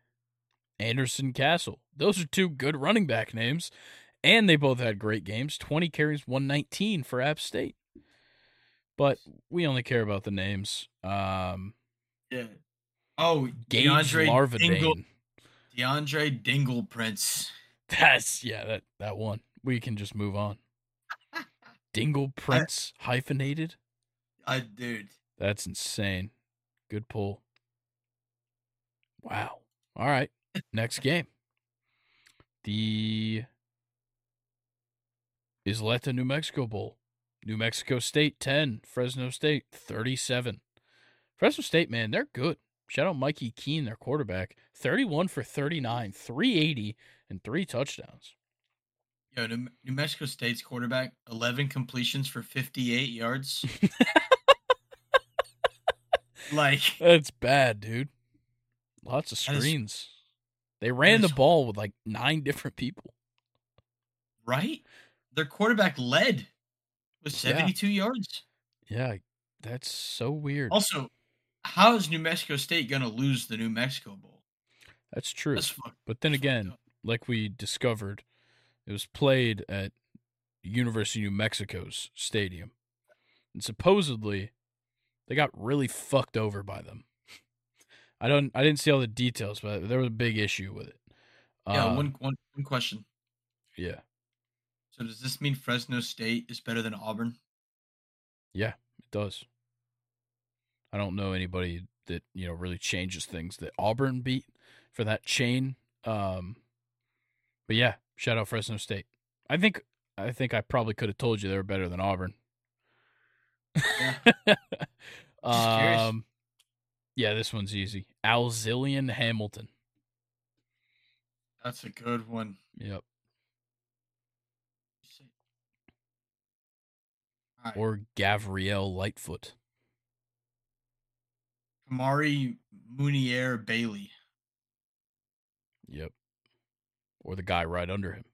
Anderson Castle. Those are two good running back names. And they both had great games 20 carries, 119 for App State. But we only care about the names. Um, yeah. Oh, Gage DeAndre Larvadain. DeAndre Dingle Prince. That's, yeah, that, that one. We can just move on. Dingle Prince I, hyphenated? I, dude. That's insane. Good pull. Wow. All right. Next game. The Isleta, New Mexico Bowl. New Mexico State 10, Fresno State 37. Fresno State, man, they're good. Shout out Mikey Keene, their quarterback. 31 for 39, 380, and three touchdowns. Yo, New Mexico State's quarterback, 11 completions for 58 yards. like, that's bad, dude. Lots of screens. Is, they ran the ball with like nine different people. Right? Their quarterback led with 72 yeah. yards. Yeah, that's so weird. Also, how is New Mexico State going to lose the New Mexico Bowl? That's true. That's but then again, like we discovered, it was played at University of New Mexico's stadium. And supposedly, they got really fucked over by them. I don't. I didn't see all the details, but there was a big issue with it. Yeah. Um, one, one, one question. Yeah. So does this mean Fresno State is better than Auburn? Yeah, it does. I don't know anybody that you know really changes things that Auburn beat for that chain. Um, but yeah, shout out Fresno State. I think I think I probably could have told you they were better than Auburn. Yeah. um, yeah, this one's easy. Alzillion Hamilton. That's a good one. Yep. Right. Or Gavriel Lightfoot. Kamari Munier Bailey. Yep. Or the guy right under him.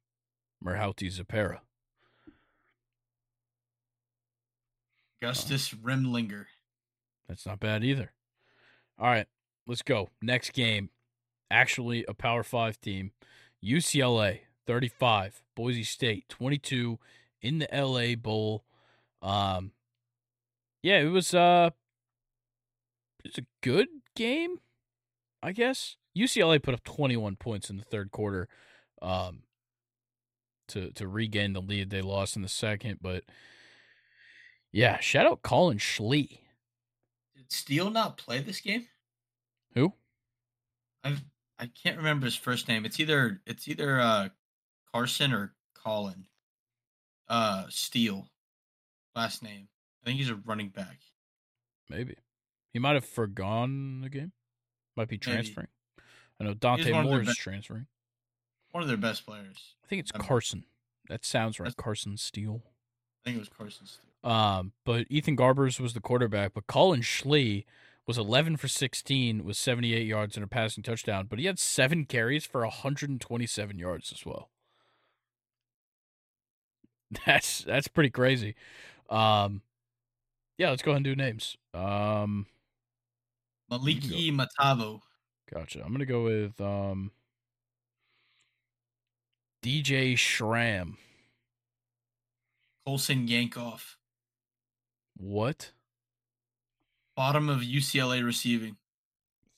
Merhauti Zapera. Augustus uh, Remlinger. That's not bad either. All right, let's go. Next game. Actually, a Power Five team. UCLA 35, Boise State 22 in the LA Bowl. Um, yeah, it was uh, it was a good game, I guess. UCLA put up 21 points in the third quarter, um, to to regain the lead they lost in the second. But yeah, shout out Collin Schlee. Did Steele not play this game? Who? I I can't remember his first name. It's either it's either uh Carson or Colin. Uh Steele. Last name. I think he's a running back. Maybe he might have forgone the game. Might be transferring. Maybe. I know Dante Moore is transferring. One of their best players. I think it's Carson. That sounds right. Carson Steele. I think it was Carson Steele. Um, but Ethan Garbers was the quarterback. But Collin Schlee was 11 for 16 with 78 yards and a passing touchdown. But he had seven carries for 127 yards as well. That's that's pretty crazy. Um, yeah, let's go ahead and do names. Um, Maliki Matavo. Gotcha. I'm gonna go with um, DJ Schramm. Colson Yankoff. What? Bottom of UCLA receiving.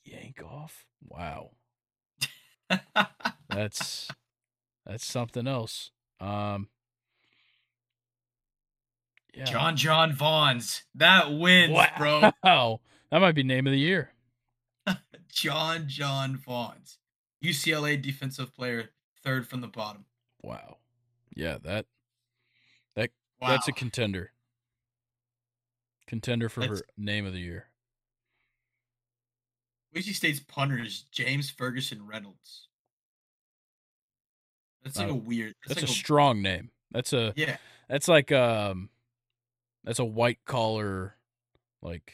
Yankoff. Wow. that's that's something else. Um yeah. John John Vaughns. That wins, wow. bro. That might be name of the year. John John Vaughns. UCLA defensive player, third from the bottom. Wow. Yeah, that that wow. that's a contender. Contender for that's, her name of the year. Boise State's punter is James Ferguson Reynolds. That's like uh, a weird. That's, that's like a, a strong name. That's a yeah. That's like um that's a white collar like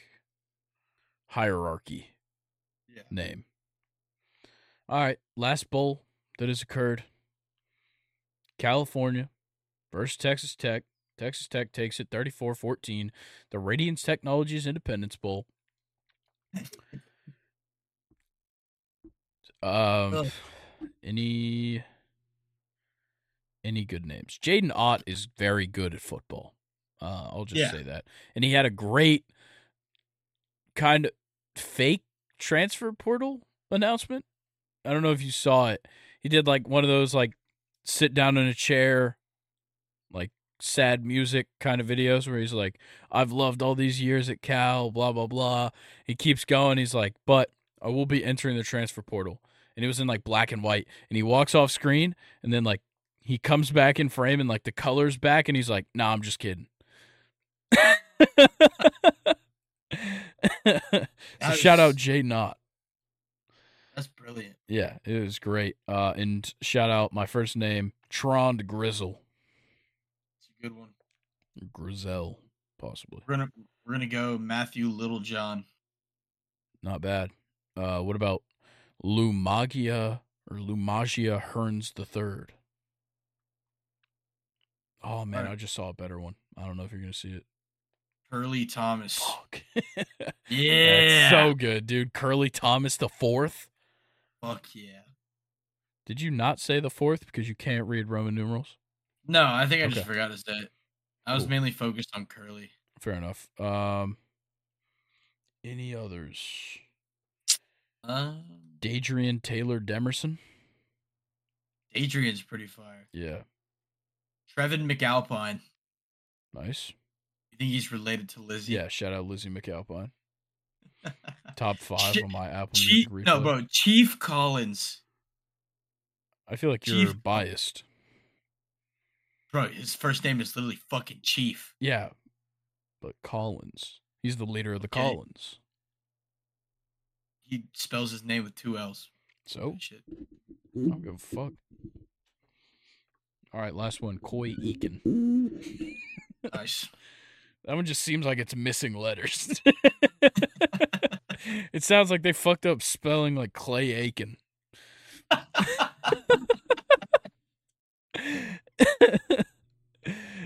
hierarchy yeah. name. All right, last bowl that has occurred. California versus Texas Tech. Texas Tech takes it 34-14. The Radiance Technologies Independence Bowl. um any any good names. Jaydn Ott is very good at football. Uh, I'll just yeah. say that. And he had a great kind of fake transfer portal announcement. I don't know if you saw it. He did like one of those like sit down in a chair, like sad music kind of videos where he's like, I've loved all these years at Cal, blah, blah, blah. He keeps going. He's like, but I will be entering the transfer portal. And it was in like black and white. And he walks off screen and then like he comes back in frame and like the colors back and he's like, nah, I'm just kidding. shout out Jay Knott. That's brilliant. Yeah, it was great. Uh, and shout out my first name, Trond Grizzle. It's a good one. Grizel, possibly. We're gonna we're gonna go Matthew Littlejohn. Not bad. Uh, what about Lumagia or Lumagia Hearns the Third? Oh man, right. I just saw a better one. I don't know if you're gonna see it. Curly Thomas. Fuck. yeah. That's so good, dude. Curly Thomas the fourth. Fuck yeah. Did you not say the fourth because you can't read Roman numerals? No, I think I just forgot to say it. I was cool. mainly focused on Curly. Fair enough. Um any others? Um Dadrian Taylor Demerson. Adrian's pretty fire. Yeah. Trevin McAlpine. Nice. You think he's related to Lizzie? Yeah, shout out Lizzie McAlpine. Top five Ch- on my Apple Chief, Music No, bro, Chief Collins. I feel like you're biased. Bro, his first name is literally fucking Chief. Yeah, but Collins. He's the leader of the okay. Collins. He spells his name with two L's. So? Shit. I don't give a fuck. All right, last one. Coy Eakin. nice. That one just seems like it's missing letters. it sounds like they fucked up spelling like Clay Aiken.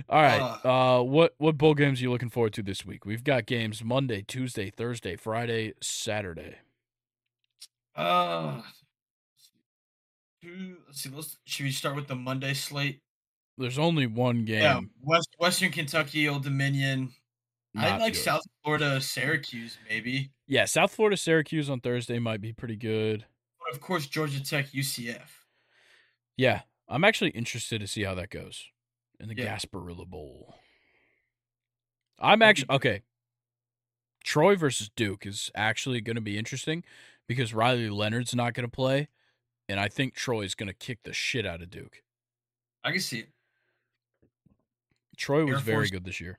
All right. Uh, what what bowl games are you looking forward to this week? We've got games Monday, Tuesday, Thursday, Friday, Saturday. Uh, let's see. Let's should we start with the Monday slate? There's only one game. Yeah, West Western Kentucky, Old Dominion. I like good. South Florida, Syracuse, maybe. Yeah, South Florida, Syracuse on Thursday might be pretty good. But of course, Georgia Tech, UCF. Yeah, I'm actually interested to see how that goes in the yeah. Gasparilla Bowl. I'm actually okay. Troy versus Duke is actually going to be interesting because Riley Leonard's not going to play, and I think Troy's going to kick the shit out of Duke. I can see it. Troy was very good this year.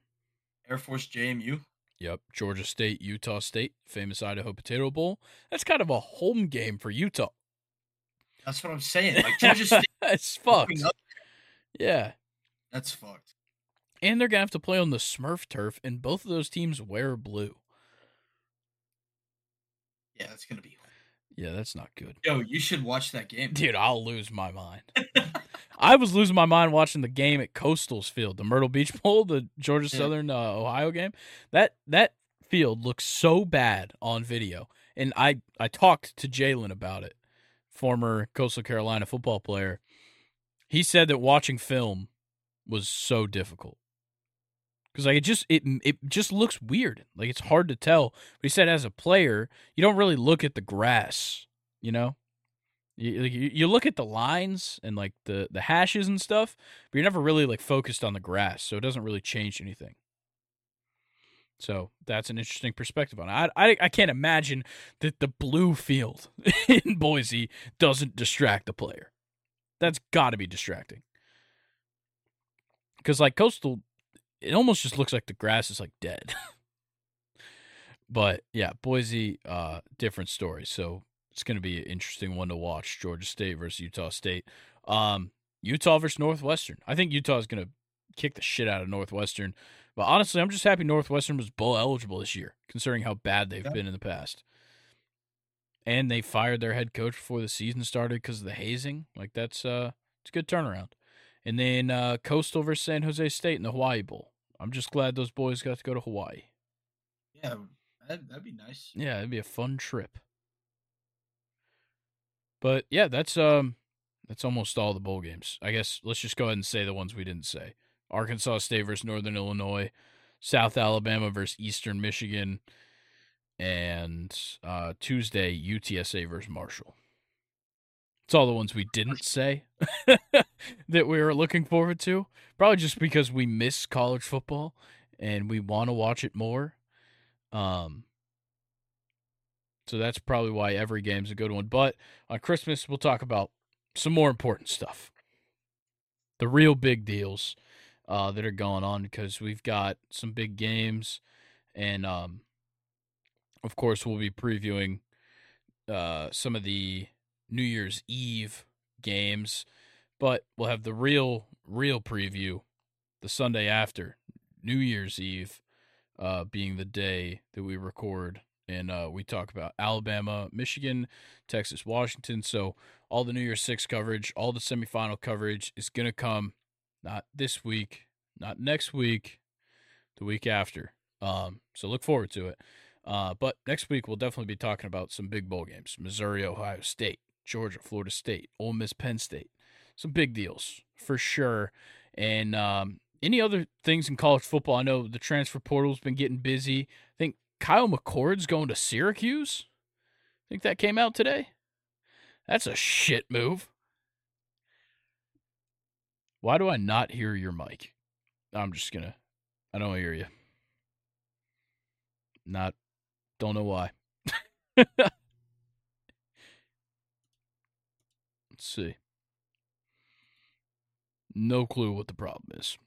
Air Force JMU. Yep, Georgia State, Utah State, famous Idaho Potato Bowl. That's kind of a home game for Utah. That's what I'm saying. Like Georgia State, it's fucked. Yeah, that's fucked. And they're gonna have to play on the Smurf turf, and both of those teams wear blue. Yeah, that's gonna be. Yeah, that's not good. Yo, you should watch that game, dude. I'll lose my mind. I was losing my mind watching the game at Coastal's Field, the Myrtle Beach Bowl, the Georgia Southern uh, Ohio game. That that field looks so bad on video, and I I talked to Jalen about it, former Coastal Carolina football player. He said that watching film was so difficult because like it just it it just looks weird. Like it's hard to tell. But he said as a player, you don't really look at the grass. You know, you, you look at the lines and like the the hashes and stuff, but you're never really like focused on the grass, so it doesn't really change anything. So that's an interesting perspective on it. I, I, I can't imagine that the blue field in Boise doesn't distract the player. That's got to be distracting. Because like coastal, it almost just looks like the grass is like dead. but yeah, Boise, uh, different story. So it's going to be an interesting one to watch. Georgia State versus Utah State. Um, Utah versus Northwestern. I think Utah is going to kick the shit out of Northwestern. But honestly, I'm just happy Northwestern was bowl eligible this year, considering how bad they've yeah. been in the past. And they fired their head coach before the season started because of the hazing. Like that's uh, it's a good turnaround. And then uh, Coastal versus San Jose State in the Hawaii Bowl. I'm just glad those boys got to go to Hawaii. Yeah, that'd, that'd be nice. Yeah, it'd be a fun trip. But yeah, that's um that's almost all the bowl games. I guess let's just go ahead and say the ones we didn't say. Arkansas State versus Northern Illinois, South Alabama versus Eastern Michigan, and uh, Tuesday UTSA versus Marshall. It's all the ones we didn't say that we were looking forward to. Probably just because we miss college football and we want to watch it more. Um, so that's probably why every game's a good one. But on Christmas, we'll talk about some more important stuff. The real big deals uh, that are going on because we've got some big games. And um, of course, we'll be previewing uh, some of the New Year's Eve games. But we'll have the real, real preview the Sunday after New Year's Eve, uh, being the day that we record and uh, we talk about Alabama, Michigan, Texas, Washington. So all the New Year's Six coverage, all the semifinal coverage is going to come not this week, not next week, the week after. Um, so look forward to it. Uh, but next week we'll definitely be talking about some big bowl games: Missouri, Ohio State, Georgia, Florida State, Ole Miss, Penn State. Some big deals for sure. And um, any other things in college football? I know the transfer portal's been getting busy. I think Kyle McCord's going to Syracuse? Think that came out today? That's a shit move. Why do I not hear your mic? I'm just gonna. I don't hear you. Not. Don't know why. Let's see. No clue what the problem is.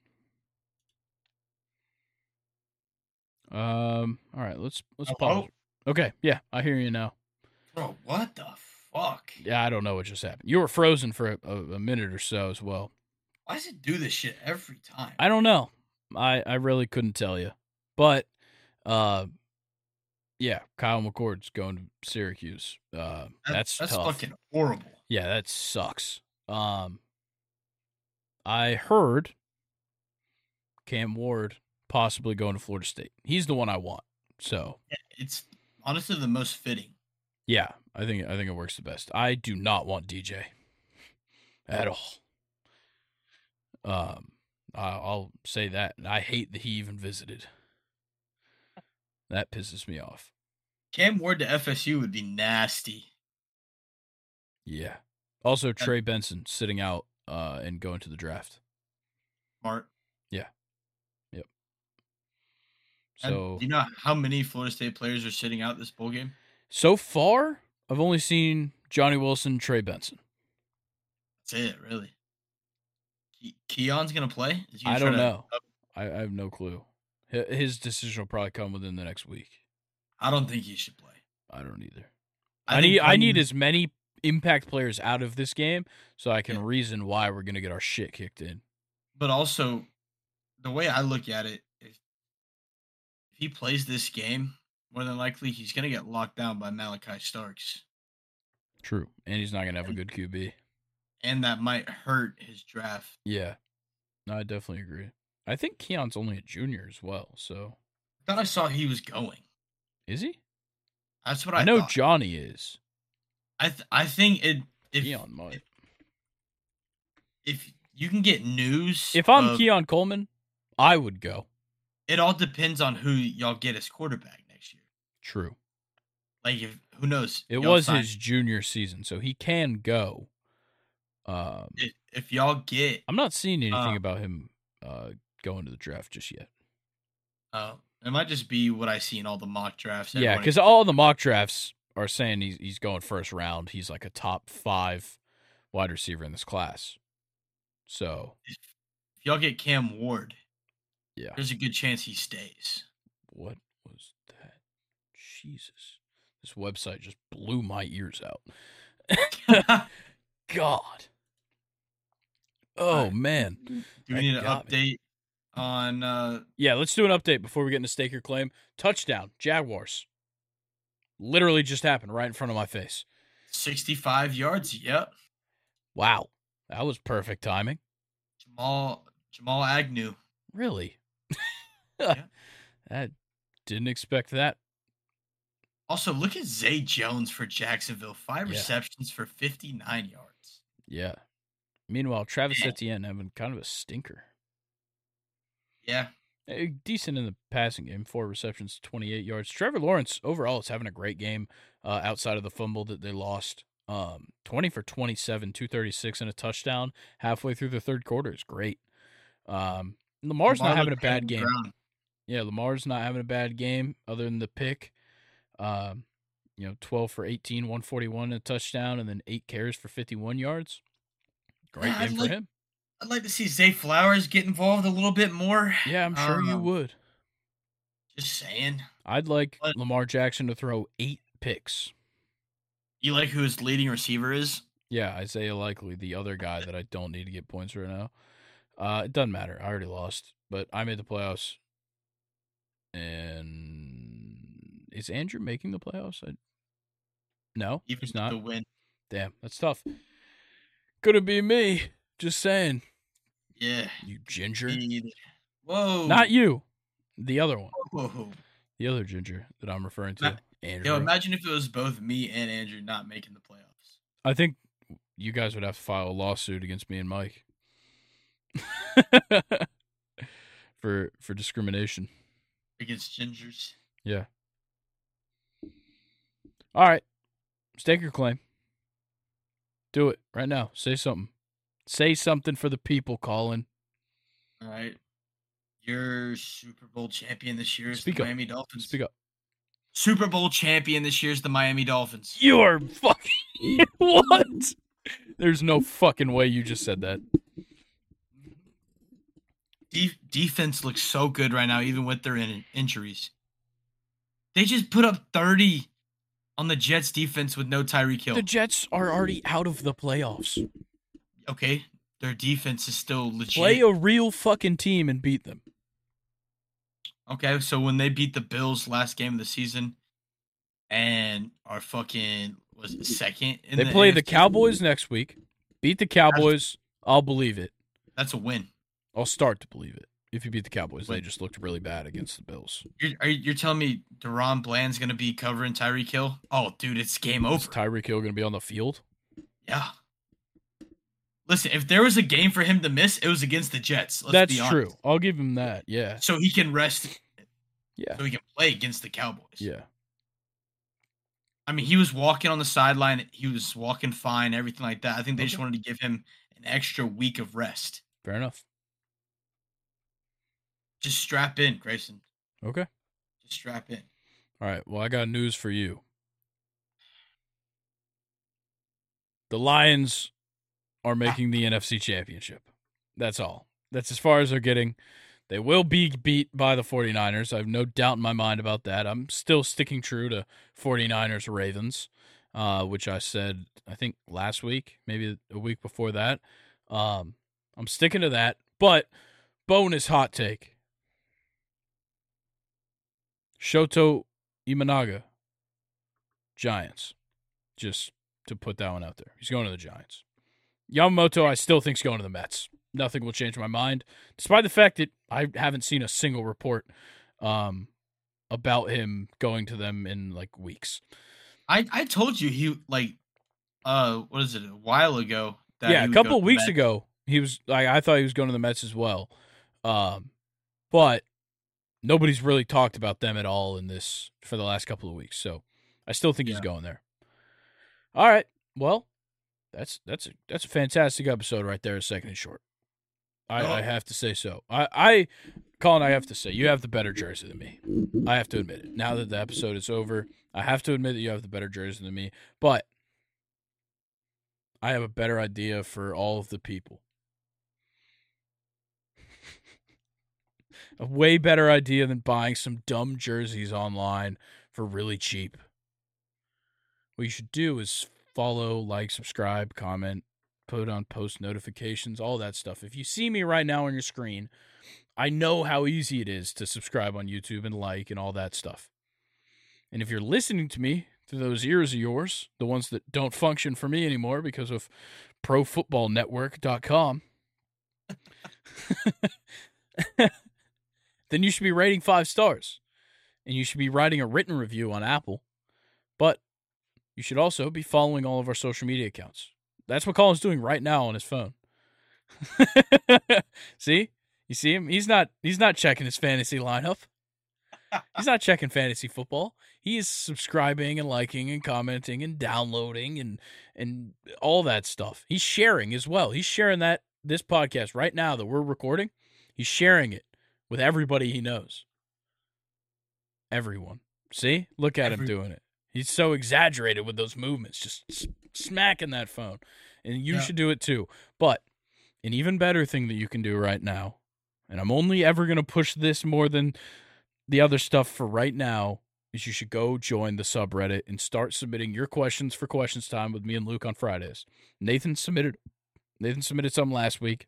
Um. All right. Let's let's Hello? pause. Okay. Yeah, I hear you now. Bro, what the fuck? Yeah, I don't know what just happened. You were frozen for a, a, a minute or so as well. Why does it do this shit every time? I don't know. I I really couldn't tell you, but uh, yeah, Kyle McCord's going to Syracuse. Uh, that's that's tough. fucking horrible. Yeah, that sucks. Um, I heard Cam Ward possibly going to Florida State. He's the one I want. So it's honestly the most fitting. Yeah, I think I think it works the best. I do not want DJ at all. Um, I'll say that. I hate that he even visited. That pisses me off. Cam Ward to FSU would be nasty. Yeah. Also, Trey Benson sitting out uh, and going to the draft. Smart. Yeah. Yep. So, and do you know how many Florida State players are sitting out this bowl game? So far, I've only seen Johnny Wilson, Trey Benson. That's it, really. Ke- Keon's gonna play. I don't know. I, I, have no clue. His decision will probably come within the next week. I don't think he should play. I don't either. I, I need I need as many impact players out of this game so I can yeah. reason why we're gonna get our shit kicked in. But also, the way I look at it, if, if he plays this game, more than likely he's gonna get locked down by Malaki Starks. True, and he's not gonna have a good QB. And that might hurt his draft. Yeah, no, I definitely agree. I think Keon's only a junior as well, so. I thought I saw he was going. Is he? That's what I. I know thought. Johnny is. I th- I think it. If, Keon might. If, you can get news, if I'm of, Keon Coleman, I would go. It all depends on who y'all get as quarterback next year. True. Like if who knows? It was sign. his junior season, so he can go. Um, if, if y'all get, I'm not seeing anything uh, about him uh, going to the draft just yet. Oh, uh, it might just be what I see in all the mock drafts. Yeah, because all the mock drafts are saying he's he's going first round. He's like a top five wide receiver in this class. So if, y'all get Cam Ward, yeah, there's a good chance he stays. What was that? Jesus, this website just blew my ears out. God. Oh man. Do we need an update me. on uh Yeah, let's do an update before we get into stake your claim. Touchdown, Jaguars. Literally just happened right in front of my face. 65 yards, yep. Wow. That was perfect timing. Jamal Jamal Agnew. Really? yeah. I didn't expect that. Also, look at Zay Jones for Jacksonville. Five yeah. receptions for 59 yards. Yeah. Meanwhile, Travis Man. Etienne having kind of a stinker. Yeah. Eh, decent in the passing game, four receptions, 28 yards. Trevor Lawrence overall is having a great game uh, outside of the fumble that they lost. Um, 20 for 27, 236 and a touchdown halfway through the third quarter is great. Um, Lamar's Lamar not having a bad game. Yeah, Lamar's not having a bad game other than the pick. Um, you know, 12 for 18, 141 and a touchdown, and then eight carries for 51 yards. Great yeah, game for him. I'd like to see Zay Flowers get involved a little bit more. Yeah, I'm sure um, you would. Just saying. I'd like but, Lamar Jackson to throw eight picks. You like who his leading receiver is? Yeah, Isaiah Likely, the other guy that I don't need to get points right now. Uh, it doesn't matter. I already lost, but I made the playoffs. And is Andrew making the playoffs? I... No, Even he's not. The win. Damn, that's tough. Could it be me? Just saying. Yeah. You ginger. Whoa. Not you. The other one. Whoa. The other ginger that I'm referring to. Andrew. Yo, imagine if it was both me and Andrew not making the playoffs. I think you guys would have to file a lawsuit against me and Mike. for for discrimination. Against gingers. Yeah. All right. Stake your claim. Do it right now. Say something. Say something for the people, Colin. All right. Your Super Bowl champion this year is Speak the up. Miami Dolphins. Speak up. Super Bowl champion this year is the Miami Dolphins. You are fucking what? There's no fucking way you just said that. De- defense looks so good right now, even with their in- injuries. They just put up 30 on the Jets defense with no Tyreek Hill. The Jets are already out of the playoffs. Okay, their defense is still legit. Play a real fucking team and beat them. Okay, so when they beat the Bills last game of the season and are fucking was it second They the play the Cowboys next week. Beat the Cowboys, I'll believe it. That's a win. I'll start to believe it if you beat the Cowboys. They just looked really bad against the Bills. You're, are you, are telling me DaRon Bland's going to be covering Tyreek Hill? Oh, dude, it's game over. Is Tyreek Hill going to be on the field? Yeah. Listen, if there was a game for him to miss, it was against the Jets. That's true. I'll give him that. Yeah. So he can rest. Yeah. So he can play against the Cowboys. Yeah. I mean, he was walking on the sideline. He was walking fine, everything like that. I think they okay. just wanted to give him an extra week of rest. Fair enough. Just strap in, Grayson. Okay. Just strap in. All right. Well, I got news for you. The Lions are making the NFC Championship. That's all. That's as far as they're getting. They will be beat by the 49ers. I have no doubt in my mind about that. I'm still sticking true to 49ers Ravens, uh, which I said, I think, last week, maybe a week before that. Um, I'm sticking to that. But bonus hot take Shota Imanaga, Giants. Just to put that one out there. He's going to the Giants. Yamamoto, I still think, is going to the Mets. Nothing will change my mind, despite the fact that I haven't seen a single report um, about him going to them in like weeks. I I told you he like uh what is it a while ago yeah a couple of weeks ago he was like I thought he was going to the Mets as well, um, but nobody's really talked about them at all in this for the last couple of weeks. So I still think yeah. he's going there. All right, well that's that's a, that's a fantastic episode right there. A Second and short. I, oh. I have to say so. I, I, Colin, I have to say you have the better jersey than me. I have to admit it. Now that the episode is over, I have to admit that you have the better jersey than me. But I have a better idea for all of the people. a way better idea than buying some dumb jerseys online for really cheap. What you should do is follow, like, subscribe, comment, put on post notifications, all that stuff. If you see me right now on your screen, I know how easy it is to subscribe on YouTube and like and all that stuff. And if you're listening to me through those ears of yours, the ones that don't function for me anymore because of profootballnetwork.com, then you should be rating five stars. And you should be writing a written review on Apple. But you should also be following all of our social media accounts. That's what Colin's doing right now on his phone. see? You see him? He's not he's not checking his fantasy lineup. He's not checking fantasy football. He is subscribing and liking and commenting and downloading and and all that stuff. He's sharing as well. He's sharing that this podcast right now that we're recording. He's sharing it with everybody he knows. Everyone. See? Look at Every- him doing it. He's so exaggerated with those movements, just smacking that phone. And you yeah. should do it too. But an even better thing that you can do right now, and I'm only ever going to push this more than the other stuff for right now, is you should go join the subreddit and start submitting your questions for questions time with me and Luke on Fridays. Nathan submitted Nathan submitted some last week.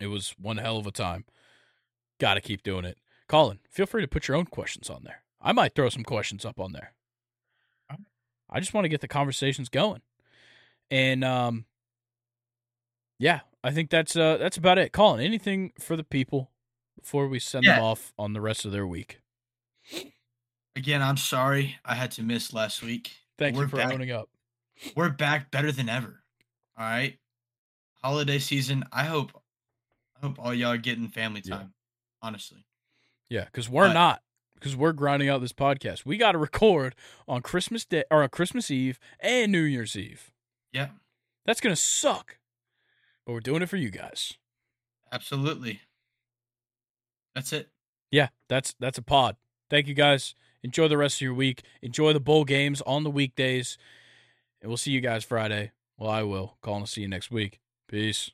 It was one hell of a time. Got to keep doing it. Colin, feel free to put your own questions on there. I might throw some questions up on there. I just want to get the conversations going. And um yeah, I think that's uh that's about it. Colin, anything for the people before we send yeah. them off on the rest of their week? Again, I'm sorry I had to miss last week. Thank we're you for back. owning up. We're back better than ever. All right. Holiday season. I hope I hope all y'all are getting family time. Yeah. Honestly. Yeah, because we're but, not because we're grinding out this podcast. We got to record on Christmas Day or on Christmas Eve and New Year's Eve. Yeah. That's going to suck. But we're doing it for you guys. Absolutely. That's it. Yeah, that's that's a pod. Thank you guys. Enjoy the rest of your week. Enjoy the bowl games on the weekdays. And we'll see you guys Friday. Well, I will. Calling to see you next week. Peace.